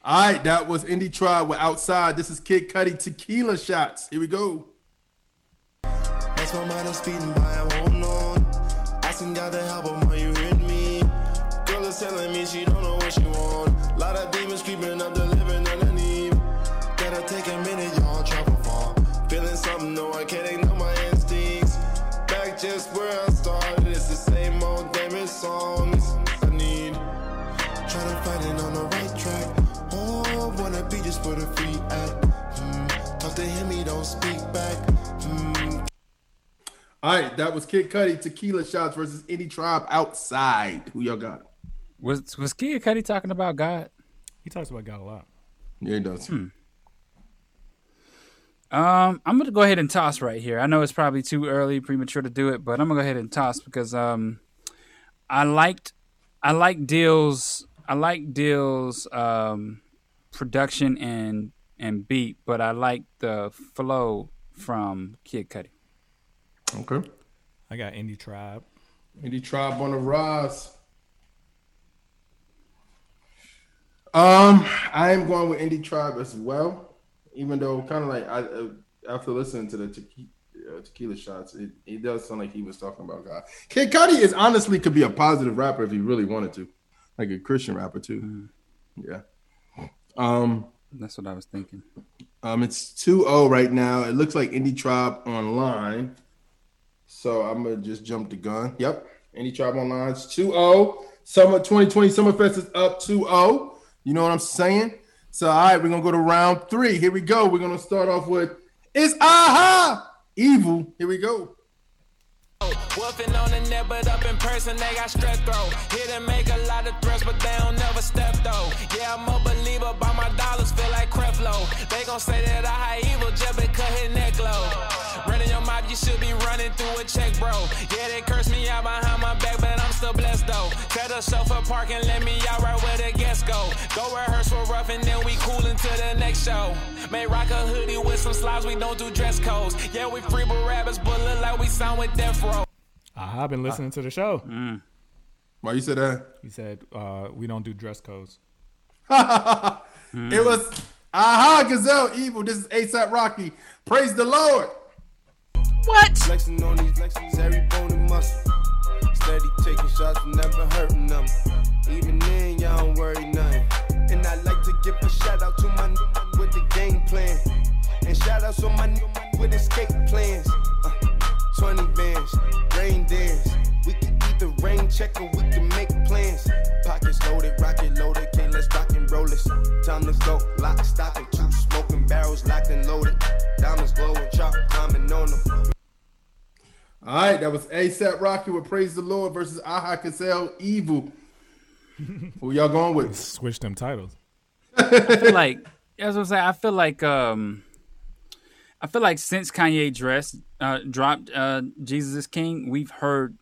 All right, that was Indie Tribe. We're outside. This is Kid Cudi Tequila Shots. Here we go. That's my mind is by, I'm holding on. Asking God to help him, are you hearing me? Girl is telling me she don't know what she want. Lot of demons creeping up the All right, that was Kid Cudi Tequila Shots versus Indie Tribe outside. Who y'all got? Was was Kid Cudi talking about God? He talks about God a lot. Yeah, he does. Hmm. Um, I'm gonna go ahead and toss right here. I know it's probably too early, premature to do it, but I'm gonna go ahead and toss because um, I liked, I like Dill's, I like deals, um, production and and beat, but I like the flow from Kid Cudi. Okay. I got Indie Tribe. Indie Tribe on the rise. Um, I am going with Indie Tribe as well, even though kind of like I uh, after listening to the tequila, uh, tequila shots, it, it does sound like he was talking about God. Kid Cudi is honestly could be a positive rapper if he really wanted to, like a Christian rapper too. Yeah. Um, That's what I was thinking. um, it's 2-0 right now. It looks like Indie Tribe online. So I'm gonna just jump the gun. Yep. Indie Tribe online. It's 2-0. Summer 2020 Summerfest is up 2-0. You know what I'm saying? So all right, we're gonna go to round three. Here we go. We're gonna start off with it's aha evil. Here we go. Wolfing on the net, but up in person, they got strep throat. Here to make a lot of threats, but they don't never step though. Yeah, I'm a believer, but my dollars feel like Creflo. They gon' say that I evil just because his neck low. Running your mouth, you should be running through a check, bro. Yeah, they curse me out behind my back, but I'm still blessed though. Tell the chauffeur park and let me out right where the guests go. Go rehearse for rough and then we cool until the next show. May rock a hoodie with some slides, we don't do dress codes. Yeah, we free but rabbits, but look like we sound with death row. I've been listening to the show. Why you said that? He said uh, we don't do dress codes. It was aha gazelle evil. This is ASAP Rocky. Praise the Lord. What? Flexing on these flexes, every bone and muscle. Steady taking shots, never hurting them. Even then, y'all don't worry nothing. And I like to give a shout out to my n- with the game plan. And shout outs on my n- with escape plans. Uh, 20 bands, rain dance. We can either rain check or we can make plans. Pockets loaded, rocket loaded, okay, let's rock and roll this. Time to go, lock, stock, and two smoking barrels locked and loaded. Diamonds glowing, chop, climbing on them. All right, that was ASAP Rocky with Praise the Lord versus Aha Gazelle Evil. Who y'all going with? Switch them titles. I feel like as I was saying, I feel like um I feel like since Kanye dress uh dropped uh Jesus is King, we've heard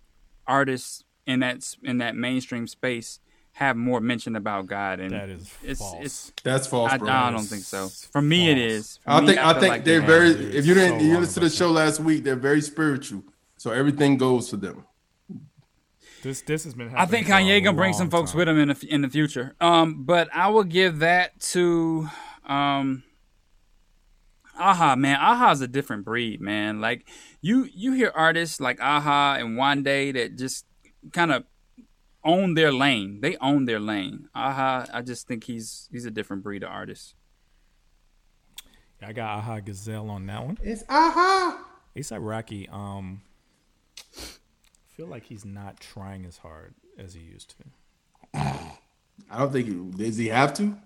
artists in that in that mainstream space have more mention about God and That is it's, false. It's, That's false, I, bro. I don't think so. For me, it is. For I me, think I feel think like they're they very. have. If you didn't, so you wrong listened to the show last week. They're very spiritual, so everything goes for them. This this has been. I think happening for Kanye gonna bring some long folks with him in the in the future. Um, but I will give that to um. Aha, man, Aha's a different breed, man. Like you, you hear artists like Aha and Wande that just kind of own their lane. They own their lane. Aha, I just think he's he's a different breed of artist. I got Aha Gazelle on that one. It's Aha. ASAP Rocky. Um, I feel like he's not trying as hard as he used to. I don't think. He, does he have to?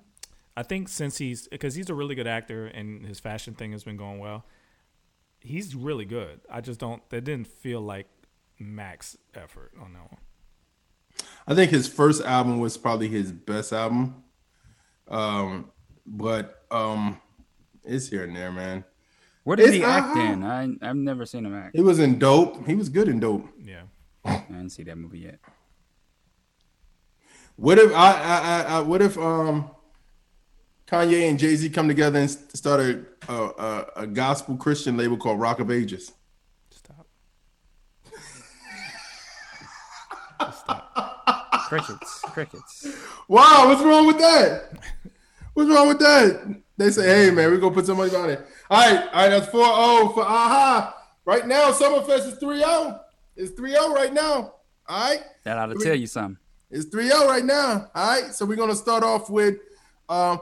I think since he's because he's a really good actor and his fashion thing has been going well. He's really good. I just don't. That didn't feel like max effort on that one. I think his first album was probably his best album. Um, but um, it's here and there, man. Where did It's he act Aha. in? I I've never seen him act. He was in Dope. He was good in Dope. Yeah, I didn't see that movie yet. What if I, I, I, I what if um Kanye and Jay Z come together and start a, a a a gospel Christian label called Rock of Ages? Stop. Stop. Crickets, crickets. Wow, what's wrong with that? What's wrong with that? They say, hey man, we're gonna put some money on it. All right, all right, that's 4-0 for Aha. Right now, Summerfest is 3-0. It's 3-0 right now. All right. That ought to tell you something. It's 3-0 right now. All right. So we're gonna start off with um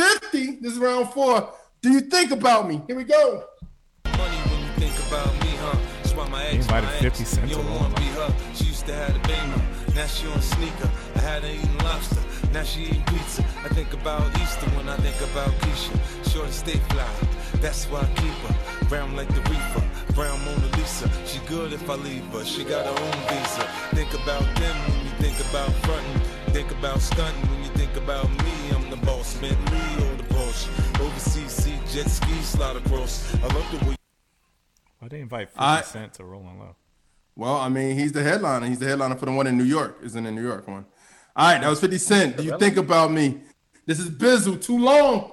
50. This is round four. Do you think about me? Here we go. think about me, huh? That's why my ex, invited my 50 ex, Cent you don't wanna be her. She used to have the beamer, now she on sneaker. I had her eating lobster, now she eating pizza. I think about Easter when I think about Keisha. Shorty stay fly, that's why I keep her. Brown like the reefer, brown Mona Lisa. She good if I leave her, she got her own visa. Think about them when you think about frontin'. Think about stunting when you think about me. I'm the boss, Bentley or the Porsche. Overseas, see jet ski slide across. I love the way. Why they invite 50 I- Cent to Rolling Loud? Well, I mean, he's the headliner. He's the headliner for the one in New York. Isn't the New York one? All right, that was 50 Cent. Do you think about me? This is Bizzle. Too long.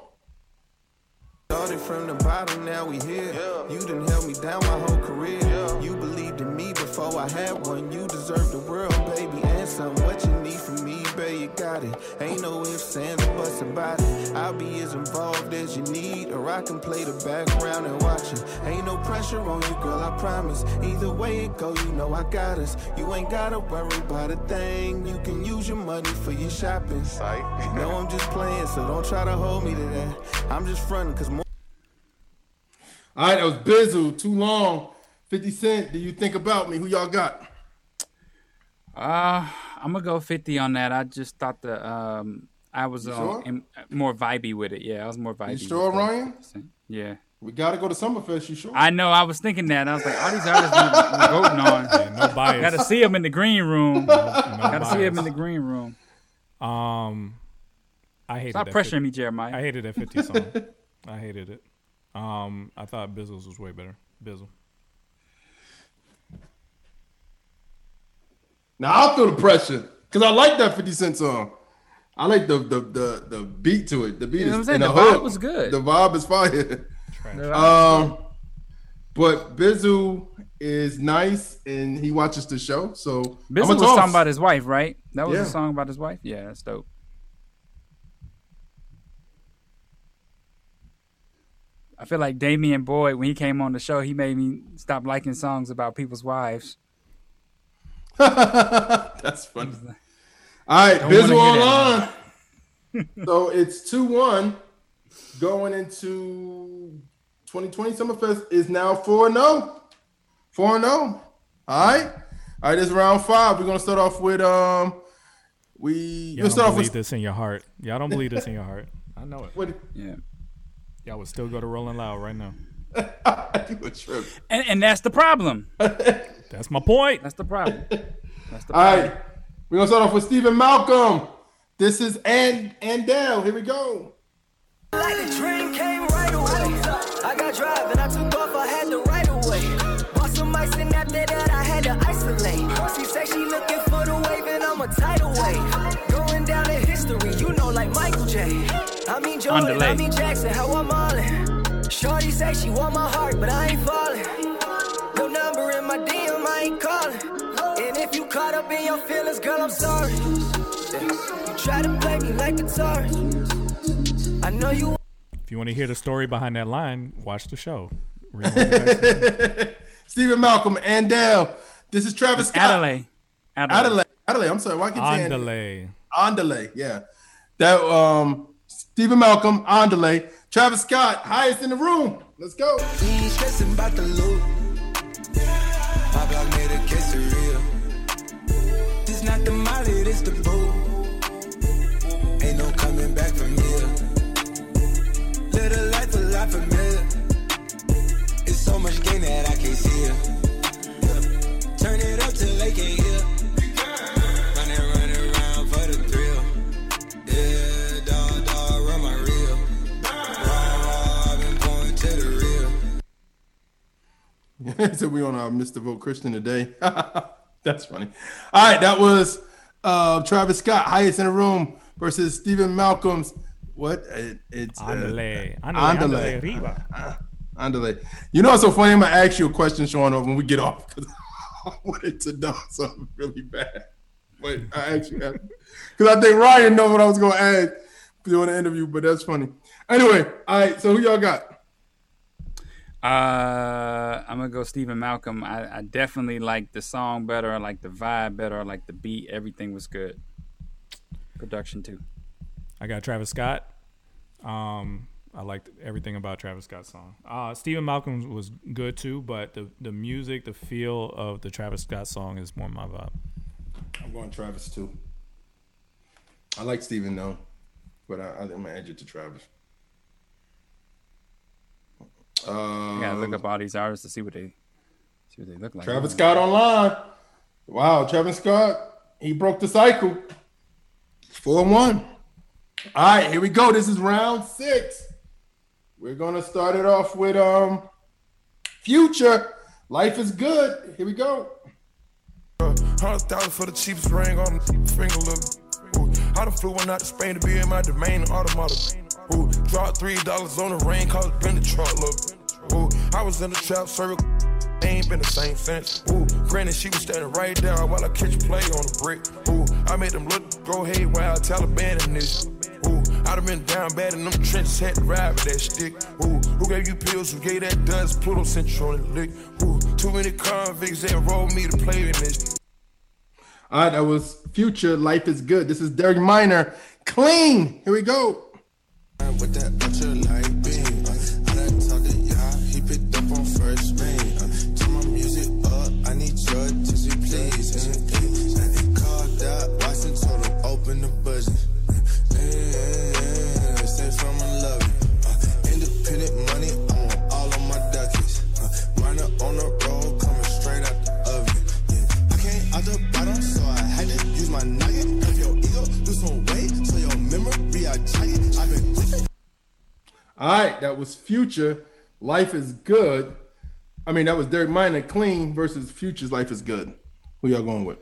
Started from the bottom, now we here. You done held me down my whole career. You believed in me before I had one. You deserve the world, baby, and some. What you need from me, baby, you you got it. Ain't no ifs, ands, or buts about it. I'll be as involved as you need, or I can play the background and watch it. Ain't no pressure on you, girl, I promise. Either way it go, you know I got us. You ain't gotta worry about a thing. You can use your money for your shopping. You know I'm just playing, so don't try to hold me to that. I'm just fronting, cause more. All right, that was Bizzle. Too long. 50 Cent, do you think about me? Who y'all got? Uh, I'm gonna go 50 on that. I just thought the um, I was You uh, sure? in- more vibey with it. Yeah, I was more vibey. You sure. Ryan? Yeah. We gotta go to Summerfest, you sure? I know. I was thinking that. I was like, all these artists we- we voting on. no bias. Got to see them in the green room. Got to see them in the green room. Um, I hated. Stop that pressuring 50 me, Jeremiah. I hated that fifty song. I hated it. Um, I thought Bizzle's was way better. Bizzle. Now I'll feel the pressure because I like that 50 Cent song. I like the the the, the beat to it. The beat You know is what I'm saying? and The vibe hook. was good. The vibe is fire. Vibe Um, but Bizzle is nice and he watches the show. So Bizzle I'm was talking about his wife, right? That was Yeah. a song about his wife. Yeah, that's dope. I feel like Damian Boyd, when he came on the show, he made me stop liking songs about people's wives. That's funny. All right, Don't Bizzle hear that. online. so it's 2 1 going into 2020 Summerfest is now 4 0. 4 0. All right. All right, this is round five. We're going to start off with, um, we, Y'all we'll don't start off believe with, this in your heart. Y'all don't believe this in your heart. I know it. What? Yeah. Y'all would still go to Rolling Loud right now. you a trip. And, and that's the problem. That's my point. That's the problem. That's the problem. right. We're going to start off with Steven Malcolm. This is and Andell. Here we go. Like the train came right away. I got driving, I took off, I had the right away. Bought some ice and after that I had to isolate. She say she looking for the wave and I'm a tidal wave. Going down in history, you know, like Michael J. I mean Jordan, Underlay. I mean Jackson, how I'm allin'. Shorty say she want my heart, but I ain't falling. Up in your feelings, girl, I'm sorry. Yeah. You try to play me like a tourist. I know you If you want to hear the story behind that line, watch the show. Rewind the next one. Steven Malcolm, Andell. This is Travis Scott. Adelaide. Adelaide. Adelaide. I'm sorry. Why can't I say Andale. Andale. Yeah. That um Steven Malcolm, Andale. Travis Scott, highest in the room. Let's go. The molly, this the boo. Ain't no coming back from here. Life a lot familiar. It's so much gain that I can't see it. Turn it up till they can't hear. Yeah, to so we on our Mr. Vote Christian today. That's funny. All right, that was uh Travis Scott, highest in the room, versus Steven Malcolm's what? It, it's uh, Andale. Andale, Andale. andale. Uh, Andale. You know what's so funny? I'm gonna ask you a question, Sean, when we get off because I wanted to know something really bad. But I actually because I think Ryan know what I was gonna ask during the interview, but that's funny. Anyway, all right. So who y'all got? Uh, I'm gonna go Steven Malcolm. I, I definitely like the song better. I like the vibe better. I like the beat. Everything was good. Production too. I got Travis Scott. Um, I liked everything about Travis Scott's song. Uh, Steven Malcolm was good too, but the the music, the feel of the Travis Scott song is more my vibe. I'm going Travis too. I like Steven though, but I, I'm gonna edge it to Travis. Um, I gotta look up all these artists to see what they see what they look like. Travis Scott online. Wow, Travis Scott, he broke the cycle. Four and one. All right, here we go. This is round six. We're gonna start it off with um Future. Life is good. Here we go. Hundred thousand for the cheapest ring on the finger. Look, Ooh, I done flew one out to Spain to be in my domain automotive. Ooh, dropped three dollars on the ring, cause been the truck. Look, Ooh, I was in the trap serving, ain't been the same since. Ooh, granted, she was standing right there while I catch play on the brick. Ooh, I made them look go haywire, Taliban in this. Ooh, I done been down bad in them trenches, had to ride with that stick. Ooh, who gave you pills? Who gave that dust? Pluto sent you on the lick. Ooh, too many convicts that rolled me to play in this. All right, that was Future. Life is good. This is Derek Minor. Clean. Here we go. All right, that was Future. Life is good. I mean, that was Derek Minor. Clean versus Future's Life is good. Who y'all going with?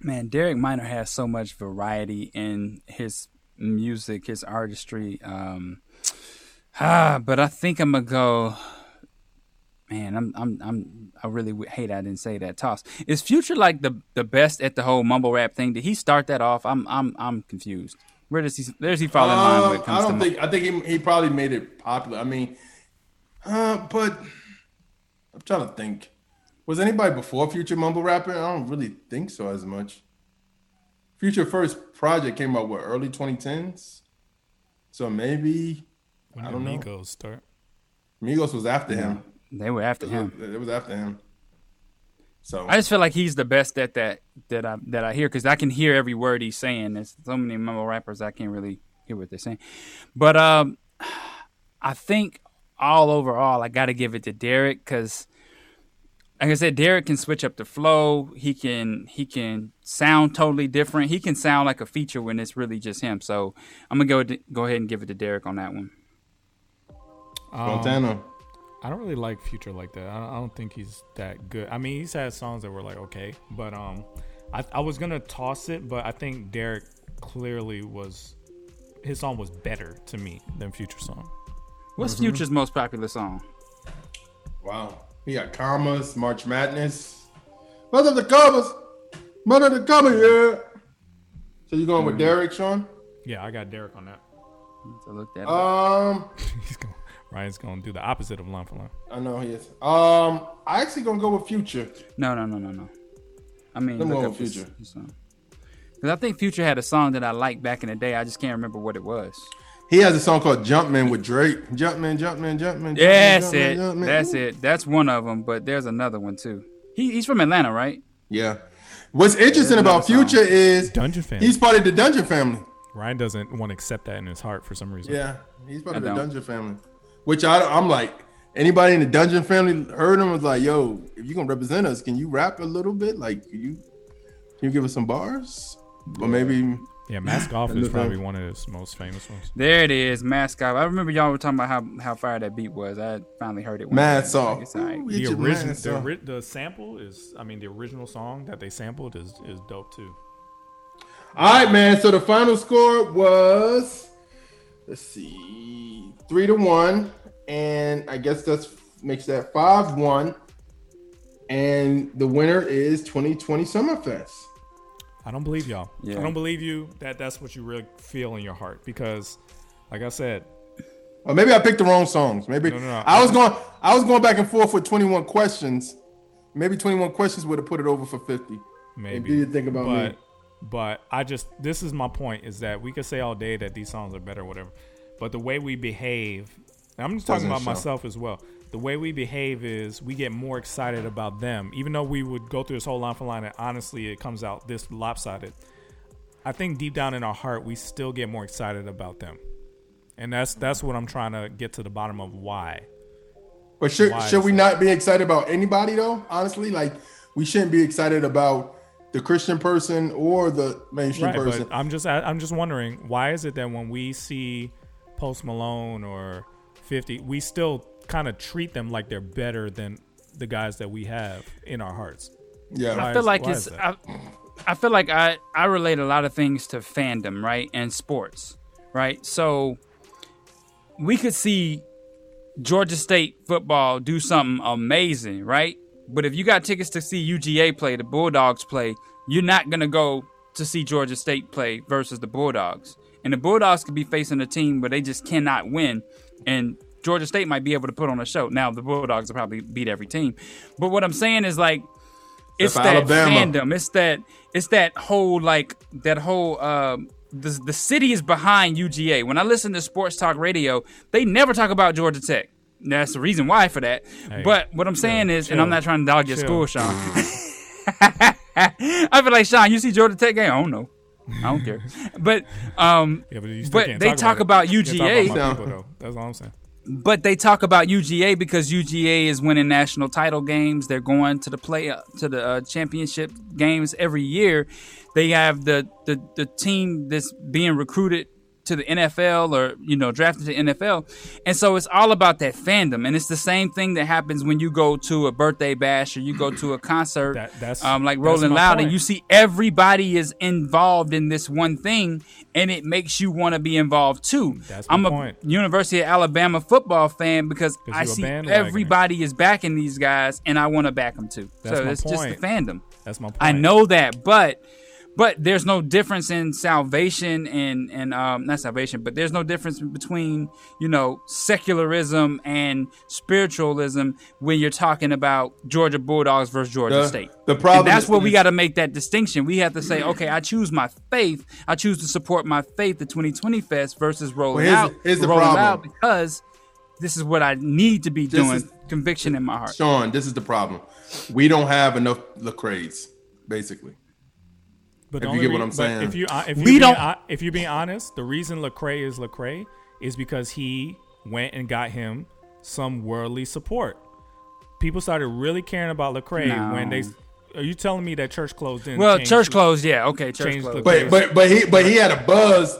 Man, Derek Minor has so much variety in his music, his artistry. Um, ah, but I think I'm gonna go. Man, I'm, I'm, I'm, I really hate I didn't say that. Toss is Future like the the best at the whole mumble rap thing? Did he start that off? I'm, I'm, I'm confused. Where does he? Where does he fall in line when it Uh, comes I don't to? think. I think he, he probably made it popular. I mean, uh, but I'm trying to think. Was anybody before Future mumble rapper? I don't really think so as much. Future first project came out what early 2010s, so maybe When I don't know. Migos start? Migos was after him. They were after him. it was after him. So I just feel like he's the best at that that I that I hear because I can hear every word he's saying. There's so many mumble rappers I can't really hear what they're saying. But um, I think all overall I got to give it to Derek because, like I said, Derek can switch up the flow. He can he can sound totally different. He can sound like a feature when it's really just him. So I'm gonna go go ahead and give it to Derek on that one. Um, Montana. I don't really like Future like that. I, I don't think he's that good. I mean, he's had songs that were like okay, but um, I, I was gonna toss it, but I think Derek clearly was his song was better to me than Future song. What's Mm-hmm. Future's most popular song? Wow. We got commas, March Madness. Mother of the commas. Mother of the commas, yeah. So you going with Derek, Sean? Yeah, I got Derek on that. To look that Um, He's going, Ryan's gonna do the opposite of line for line. I know he is. Um, I actually gonna go with Future. No, no, no, no, no. I mean, Let me look go up with his- Future. Cause I think Future had a song that I liked back in the day. I just can't remember what it was. He has a song called Jumpman with Drake. Jumpman, Jumpman, Jumpman. Yeah, that's Jumpman, it. Jumpman. That's it. That's one of them. But there's another one too. He, he's from Atlanta, right? Yeah. What's interesting There's about Future song. is Dungeon Family. he's part of the Dungeon family. Ryan doesn't want to accept that in his heart for some reason. Yeah, he's part I of the don't. Dungeon family. Which I, I'm like, anybody in the Dungeon family heard him was like, "Yo, if you gonna represent us, can you rap a little bit? Like, can you can you give us some bars? Or maybe Yeah, Mask Off is probably one of his most famous ones. There it is, Mask Off. I remember y'all were talking about how how fire that beat was. I finally heard it. Mask day. Off. It's all right. Ooh, The original, mask the, off. ori- the sample is, I mean, the original song that they sampled is is dope too. All right, man. So the final score was, let's see, three to one, and I guess that's makes that five one. And the winner is 2020 Summerfest. I don't believe y'all. Yeah. I don't believe you that that's what you really feel in your heart because, like I said, Or maybe I picked the wrong songs. Maybe No, no, no. I was going. I was going back and forth with 21 questions. Maybe 21 questions would have put it over for 50. maybe. do you think about but, me? But I just this is my point is that we could say all day that these songs are better, or whatever. But the way we behave, and I'm just talking about show. myself as well. The way we behave is we get more excited about them, even though we would go through this whole line for line, and honestly, it comes out this lopsided. I think deep down in our heart, we still get more excited about them, and that's that's what I'm trying to get to the bottom of why. But should Why should we not be excited about anybody though? Honestly, like we shouldn't be excited about the Christian person or the mainstream Right, person. but I'm just I- I'm just wondering why is it that when we see Post Malone or 50, we still kind of treat them like they're better than the guys that we have in our hearts. Yeah, Why I feel is- like it's? I, I feel like I I relate a lot of things to fandom, right? And sports, right? So we could see Georgia State football do something amazing, right? But if you got tickets to see UGA play, the Bulldogs play, you're not gonna go to see Georgia State play versus the Bulldogs. And the Bulldogs could be facing a team where they just cannot win. And Georgia State might be able to put on a show. Now the Bulldogs will probably beat every team. But what I'm saying is like it's that Alabama. fandom. It's that it's that whole like that whole um the, the city is behind UGA. When I listen to sports talk radio, they never talk about Georgia Tech. That's the reason why for that. Hey, but what I'm saying is, and I'm not trying to dog your school, Sean. I feel like Sean, you see Georgia Tech game? I don't know. I don't care. But um, Yeah, but, but they talk about, about, it. Talk UGA. about people, though. That's all I'm saying. But they talk about UGA because UGA is winning national title games. They're going to the play to the uh, championship games every year. They have the, the the team that's being recruited to the NFL or you know drafted to the NFL, and so it's all about that fandom. And it's the same thing that happens when you go to a birthday bash or you go to a concert, that's- um, like Rolling Loud, point. and you see everybody is involved in this one thing, and it makes you want to be involved too. That's my I'm a point. University of Alabama football fan because I see everybody is backing these guys, and I want to back them too. That's so it's just the fandom. That's my point. I know that, but but there's no difference in salvation and and um not salvation, but there's no difference between you know secularism and spiritualism when you're talking about Georgia Bulldogs versus Georgia The- State. the problem And that's where we got to make that distinction. We have to say, okay, I choose my faith. I choose to support my faith, the 2020 Fest versus rolling Well, here's- out, here's the rolling problem. out because this is what I need to be This doing. is- conviction in my heart. Sean, this is the problem. We don't have enough Lecrae's, basically. But if you only get what I'm saying. If you uh, if We being, don't- hon- if you're being honest, the reason Lecrae is Lecrae is because he went and got him some worldly support. People started really caring about Lecrae No. when they. Are you telling me that Church Clothes in? Well, church closed, yeah, okay, church changed closed. But but but he but he had a buzz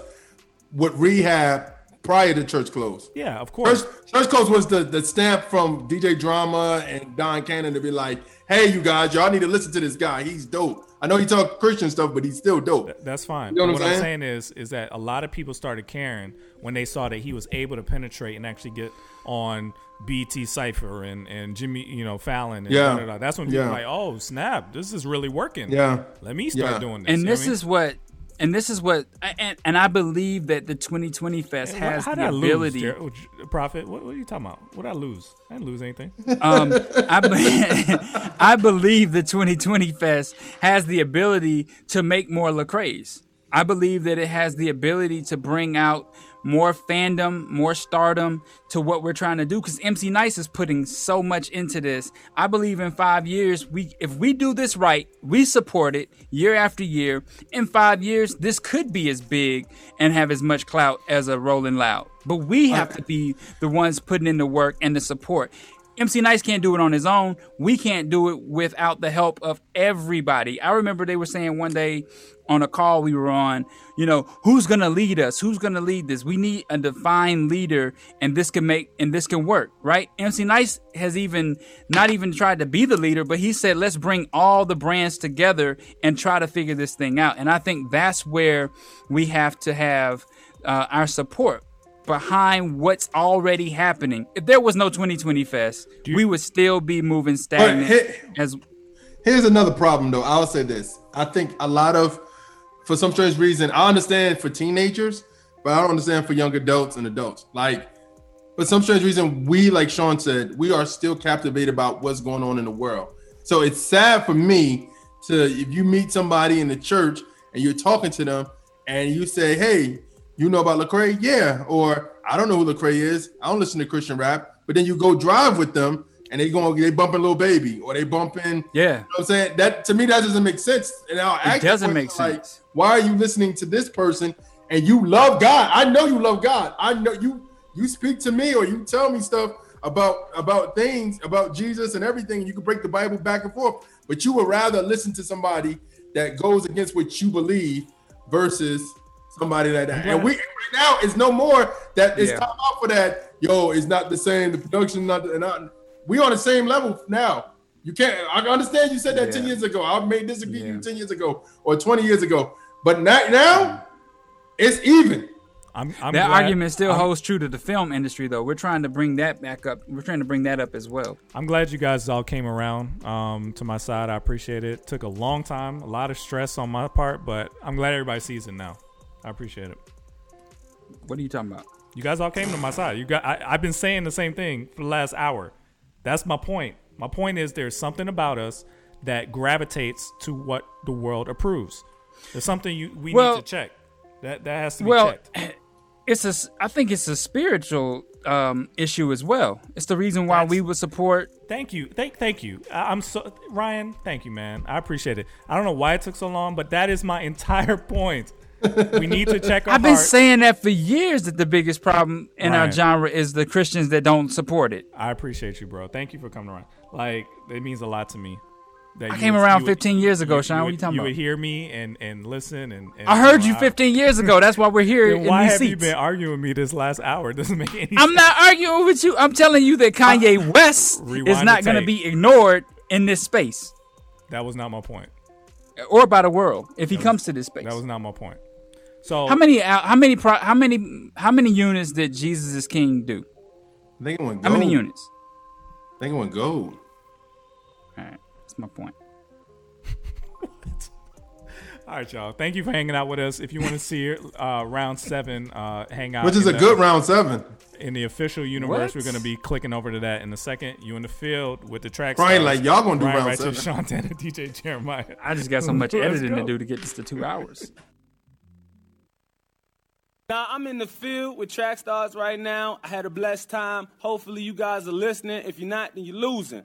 with rehab prior to Church Clothes. Yeah, of course. Church, Church Clothes was the the stamp from DJ Drama and Don Cannon to be like, hey, you guys, y'all need to listen to this guy. He's dope. I know he talk Christian stuff, but he's still dope. That's fine. You know what what I'm I'm saying? saying is, is that a lot of people started caring when they saw that he was able to penetrate and actually get on BET Cypher and and Jimmy, you know, Fallon. And Yeah. da, da, da. That's when people Yeah. were like, oh snap, this is really working. Yeah. let me start Yeah. doing this. and You this I mean? is what and this is what and, and I believe that the 2020 Fest Hey, has the ability. lose, Jer- J- Prophet? What, what are you talking about? What did I lose? I didn't lose anything. um, I, be- I believe the 2020 Fest has the ability to make more Lecrae's. I believe that it has the ability to bring out more fandom, more stardom to what we're trying to do. Because MC Nice is putting so much into this. I believe in five years, we if we do this right, we support it year after year. In five years, this could be as big and have as much clout as a Rolling Loud. But we have to be the ones putting in the work and the support. MC Nice can't do it on his own. We can't do it without the help of everybody. I remember they were saying one day on a call we were on, you know, who's going to lead us? Who's going to lead this? We need a defined leader and this can make and this can work, right? MC Nice has even not even tried to be the leader, but he said let's bring all the brands together and try to figure this thing out. And I think that's where we have to have uh, our support behind what's already happening. If there was no 2020 Fest, we would still be moving stagnant. here- as Here's another problem, though. I'll say this. I think a lot of, for some strange reason, I understand for teenagers, but I don't understand for young adults and adults. Like, for some strange reason, we, like Sean said, we are still captivated about what's going on in the world. So it's sad for me to, if you meet somebody in the church and you're talking to them and you say, hey, you know about Lecrae? Yeah. Or I don't know who Lecrae is. I don't listen to Christian rap. But then you go drive with them and they going they bumping Lil Baby or they bumping yeah. you know what I'm saying? That to me that doesn't make sense. And I'll ask the doesn't make like, why are you listening to this person and you love God? I know you love God. I know you you speak to me or you tell me stuff about about things about Jesus and everything. You can break the Bible back and forth, but you would rather listen to somebody that goes against what you believe versus somebody like that. And we right now it's no more that it's Yeah. time out for that. Yo, it's not the same. The production not the, not. We on the same level now. You can't. I understand you said that ten years ago. I may disagree with you ten years ago or twenty years ago, but not now. It's even. I'm, I'm that glad- argument still I'm- holds true to the film industry, though. We're trying to bring that back up. We're trying to bring that up as well. I'm glad you guys all came around um, to my side. I appreciate it. Took a long time, a lot of stress on my part, but I'm glad everybody sees it now. I appreciate it. What are you talking about? You guys all came to my side. You got. I, I've been saying the same thing for the last hour. That's my point. My point is there's something about us that gravitates to what the world approves. There's something you we Well- need to check. That that has to be Well, checked. it's a. s- I think it's a spiritual um, issue as well. It's the reason why we would support. Thank you. Thank thank you. I, I'm so Ryan. Thank you, man. I appreciate it. I don't know why it took so long, but that is my entire point. We need to check our I've been heart. saying that for years that the biggest problem in our genre is the Christians that don't support it. I appreciate you, bro. Thank you for coming around. Like it means a lot to me. That I you came would- around you would- 15 years ago, you- Sean. You What would, you talking you about? You would hear me and and listen and. and I heard you I- 15 years ago. That's why we're here why have you been arguing with me this last hour? It doesn't make any. Sense. I'm not arguing with you. I'm telling you that Kanye West is not going to be ignored in this space That was not my point. or by the world if he comes to this space. That was not my point. So How many? How many? Pro, how many? How many units did Jesus is King do? I think it went gold. How many units? I think it went gold. All right, that's my point. All right, y'all. Thank you for hanging out with us. If you want to see uh, round seven, uh, hang out. Which is in a good round seven. In the official universe, What? we're going to be clicking over to that in a second. You in the field with the track. Brian, stars. like, y'all gonna do Ryan round Righteous, seven. Sean Tanner, DJ Jeremiah. I just got so much Let's editing to do to get this to two hours. Now I'm in the field with Track Stars right now. I had a blessed time. Hopefully you guys are listening. If you're not, then you're losing.